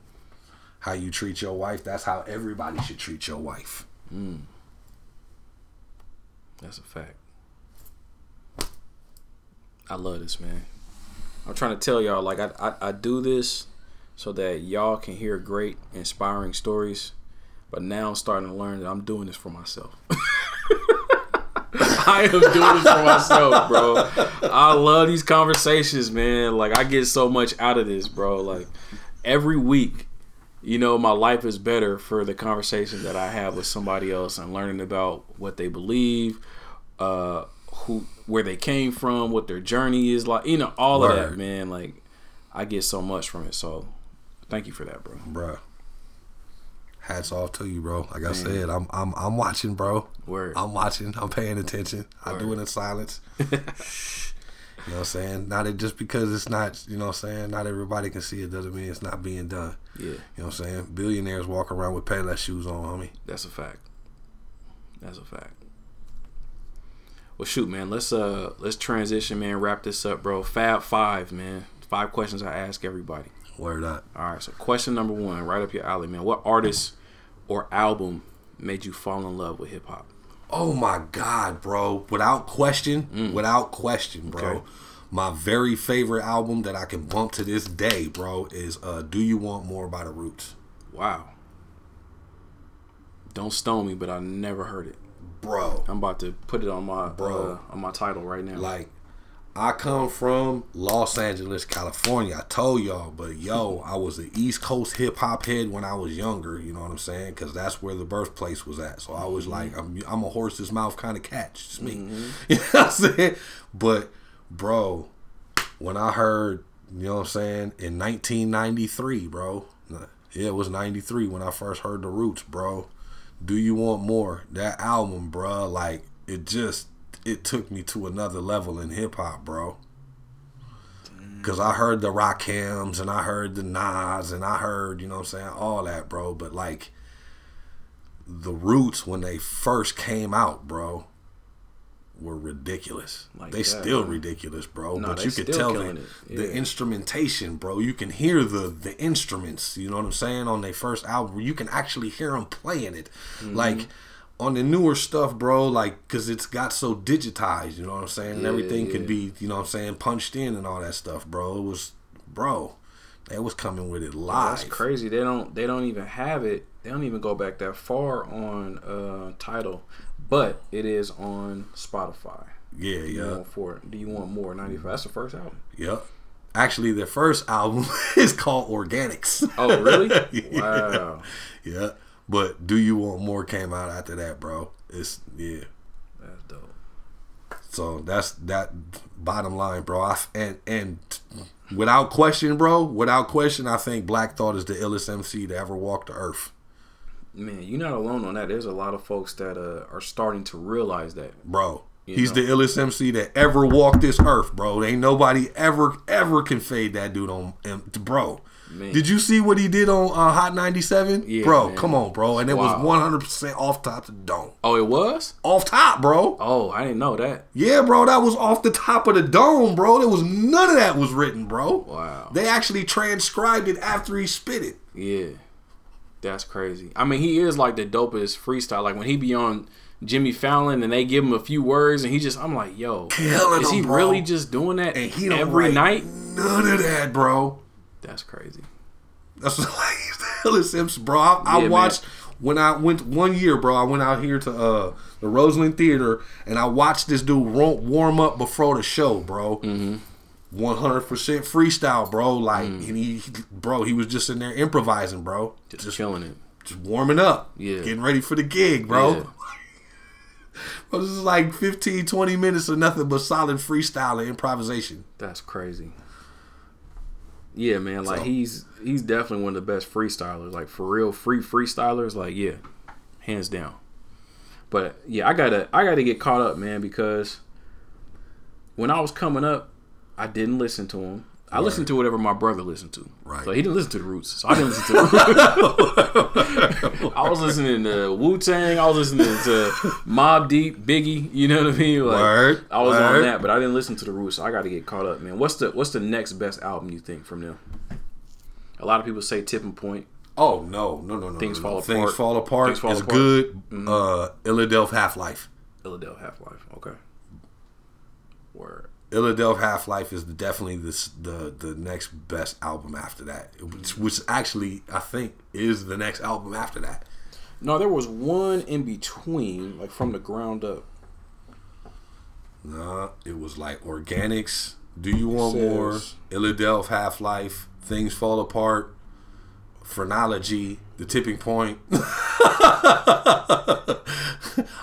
[SPEAKER 2] How you treat your wife, that's how everybody should treat your wife. Mm.
[SPEAKER 1] That's a fact. I love this, man. I'm trying to tell y'all, like, I, I, I do this so that y'all can hear great, inspiring stories. But now I'm starting to learn that I'm doing this for myself. I am doing this for myself, bro. I love these conversations, man. Like, I get so much out of this, bro. Like, every week, you know, my life is better for the conversation that I have with somebody else and learning about what they believe, uh, who where they came from, what their journey is like, you know, all of that, man. Like, I get so much from it. So, thank you for that, bro.
[SPEAKER 2] Bruh. Hats off to you, bro. Like I said, I'm I'm I'm watching, bro.
[SPEAKER 1] Word.
[SPEAKER 2] I'm watching. I'm paying attention. I do it in silence. Shh. You know what I'm saying? Not that just because it's not, you know what I'm saying, not everybody can see it doesn't mean it's not being done.
[SPEAKER 1] Yeah,
[SPEAKER 2] You know what I'm saying? Billionaires walk around with Payless shoes on, homie.
[SPEAKER 1] that's a fact. That's a fact. Well, shoot, man. Let's uh let's transition, man. Wrap this up, bro. Fab Five, man. Five questions I ask everybody.
[SPEAKER 2] Word up.
[SPEAKER 1] All right. So, question number one, right up your alley, man. What artist or album made you fall in love with hip hop?
[SPEAKER 2] Oh my God, bro. Without question, without question, bro.
[SPEAKER 1] Mm. Okay.
[SPEAKER 2] My very favorite album that I can bump to this day, bro, is uh Do You Want More by the Roots.
[SPEAKER 1] Wow. Don't stone me, but I never heard it.
[SPEAKER 2] Bro.
[SPEAKER 1] I'm about to put it on my
[SPEAKER 2] Bro.
[SPEAKER 1] uh, on my Tidal right now.
[SPEAKER 2] Like, I come from Los Angeles, California. I told y'all, but yo, I was an East Coast hip hop head when I was younger. You know what I'm saying? Because that's where the birthplace was at. So I was mm-hmm. like, I'm, I'm a horse's mouth kind of cat. It's me. Mm-hmm. You know what I'm saying? But, bro, when I heard, you know what I'm saying, in 1993, bro. Yeah, it was 93 when I first heard the Roots, bro. Do you want more? That album, bro, like it just it took me to another level in hip hop, bro. Cause I heard the Rakims and I heard the Nas and I heard, you know what I'm saying, all that, bro. But like the Roots when they first came out, bro, were ridiculous.
[SPEAKER 1] Like
[SPEAKER 2] they
[SPEAKER 1] that,
[SPEAKER 2] still
[SPEAKER 1] huh?
[SPEAKER 2] ridiculous, bro.
[SPEAKER 1] No,
[SPEAKER 2] but you could tell the,
[SPEAKER 1] it.
[SPEAKER 2] the instrumentation, bro. You can hear the the instruments. You know what I'm saying on their first album. You can actually hear them playing it,
[SPEAKER 1] Mm-hmm.
[SPEAKER 2] like on the newer stuff, bro. Like because it's got so digitized. You know what I'm saying? and
[SPEAKER 1] Yeah,
[SPEAKER 2] everything
[SPEAKER 1] yeah.
[SPEAKER 2] could be, you know what I'm saying, punched in and all that stuff, bro. It was, bro. They was coming with it live.
[SPEAKER 1] That's crazy. They don't they don't even have it. They don't even go back that far on uh Tidal, but it is on Spotify.
[SPEAKER 2] Yeah,
[SPEAKER 1] you
[SPEAKER 2] yeah,
[SPEAKER 1] want for Do you want more? Ninety five. That's the first album.
[SPEAKER 2] yep. Actually, their first album is called Organix.
[SPEAKER 1] Oh really?
[SPEAKER 2] Yeah.
[SPEAKER 1] Wow.
[SPEAKER 2] Yeah. But Do You Want More came out after that, bro. It's yeah.
[SPEAKER 1] That's dope.
[SPEAKER 2] So that's that bottom line, bro. I, and and without question, bro, without question, I think Black Thought is the illest MC to ever walk the earth.
[SPEAKER 1] Man, you're not alone on that. There's a lot of folks that uh, are starting to realize that.
[SPEAKER 2] Bro. He's
[SPEAKER 1] know.
[SPEAKER 2] the illest MC that ever walked this earth, bro. Ain't nobody ever, ever can fade that dude on, bro.
[SPEAKER 1] Man.
[SPEAKER 2] Did you see what he did on uh, Hot 97?
[SPEAKER 1] Yeah,
[SPEAKER 2] bro,
[SPEAKER 1] man.
[SPEAKER 2] come on, bro. And it
[SPEAKER 1] Wow.
[SPEAKER 2] was 100% off top to the dome.
[SPEAKER 1] Oh, it was.
[SPEAKER 2] Off top, bro.
[SPEAKER 1] Oh, I didn't know that.
[SPEAKER 2] Yeah, bro, that was off the top of the dome, bro. There was none of that was written, bro.
[SPEAKER 1] Wow.
[SPEAKER 2] They actually transcribed it after he spit it.
[SPEAKER 1] Yeah, that's crazy. I mean, he is like the dopest freestyle. Like when he be on Jimmy Fallon and they give him a few words and he just, I'm like, yo,
[SPEAKER 2] Killing
[SPEAKER 1] is he
[SPEAKER 2] bro.
[SPEAKER 1] really just doing that
[SPEAKER 2] And he don't
[SPEAKER 1] every night?
[SPEAKER 2] None of that, bro.
[SPEAKER 1] That's crazy.
[SPEAKER 2] That's like he's the hellest Simpson, bro. I, I
[SPEAKER 1] Yeah, man.
[SPEAKER 2] watched when I went one year, bro. I went out here to uh the Roseland Theater and I watched this dude warm up before the show, bro.
[SPEAKER 1] Mm-hmm.
[SPEAKER 2] One hundred percent freestyle, bro. Like,
[SPEAKER 1] Mm.
[SPEAKER 2] and he, bro, he was just in there improvising, bro.
[SPEAKER 1] Just, killing it.
[SPEAKER 2] just warming up,
[SPEAKER 1] Yeah.
[SPEAKER 2] getting ready for the gig, bro.
[SPEAKER 1] Yeah.
[SPEAKER 2] Bro, this is like 15, 20 minutes of nothing but solid freestyle and improvisation.
[SPEAKER 1] That's crazy. Yeah, man. Like
[SPEAKER 2] So-
[SPEAKER 1] he's he's definitely one of the best freestylers. Like for real, free freestylers. Like yeah, hands down. But yeah, I gotta I gotta get caught up, man, because when I was coming up, I didn't listen to him. I listened to whatever my brother listened to.
[SPEAKER 2] Right.
[SPEAKER 1] So he didn't listen to the Roots. So I didn't listen to the Roots. I was listening to Wu Tang. I was listening to Mobb Deep, Biggie. You know what I mean? Like,
[SPEAKER 2] Word,
[SPEAKER 1] I was on that, but I didn't listen to the Roots. So I got to get caught up, man. What's the What's the next best album you think from them? A lot of people say Tipping Point.
[SPEAKER 2] Oh no, no, no, no.
[SPEAKER 1] Things
[SPEAKER 2] no, no.
[SPEAKER 1] Fall
[SPEAKER 2] Things
[SPEAKER 1] Apart.
[SPEAKER 2] fall apart.
[SPEAKER 1] Things Fall
[SPEAKER 2] is
[SPEAKER 1] Apart. Mm-hmm.
[SPEAKER 2] good. Uh, Philadelphia Half Life.
[SPEAKER 1] Philadelphia Half Life. Okay. Word.
[SPEAKER 2] Philadelphia Half Life is definitely this the the next best album after that, which, which actually I think is the next album after that.
[SPEAKER 1] No, there was one in between, like from the ground up.
[SPEAKER 2] Nah, it was like Organix. Do you want
[SPEAKER 1] Says-
[SPEAKER 2] more? Philadelphia Half Life. Things fall apart. Phrenology. The tipping point.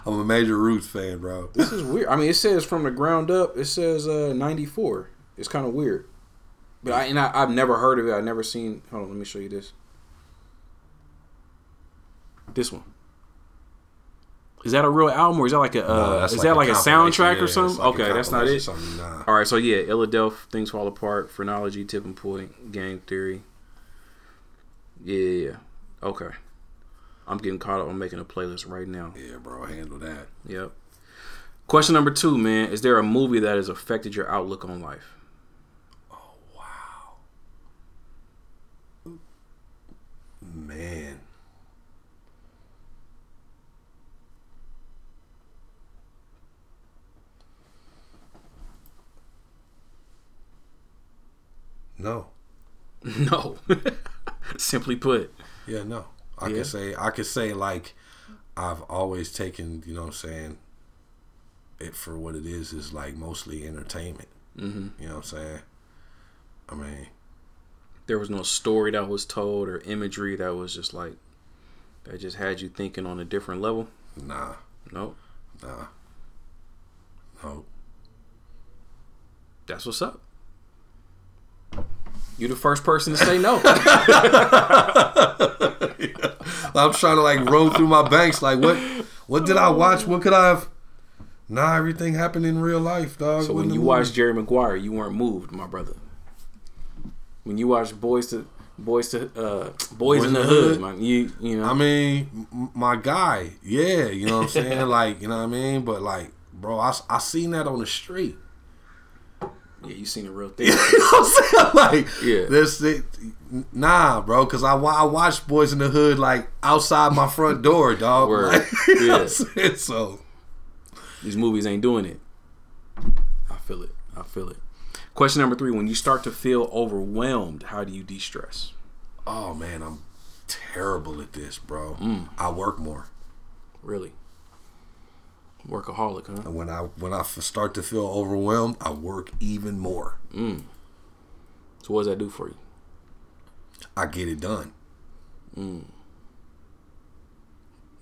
[SPEAKER 2] I'm a major Roots fan, bro.
[SPEAKER 1] This is weird. I mean, it says from the ground up. It says uh, '94. It's kind of weird. But I and I, I've never heard of it. I've never seen. Hold on, let me show you this. This one. Is that a real album or is that like a? Uh,
[SPEAKER 2] No,
[SPEAKER 1] is
[SPEAKER 2] like
[SPEAKER 1] that
[SPEAKER 2] a
[SPEAKER 1] like a soundtrack
[SPEAKER 2] Yeah,
[SPEAKER 1] or something?
[SPEAKER 2] like
[SPEAKER 1] okay, that's not it.
[SPEAKER 2] Nah.
[SPEAKER 1] All right, so yeah, Illadelph, Things Fall Apart, Phrenology, Tipping Point, Game Theory. Yeah, yeah, yeah. Okay. I'm getting caught up on making a playlist right now.
[SPEAKER 2] Yeah, bro, handle that.
[SPEAKER 1] Yep. Question number two, man. Is there a movie that has affected your outlook on life? Oh wow.
[SPEAKER 2] Man. No.
[SPEAKER 1] No. Simply put.
[SPEAKER 2] Yeah, no. I
[SPEAKER 1] Yeah.
[SPEAKER 2] could say I could say like I've always taken, you know what I'm saying, it for what it is is like mostly entertainment.
[SPEAKER 1] hmm
[SPEAKER 2] You know what I'm saying? I mean,
[SPEAKER 1] There was no story that was told or imagery that was just like that just had you thinking on a different level.
[SPEAKER 2] nah,
[SPEAKER 1] Nope.
[SPEAKER 2] nah. No.
[SPEAKER 1] That's what's up. You the first person to say no.
[SPEAKER 2] I'm trying to like roll through my banks like what what did I watch? What could I have Nah, everything happened in real life, dog.
[SPEAKER 1] So when you
[SPEAKER 2] movie.
[SPEAKER 1] watched Jerry Maguire, you weren't moved, my brother. When you watched Boys to Boys to uh, Boys, in the, Hood, man, you you know.
[SPEAKER 2] I mean, my guy, yeah, you know what I'm saying? like, you know what I mean? But like, bro, I I seen that on the street.
[SPEAKER 1] Yeah, you seen the real thing.
[SPEAKER 2] you know what I'm saying? Like,
[SPEAKER 1] Yeah.
[SPEAKER 2] this, it, nah, bro, because I, I watched Boys in the Hood like outside my front door, dog.
[SPEAKER 1] Word.
[SPEAKER 2] Like,
[SPEAKER 1] Yeah.
[SPEAKER 2] So,
[SPEAKER 1] These movies ain't doing it. I feel it. I feel it. Question number three: When you start to feel overwhelmed, how do you de-stress?
[SPEAKER 2] oh man, I'm terrible at this, bro.
[SPEAKER 1] Mm.
[SPEAKER 2] I work more.
[SPEAKER 1] Really, workaholic, huh?
[SPEAKER 2] And when I when I start to feel overwhelmed, I work even more.
[SPEAKER 1] So what does that do for you?
[SPEAKER 2] I get it done.
[SPEAKER 1] Mm.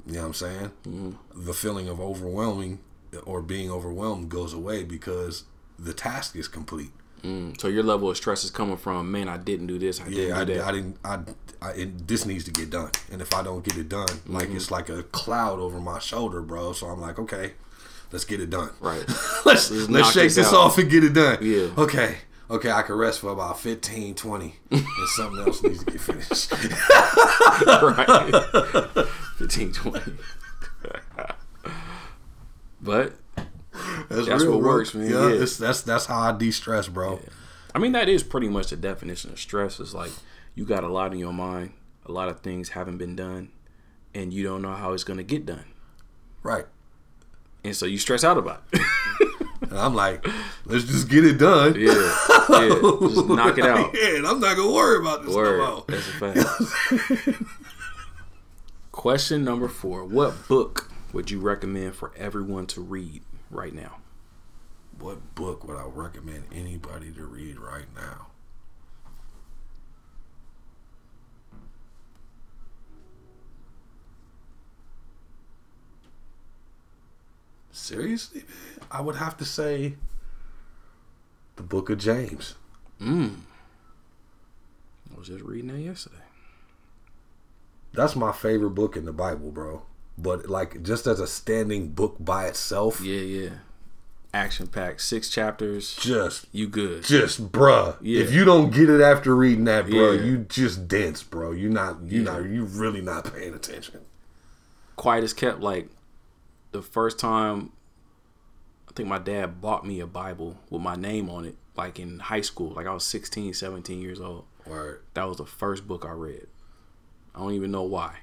[SPEAKER 2] You know what I'm saying?
[SPEAKER 1] Mm-hmm.
[SPEAKER 2] The feeling of overwhelming or being overwhelmed goes away because the task is complete.
[SPEAKER 1] Mm. So your level of stress is coming from, man, I didn't do this, I
[SPEAKER 2] Yeah, I,
[SPEAKER 1] didn't do that.
[SPEAKER 2] I didn't. I, I it, this needs to get done, and if I don't get it done, like
[SPEAKER 1] Mm-hmm.
[SPEAKER 2] it's like a cloud over my shoulder, bro. So I'm like, okay, let's get it done.
[SPEAKER 1] Right.
[SPEAKER 2] let's
[SPEAKER 1] Let's
[SPEAKER 2] let's shake
[SPEAKER 1] this
[SPEAKER 2] this
[SPEAKER 1] out.
[SPEAKER 2] off and get it done.
[SPEAKER 1] Yeah.
[SPEAKER 2] Okay. Okay, I can rest for about 15, 20, and something else needs to get finished.
[SPEAKER 1] right. 15, 20. but
[SPEAKER 2] That's,
[SPEAKER 1] That's
[SPEAKER 2] real,
[SPEAKER 1] what
[SPEAKER 2] bro.
[SPEAKER 1] works, man.
[SPEAKER 2] Yeah,
[SPEAKER 1] Yeah.
[SPEAKER 2] that's that's how I de-stress, bro.
[SPEAKER 1] I mean, that is pretty much the definition of stress. Is like you got a lot in your mind, a lot of things haven't been done, and you don't know how it's gonna get done,
[SPEAKER 2] Right.
[SPEAKER 1] and so you stress out about it.
[SPEAKER 2] And I'm like, let's just get it done.
[SPEAKER 1] yeah, yeah, just knock it out.
[SPEAKER 2] Yeah, and I'm not gonna worry about this
[SPEAKER 1] Word,
[SPEAKER 2] no more.
[SPEAKER 1] that's a fact. Question number four: What book would you recommend for everyone to read right now?
[SPEAKER 2] What book would I recommend anybody to read right now? Seriously, man? I would have to say the book of James.
[SPEAKER 1] Mm. I was just reading that yesterday.
[SPEAKER 2] That's my favorite book in the Bible, bro. But like just as a standing book by itself,
[SPEAKER 1] Yeah, yeah. Action packed, six chapters.
[SPEAKER 2] just
[SPEAKER 1] You good?
[SPEAKER 2] just bruh.
[SPEAKER 1] Yeah.
[SPEAKER 2] If you don't get it after reading that, bro,
[SPEAKER 1] Yeah.
[SPEAKER 2] you just dense, bro. You not you
[SPEAKER 1] Yeah.
[SPEAKER 2] not you really not paying attention.
[SPEAKER 1] quiet as kept like the first time i think my dad bought me a bible with my name on it like in high school like i was 16 17 years old
[SPEAKER 2] Word.
[SPEAKER 1] that was the first book i read i don't even know why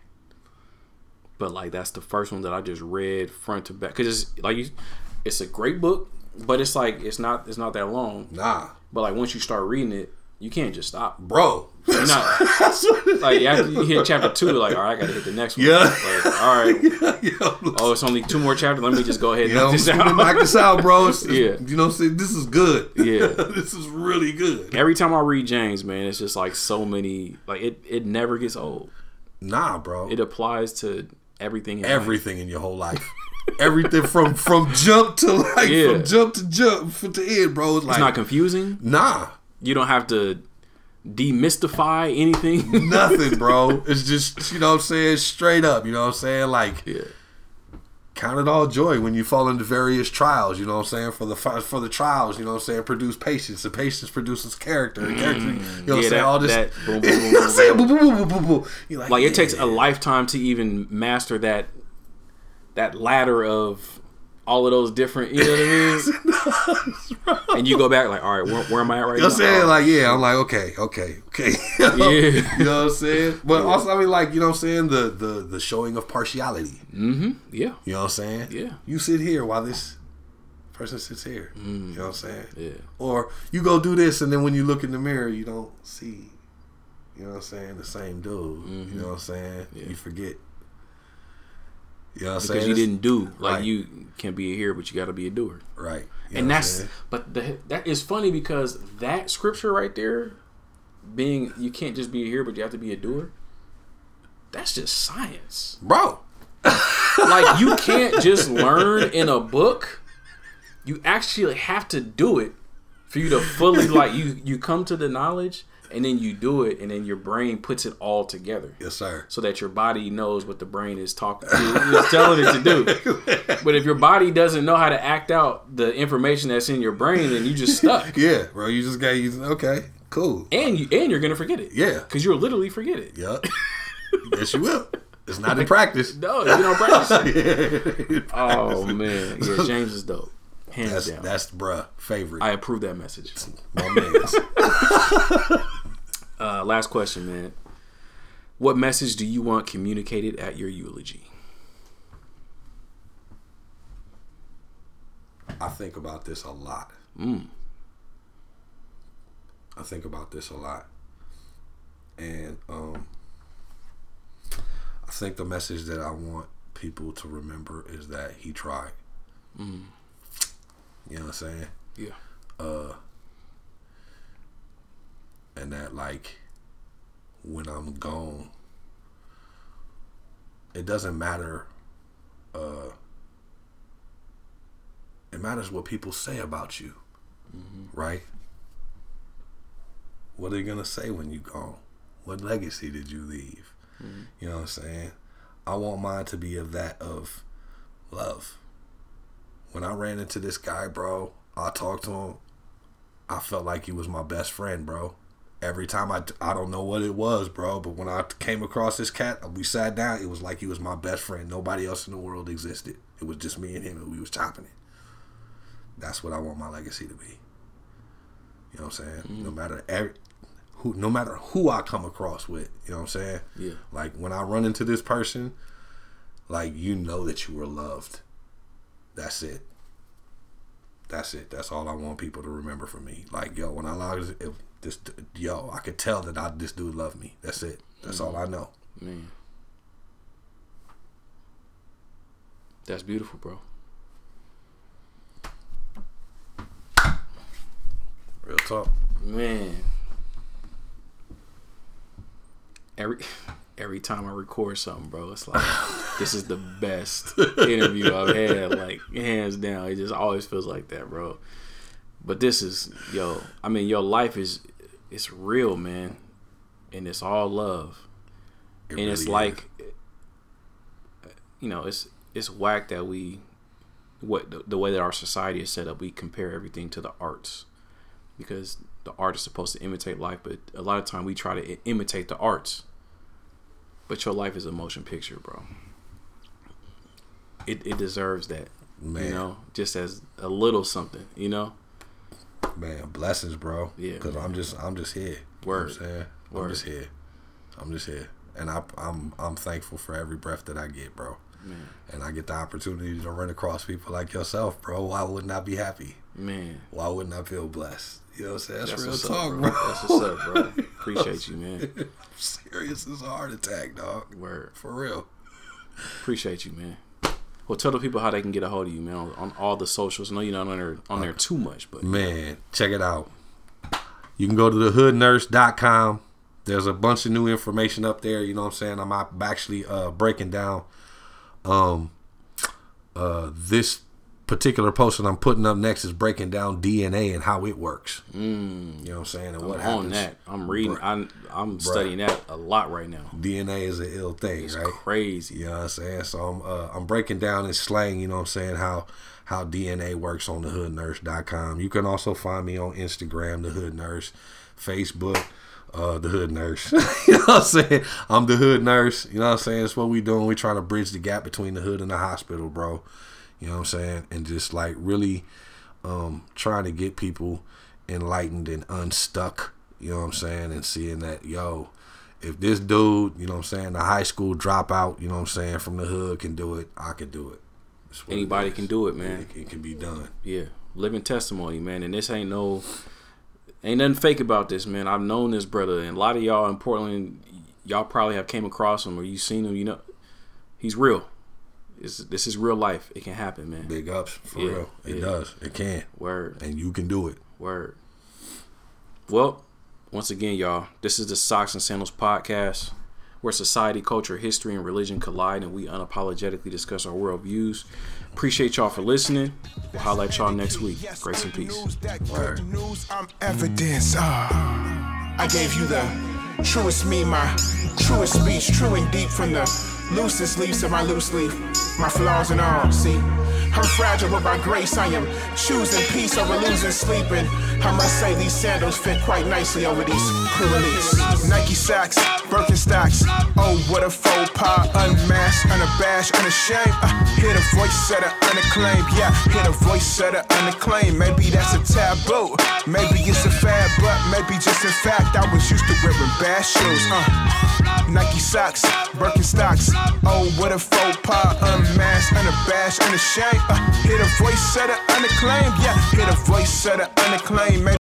[SPEAKER 1] but like that's the first one that i just read front to back because it's like you, it's a great book but it's like it's not it's not that long
[SPEAKER 2] Nah.
[SPEAKER 1] but like once you start reading it you can't just stop
[SPEAKER 2] Bro.
[SPEAKER 1] You're not
[SPEAKER 2] That's what it
[SPEAKER 1] like after you hit chapter two like all right i gotta hit the next one
[SPEAKER 2] Yeah.
[SPEAKER 1] like, all right
[SPEAKER 2] yeah,
[SPEAKER 1] Oh, it's only two more chapters. Let me just go ahead and
[SPEAKER 2] you know,
[SPEAKER 1] knock this out.
[SPEAKER 2] knock this out, bro. It's-
[SPEAKER 1] Yeah.
[SPEAKER 2] You know what I'm saying? This is good.
[SPEAKER 1] Yeah.
[SPEAKER 2] this is really good.
[SPEAKER 1] Every time I read James, man, it's just like so many. Like it, it never gets old.
[SPEAKER 2] Nah, bro.
[SPEAKER 1] It applies to everything. in life.
[SPEAKER 2] everything in your whole life. everything from from jump to like
[SPEAKER 1] Yeah.
[SPEAKER 2] from jump to jump to end, bro. It's like
[SPEAKER 1] It's not confusing.
[SPEAKER 2] nah,
[SPEAKER 1] You don't have to demystify anything.
[SPEAKER 2] nothing, bro. It's just you know what I'm saying straight up. You know what I'm saying like
[SPEAKER 1] yeah.
[SPEAKER 2] Count it all joy when you fall into various trials. You know what I'm saying for the for the trials. You know what I'm saying produce patience. The patience produces character. Character. You know mm,
[SPEAKER 1] what
[SPEAKER 2] I'm saying all this.
[SPEAKER 1] that boom, boom,
[SPEAKER 2] you know what I'm saying
[SPEAKER 1] boom,
[SPEAKER 2] boom, boom, boom, Like
[SPEAKER 1] it takes a lifetime to even master that that ladder of all of those different. You know what I mean? and you go back like, all right, where, where am I at right
[SPEAKER 2] You know
[SPEAKER 1] now?
[SPEAKER 2] what I'm saying? Like, yeah, I'm like, okay, okay, okay.
[SPEAKER 1] Yeah.
[SPEAKER 2] you know what I'm saying? But also, I mean, like, you know what I'm saying? The the the showing of partiality. Mm-hmm.
[SPEAKER 1] yeah.
[SPEAKER 2] You know what I'm saying?
[SPEAKER 1] Yeah.
[SPEAKER 2] You sit here while this person sits here. You know what I'm saying?
[SPEAKER 1] Yeah.
[SPEAKER 2] Or you go do this, and then when you look in the mirror, you don't see. You know what I'm saying? The same dude. You know what I'm saying? You forget. You know
[SPEAKER 1] Because
[SPEAKER 2] saying?
[SPEAKER 1] you didn't do like
[SPEAKER 2] Right.
[SPEAKER 1] you can be a hero, but you got to be a doer.
[SPEAKER 2] right. You
[SPEAKER 1] and that's but the, that is funny because that scripture right there being you can't just be a hero but you have to be a doer that's just science
[SPEAKER 2] bro.
[SPEAKER 1] like you can't just learn in a book you actually have to do it for you to fully like you you come to the knowledge and then you do it and then your brain puts it all together
[SPEAKER 2] Yes, sir.
[SPEAKER 1] so that your body knows what the brain is talking is telling it to do. But if your body doesn't know how to act out the information that's in your brain, then you just stuck.
[SPEAKER 2] Yeah, bro. You just got you. Okay, cool.
[SPEAKER 1] And you and you're gonna forget it.
[SPEAKER 2] Yeah.
[SPEAKER 1] Because you'll literally forget it.
[SPEAKER 2] Yup. yes, you will. It's not in practice.
[SPEAKER 1] No, you don't practice
[SPEAKER 2] yeah.
[SPEAKER 1] Oh man. Yeah, James is dope. Hands
[SPEAKER 2] That's
[SPEAKER 1] down.
[SPEAKER 2] that's bruh favorite.
[SPEAKER 1] I approve that message.
[SPEAKER 2] My man's.
[SPEAKER 1] Uh, last question, man. What message do you want communicated at your eulogy?
[SPEAKER 2] I think about this a lot.
[SPEAKER 1] Mm.
[SPEAKER 2] I think about this a lot, and um, I think the message that I want people to remember is that he tried.
[SPEAKER 1] Mm.
[SPEAKER 2] You know what I'm saying?
[SPEAKER 1] Yeah.
[SPEAKER 2] uh and that like when I'm gone it doesn't matter uh it matters what people say about you right? What are they gonna say when you gone? What legacy did you leave? You know what I'm saying? I want mine to be of that of love. When I ran into this guy bro I talked to him. I felt like he was my best friend, bro. Every time I, I don't know what it was, bro, but when I came across this cat, we sat down. It was like he was my best friend. Nobody else in the world existed. It was just me and him, and we was chopping it. That's what I want my legacy to be. You know what I'm saying? Mm-hmm. No matter every, who, no matter who I come across with, you know what I'm saying?
[SPEAKER 1] Yeah.
[SPEAKER 2] Like when I run into this person, like you know that you were loved. That's it. That's it. That's all I want people to remember from me. Like, yo, when I log if this, yo, I could tell that I, this dude loved me. That's it. That's all I know.
[SPEAKER 1] Man. That's beautiful, bro.
[SPEAKER 2] Real talk.
[SPEAKER 1] Man. Every every time I record something, bro, it's like this is the best interview I've had, like hands down. It just always feels like that, bro. But this is yo, I mean your life is it's real, man. And it's all love.
[SPEAKER 2] It
[SPEAKER 1] and it's
[SPEAKER 2] really
[SPEAKER 1] like you know, it's it's whack that we what the, the way that our society is set up, we compare everything to the arts because the art is supposed to imitate life, but a lot of time we try to imitate the arts. But your life is a motion picture, bro. It it deserves that,
[SPEAKER 2] Man.
[SPEAKER 1] you know, just as a little something, you know.
[SPEAKER 2] Man, blessings, bro.
[SPEAKER 1] Yeah,
[SPEAKER 2] Because. I'm just, I'm just here.
[SPEAKER 1] Word.
[SPEAKER 2] You know what I'm saying?
[SPEAKER 1] Word.
[SPEAKER 2] I'm just here. I'm just here, and I, I'm, I'm thankful for every breath that I get, bro.
[SPEAKER 1] Man,
[SPEAKER 2] And I get the opportunity to run across people like yourself, bro. Why wouldn't I be happy?
[SPEAKER 1] man.
[SPEAKER 2] Why wouldn't I feel blessed? You know what I'm saying? That's,
[SPEAKER 1] That's
[SPEAKER 2] real talk,
[SPEAKER 1] up,
[SPEAKER 2] bro.
[SPEAKER 1] bro. That's what's up, bro. Appreciate you, man.
[SPEAKER 2] serious as a heart attack, dog.
[SPEAKER 1] Word.
[SPEAKER 2] For real.
[SPEAKER 1] Appreciate you, man. Well, tell the people how they can get a hold of you, man, on, on all the socials. I know you're not on there on there too much, but
[SPEAKER 2] Man, check it out. You can go to thehoodnurse.com. There's a bunch of new information up there. You know what I'm saying? I'm actually uh, breaking down Um, uh, this particular post that I'm putting up next is breaking down DNA and how it works. Mm. You know what I'm saying? And what
[SPEAKER 1] I'm
[SPEAKER 2] happens.
[SPEAKER 1] on that. I'm reading. I'm I'm studying that a lot right now.
[SPEAKER 2] DNA is an ill thing,
[SPEAKER 1] It's
[SPEAKER 2] right?
[SPEAKER 1] crazy.
[SPEAKER 2] You know what I'm saying? So I'm uh, I'm breaking down in slang, you know what I'm saying, how how DNA works on the thehoodnurse.com. You can also find me on Instagram, the Hood Nurse, Facebook, uh, the Hood Nurse. you know what I'm saying? I'm the Hood Nurse. You know what I'm saying? It's what we doing. we trying to bridge the gap between the hood and the hospital, bro. You know what I'm saying? And just like really um, trying to get people enlightened and unstuck. You know what I'm saying? And seeing that, yo, if this dude, you know what I'm saying, the high school dropout, you know what I'm saying, from the hood can do it, I can do it. What it
[SPEAKER 1] Anybody can do it, man.
[SPEAKER 2] It, it can be done.
[SPEAKER 1] Yeah, living testimony, man. And this ain't no, ain't nothing fake about this, man. I've known this brother, and a lot of y'all in Portland, y'all probably have came across him or you seen him. You know, he's real. It's, this is real life. It can happen, man.
[SPEAKER 2] Big ups, for
[SPEAKER 1] Yeah,
[SPEAKER 2] real. It
[SPEAKER 1] yeah.
[SPEAKER 2] does. It can.
[SPEAKER 1] Word,
[SPEAKER 2] And you can do it.
[SPEAKER 1] word. Well, once again, y'all, this is the Socks and Sandals podcast, where society, culture, history, and religion collide, and we unapologetically discuss our worldviews. Appreciate y'all for listening. We'll holla at y'all next week. Grace and peace.
[SPEAKER 4] Good evidence. Ah, I gave you the truest me, my truest speech, true and deep from the loosest leaves of my loose leaf, my flaws and all. See, I'm fragile, but by grace I am choosing peace over losing sleep. And I must say these sandals fit quite nicely over these crew Nike sacks, Birkenstocks. Oh, what a faux pas, unmasked, unabashed, unashamed. Uh, hear the voice of the unacclaimed, yeah. Hear the voice of the unacclaimed. Maybe that's a taboo, maybe it's a fad, but maybe just in fact I was used to wearing bad shoes. Uh, Nike socks, Birkenstocks. Oh, what a faux pas, unmasked, unabashed, unashamed. Uh, hear the voice of the unacclaimed, yeah. Hear the voice of the unacclaimed. Maybe